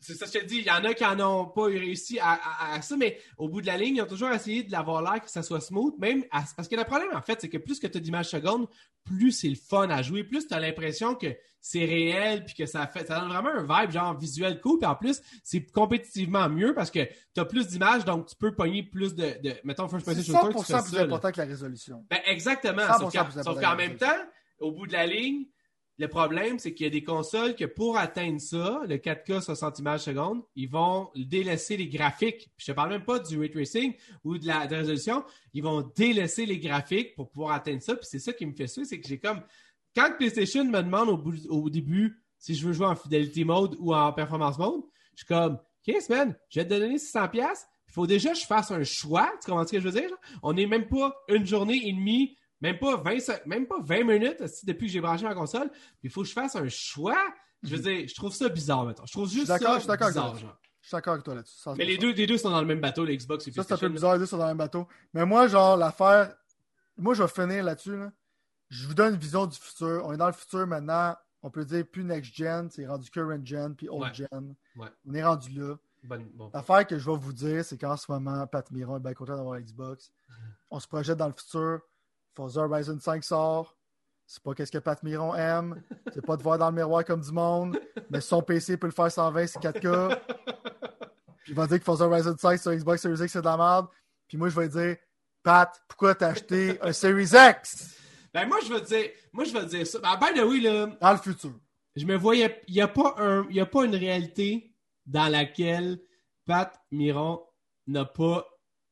A: c'est ça que je te dis. Il y en a qui n'ont pas réussi à, ça, mais au bout de la ligne, ils ont toujours essayé de l'avoir l'air que ça soit smooth. Même parce que le problème, en fait, c'est que plus que tu as d'images secondes, plus c'est le fun à jouer, plus tu as l'impression que c'est réel, puis que ça fait, ça donne vraiment un vibe genre visuel cool. Puis en plus, c'est compétitivement mieux parce que tu as plus d'images, donc tu peux pogner plus de, de mettons, first person
B: shooter. C'est 100% plus important que la résolution.
A: Ben, exactement. Sauf qu'en même temps, au bout de la ligne, le problème, c'est qu'il y a des consoles que pour atteindre ça, le 4K 60 images secondes, ils vont délaisser les graphiques. Je ne parle même pas du ray tracing ou de la résolution. Ils vont délaisser les graphiques pour pouvoir atteindre ça. Puis c'est ça qui me fait ça, c'est que j'ai comme quand PlayStation me demande au, début si je veux jouer en fidelity mode ou en performance mode, je suis comme, OK, man, je vais te donner 600$, il faut déjà que je fasse un choix. Tu comprends ce que je veux dire? On n'est même pas une journée et demie, même pas 20, même pas 20 minutes depuis que j'ai branché ma console. il faut que je fasse un choix. Je veux dire, je trouve ça bizarre maintenant. Je trouve juste ça bizarre. Genre.
B: Je suis d'accord avec toi là-dessus.
A: Mais les deux, les deux sont dans le même bateau, les Xbox
B: et Ça, c'est un peu bizarre, les deux sont dans le même bateau. Mais moi, genre, l'affaire. Moi, je vais finir là-dessus. Je vous donne une vision du futur. On est dans le futur maintenant. On peut dire plus next-gen, c'est rendu current gen, puis old-gen. On est rendu là. L'affaire que je vais vous dire, c'est qu'en ce moment, Pat Miron est bien content d'avoir Xbox. On se projette dans le futur. Forza Horizon 5 sort. C'est pas qu'est-ce que Pat Miron aime. C'est pas de voir dans le miroir comme du monde. Mais son PC peut le faire 120, c'est 4K. Puis il va dire que Forza Horizon 5 sur Xbox Series X, c'est de la merde. Puis moi, je vais dire, Pat, pourquoi t'as acheté un Series X?
A: Ben, moi, je vais dire, moi, je vais dire ça. Ben, the way, là.
B: Dans le futur.
A: Je me voyais, il n'y a pas un, y a pas une réalité dans laquelle Pat Miron n'a pas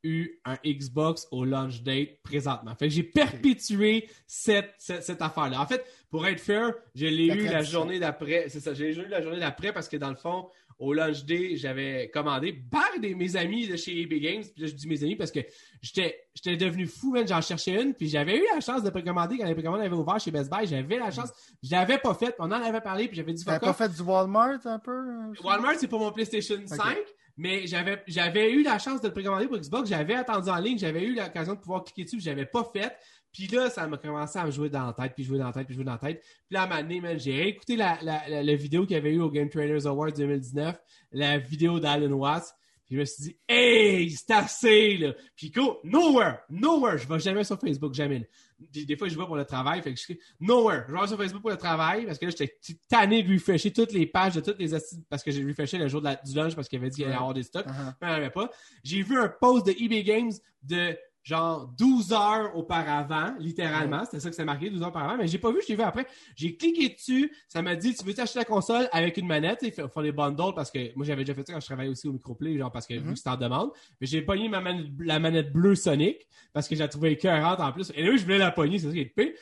A: eu un Xbox au launch date présentement. Fait que j'ai perpétué cette, cette, affaire-là. En fait, pour être fair, je l'ai eu la journée d'après. C'est ça, j'ai eu la journée d'après parce que dans le fond, au launch day, j'avais commandé par des, mes amis de chez EB Games. Puis là, je dis mes amis parce que j'étais, devenu fou, J'en cherchais une. Puis j'avais eu la chance de précommander quand les précommandes avaient ouvert chez Best Buy. J'avais la chance. Je l'avais pas fait. On en avait parlé. Puis j'avais dit,
B: T'avais pas fait du Walmart un peu?
A: Walmart, c'est pour mon PlayStation 5. Mais j'avais, j'avais eu la chance de le précommander pour Xbox. J'avais attendu en ligne. J'avais eu l'occasion de pouvoir cliquer dessus. J'avais pas fait. Puis là, ça m'a commencé à me jouer dans la tête, puis jouer dans la tête, puis jouer dans la tête. Puis là, à un moment j'ai réécouté la, la, la, vidéo qu'il y avait eu au Game Trailers Awards 2019, la vidéo d'Alan Watts. Puis je me suis dit, hey, c'est assez, là. Puis go, nowhere, nowhere. Je vais jamais sur Facebook, jamais. Puis des fois, je vais pour le travail. Fait que je nowhere. Je vais sur Facebook pour le travail parce que là, j'étais tanné de refresher toutes les pages de toutes les astuces parce que j'ai refreshé le jour de la, du lunch parce qu'il avait dit qu'il allait avoir des stocks. Uh-huh. Mais il n'y avait pas. J'ai vu un post de eBay Games de genre 12 heures auparavant, littéralement. C'était ça que c'est marqué, 12 heures auparavant. Mais j'ai pas vu, je l'ai vu après. J'ai cliqué dessus. Ça m'a dit, tu veux acheter la console avec une manette? Il faut des bundles parce que moi, j'avais déjà fait ça quand je travaillais aussi au microplay, genre parce que vu mm-hmm. que c'était en demande. Mais j'ai pogné ma manette, la manette bleue Sonic parce que j'ai trouvé écœurante en plus. Et là, je voulais la pogner, c'est ça qui est pire.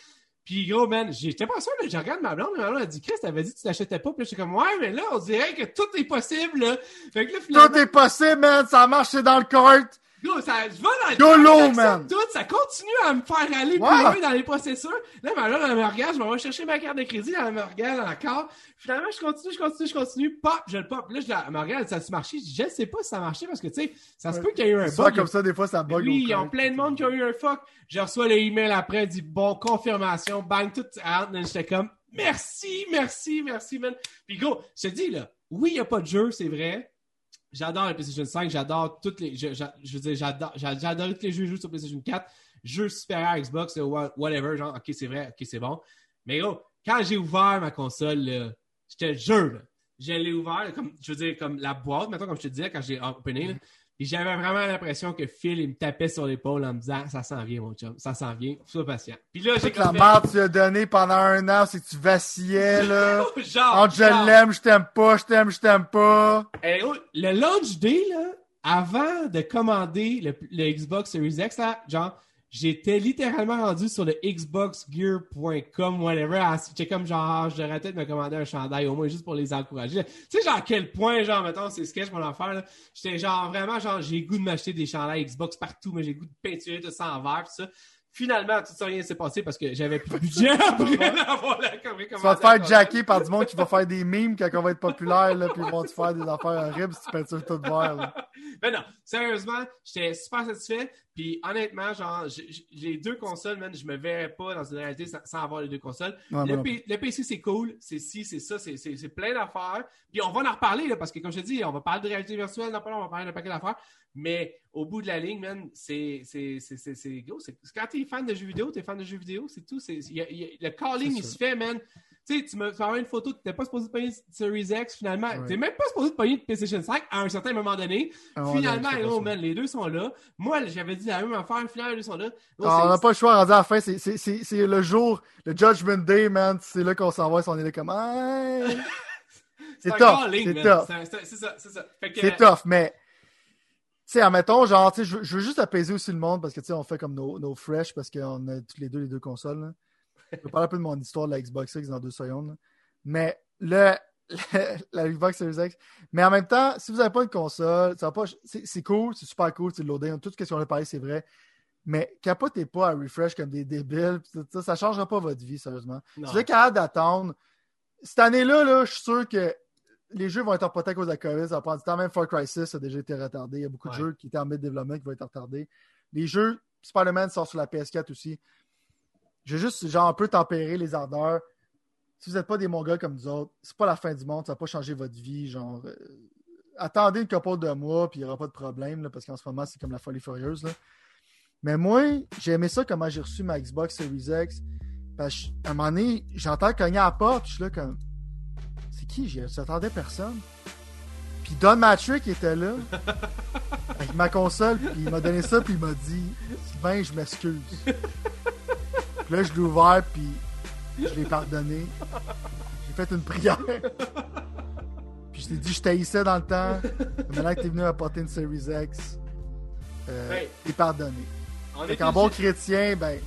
A: Puis gros, man, j'étais pas sûr, là, je regarde ma blonde, ma blonde a dit, Chris, t'avais dit que tu t'achetais pas. Puis là, j'étais comme, ouais, mais là, on dirait que tout est possible, là. Fait que là,
B: finalement... Tout est possible, man, ça marche, c'est dans le cart.
A: Yo, ça, je vais dans
B: le man.
A: Tout, ça continue à me faire aller plus loin dans les processeurs. Là, ben là, elle me regarde, je vais chercher ma carte de crédit, elle me regarde encore. Finalement, je continue, je continue, je continue, pop, je le pop. Là, je la, elle me regarde, ça a marché? Je sais pas si ça a marché parce que, tu sais, ça se peut qu'il y ait eu un
B: bug. comme ça, des fois, ça bug.
A: Oui, il y a plein de monde qui a eu un fuck. Je reçois le email après, dit bon, confirmation, bang, tout out. J'étais comme, merci, merci, merci, man. Puis go, je te dis, là, oui, il n'y a pas de jeu, c'est vrai. J'adore la PlayStation 5, j'adore toutes les. Je, je, dire, j'adore, tous les jeux joués sur PlayStation 4, jeux supérieurs Xbox, whatever, genre, ok, c'est vrai, ok, c'est bon. Mais gros, quand j'ai ouvert ma console, je te jure, je l'ai ouvert, comme, je veux dire, comme la boîte, maintenant, comme je te disais, quand j'ai opené, et j'avais vraiment l'impression que Phil, il me tapait sur l'épaule en me disant Ça s'en vient, mon chum, ça s'en vient, sois patient.
B: Puis là, j'ai. La merde que tu as donné pendant un an, c'est que tu vacillais, là. genre. Entre je l'aime, je t'aime pas, je t'aime, je t'aime pas.
A: Eh, oh, le launch day, là, avant de commander le, le Xbox Series X, là, genre, j'étais littéralement rendu sur le xboxgear.com, whatever. J'étais comme genre, j'aurais peut-être me commander un chandail au moins juste pour les encourager. Tu sais, genre, à quel point, genre, mettons, c'est sketch mon affaire. J'étais genre, vraiment, genre, j'ai goût de m'acheter des chandails Xbox partout, mais j'ai goût de peinturer tout ça en vert, tout ça. Finalement, tout ça, rien s'est passé parce que j'avais plus de budget après avoir
B: la Tu vas te faire jacker par du monde qui va faire des memes quand on va être populaire, là, puis ils vont te faire des affaires horribles si tu peintures tout vert, là.
A: Mais non, sérieusement, j'étais super satisfait. Puis honnêtement, genre, j'ai deux consoles, man, je me verrais pas dans une réalité sans, avoir les deux consoles. le, PC, c'est cool, c'est ci, c'est ça, c'est plein d'affaires. Puis on va en reparler, là, parce que comme je te dis, on va parler de réalité virtuelle, non, on va parler d'un paquet d'affaires. Mais au bout de la ligne, man, c'est quand t'es fan de jeux vidéo, t'es fan de jeux vidéo, c'est tout. le calling, il se fait, man tu sais, tu me fais une photo, tu n'es pas supposé de pogner Series X, finalement. Tu n'es même pas supposé de pogner de PlayStation 5 à un certain moment donné. Ah, finalement, oh, man, les deux sont là. Moi, j'avais dit la même affaire, finalement, les deux sont là.
B: Ah, on n'a pas le choix, à la fin, c'est le jour, le Judgment Day, man. C'est là qu'on s'envoie, on est là comme. c'est tough. C'est tough.
A: C'est ça, c'est ça.
B: C'est tough, mais. Tu sais, admettons, genre, tu sais, je, veux juste apaiser aussi le monde parce que, tu sais, on fait comme nos, nos fresh parce qu'on a tous les deux les deux consoles. Je vais parler un peu de mon histoire de la Xbox X dans deux secondes. Mais le, la Xbox Series X. Mais en même temps, si vous n'avez pas une console, c'est cool, c'est super cool, c'est loading, tout ce qu'on a parlé, c'est vrai. Mais capotez pas à refresh comme des débiles. Ça ne changera pas votre vie, sérieusement. Si vous êtes capable d'attendre, cette année-là, là, je suis sûr que les jeux vont être reportés à cause de la COVID. Ça va prendre du temps. Même Far Cry 6 a déjà été retardé. Il y a beaucoup de jeux qui étaient en mid-développement qui vont être retardés. Les jeux, Spider-Man sort sur la PS4 aussi. Je vais juste, genre, un peu tempérer les ardeurs. Si vous n'êtes pas des Mongols comme nous autres, c'est pas la fin du monde. Ça va pas changer votre vie. Genre, euh, attendez une couple de mois, puis il n'y aura pas de problème, parce qu'en ce moment, c'est comme la folie furieuse. Là. Mais moi, j'ai aimé ça, comment j'ai reçu ma Xbox Series X. Parce qu'à un moment donné, j'entends cogner à la porte, je suis là comme. C'est qui? J'attendais personne. Puis Don Matrick était là, avec ma console, puis il m'a donné ça, puis il m'a dit Sylvain, je m'excuse. puis là, je l'ai ouvert, puis je l'ai pardonné. J'ai fait une prière. Puis je t'ai dit, je t'haïssais dans le temps. Maintenant que t'es venu m'apporter une Series X, euh, t'es pardonné. Fait en bon chrétien, ben.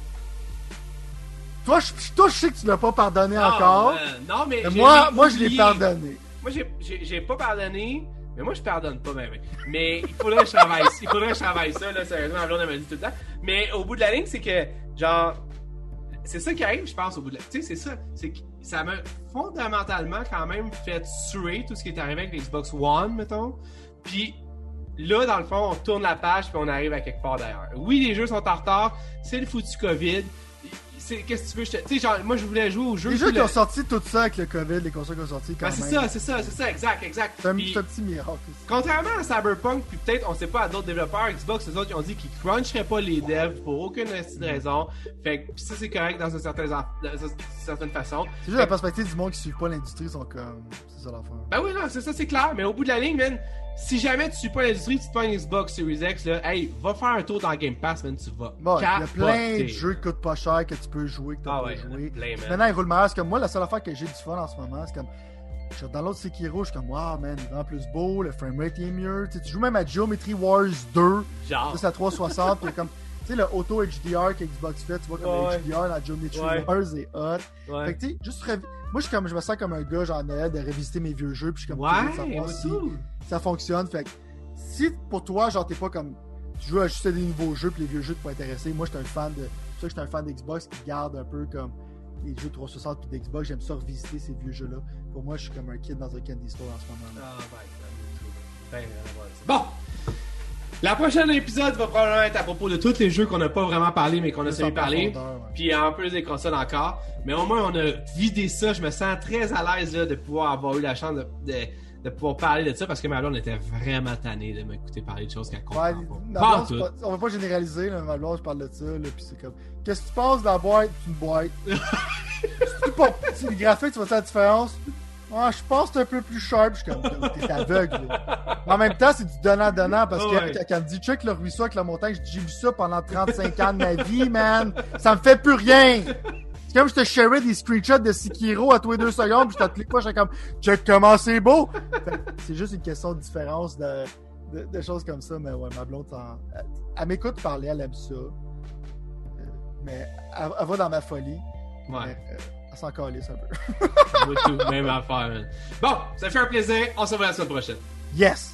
B: Toi je, toi, je sais que tu l'as pas pardonné encore.
A: non, mais.
B: moi, moi, je l'ai pardonné.
A: Moi, j'ai pas pardonné. Mais moi, je pardonne pas, mais, mais il faudrait que je travaille, il faudrait que je travaille ça, là, sérieusement, ma blonde m'a dit tout le temps. Mais au bout de la ligne, c'est que, genre, c'est ça qui arrive, je pense, au bout de la... Tu sais, c'est ça. C'est que ça m'a fondamentalement quand même fait tuer tout ce qui est arrivé avec l'Xbox One, mettons. Puis Là, dans le fond, on tourne la page puis on arrive à quelque part d'ailleurs. Oui, les jeux sont en retard. C'est le foutu COVID. Qu'est-ce que tu veux? Tu sais, genre, moi, je voulais jouer aux jeux.
B: Les jeux qui ont sorti tout ça avec le COVID, les consoles qui ont sorti quand ben,
A: C'est ça, c'est ça, c'est ça, exact, exact.
B: C'est un, petit miracle.
A: Contrairement à Cyberpunk, puis peut-être, on sait pas, à d'autres développeurs, Xbox, les autres, ils ont dit qu'ils cruncheraient pas les devs pour aucune raison. Fait que ça, c'est correct dans une certaine, certaine façon.
B: C'est juste la perspective du monde qui suit pas l'industrie, sont comme. C'est ça l'affaire.
A: Ben oui, non, c'est ça, c'est clair. Mais au bout de la ligne, man, si jamais tu suis pas l'industrie, tu te prends une Xbox Series X, là, hey, va faire un tour dans Game Pass, man, tu vas.
B: Bon, il y a plein de jeux qui coûtent pas cher que tu peux jouer, que tu ah ouais, jouer. Maintenant, ils roulent. C'est comme moi, la seule affaire que j'ai du fun en ce moment, c'est comme. Je dans l'autre Sekiro, je suis comme, wow, man, il est plus beau, le framerate est mieux. tu joues même à Geometry Wars 2,
A: Genre.
B: c'est à 360, puis comme. Tu sais, le auto HDR que Xbox fait, tu vois comme le HDR dans Geometry Wars est hot. Fait que tu sais, juste moi, je, comme, je me sens comme un gars, genre Noël, de revisiter mes vieux jeux, puis je suis comme,
A: ouais, savoir
B: si ça fonctionne. Fait que si pour toi, genre, t'es pas comme. Tu joues à juste des nouveaux jeux, puis les vieux jeux te font intéresser. Moi, j'étais un fan de. ça, j'étais un fan d'Xbox qui garde un peu comme les jeux 360 puis d'Xbox. J'aime ça revisiter ces vieux jeux-là. Pour moi, je suis comme un kid dans un candy store en ce moment.
A: Ah, ben, ben, ben, bon! La prochaine épisode va probablement être à propos de tous les jeux qu'on n'a pas vraiment parlé, mais qu'on a essayé de parler. Puis en plus des consoles encore. Mais au moins, on a vidé ça. Je me sens très à l'aise de pouvoir avoir eu la chance de de pouvoir parler de ça parce que ma blonde était vraiment tannée de m'écouter parler de choses qu'elle comprend pas.
B: on va pas généraliser, là, ma blonde, je parle de ça, là, puis c'est comme, qu'est-ce que tu penses de la boîte? une boîte. c'est les graphiques, tu vois la différence? Ah, je pense que c'est un peu plus sharp. Je suis comme, t'es aveugle. Mais en même temps, c'est du donnant-donnant parce que quand elle me dit check le ruisseau avec la montagne, j'ai vu ça pendant 35 ans de ma vie, man. Ça me fait plus rien. C'est comme je te shareais des screenshots de Sekiro à tous les deux secondes, puis je te clique pas, j'étais comme, check comment c'est beau! c'est juste une question de différence de, de, choses comme ça, mais ouais, ma blonde, elle, m'écoute parler, elle aime ça. Euh, mais elle, va dans ma folie.
A: Ouais.
B: Euh, elle s'en calisse un
A: peu. tout, même affaire. Bon, ça fait un plaisir. On se voit la semaine prochaine.
B: Yes!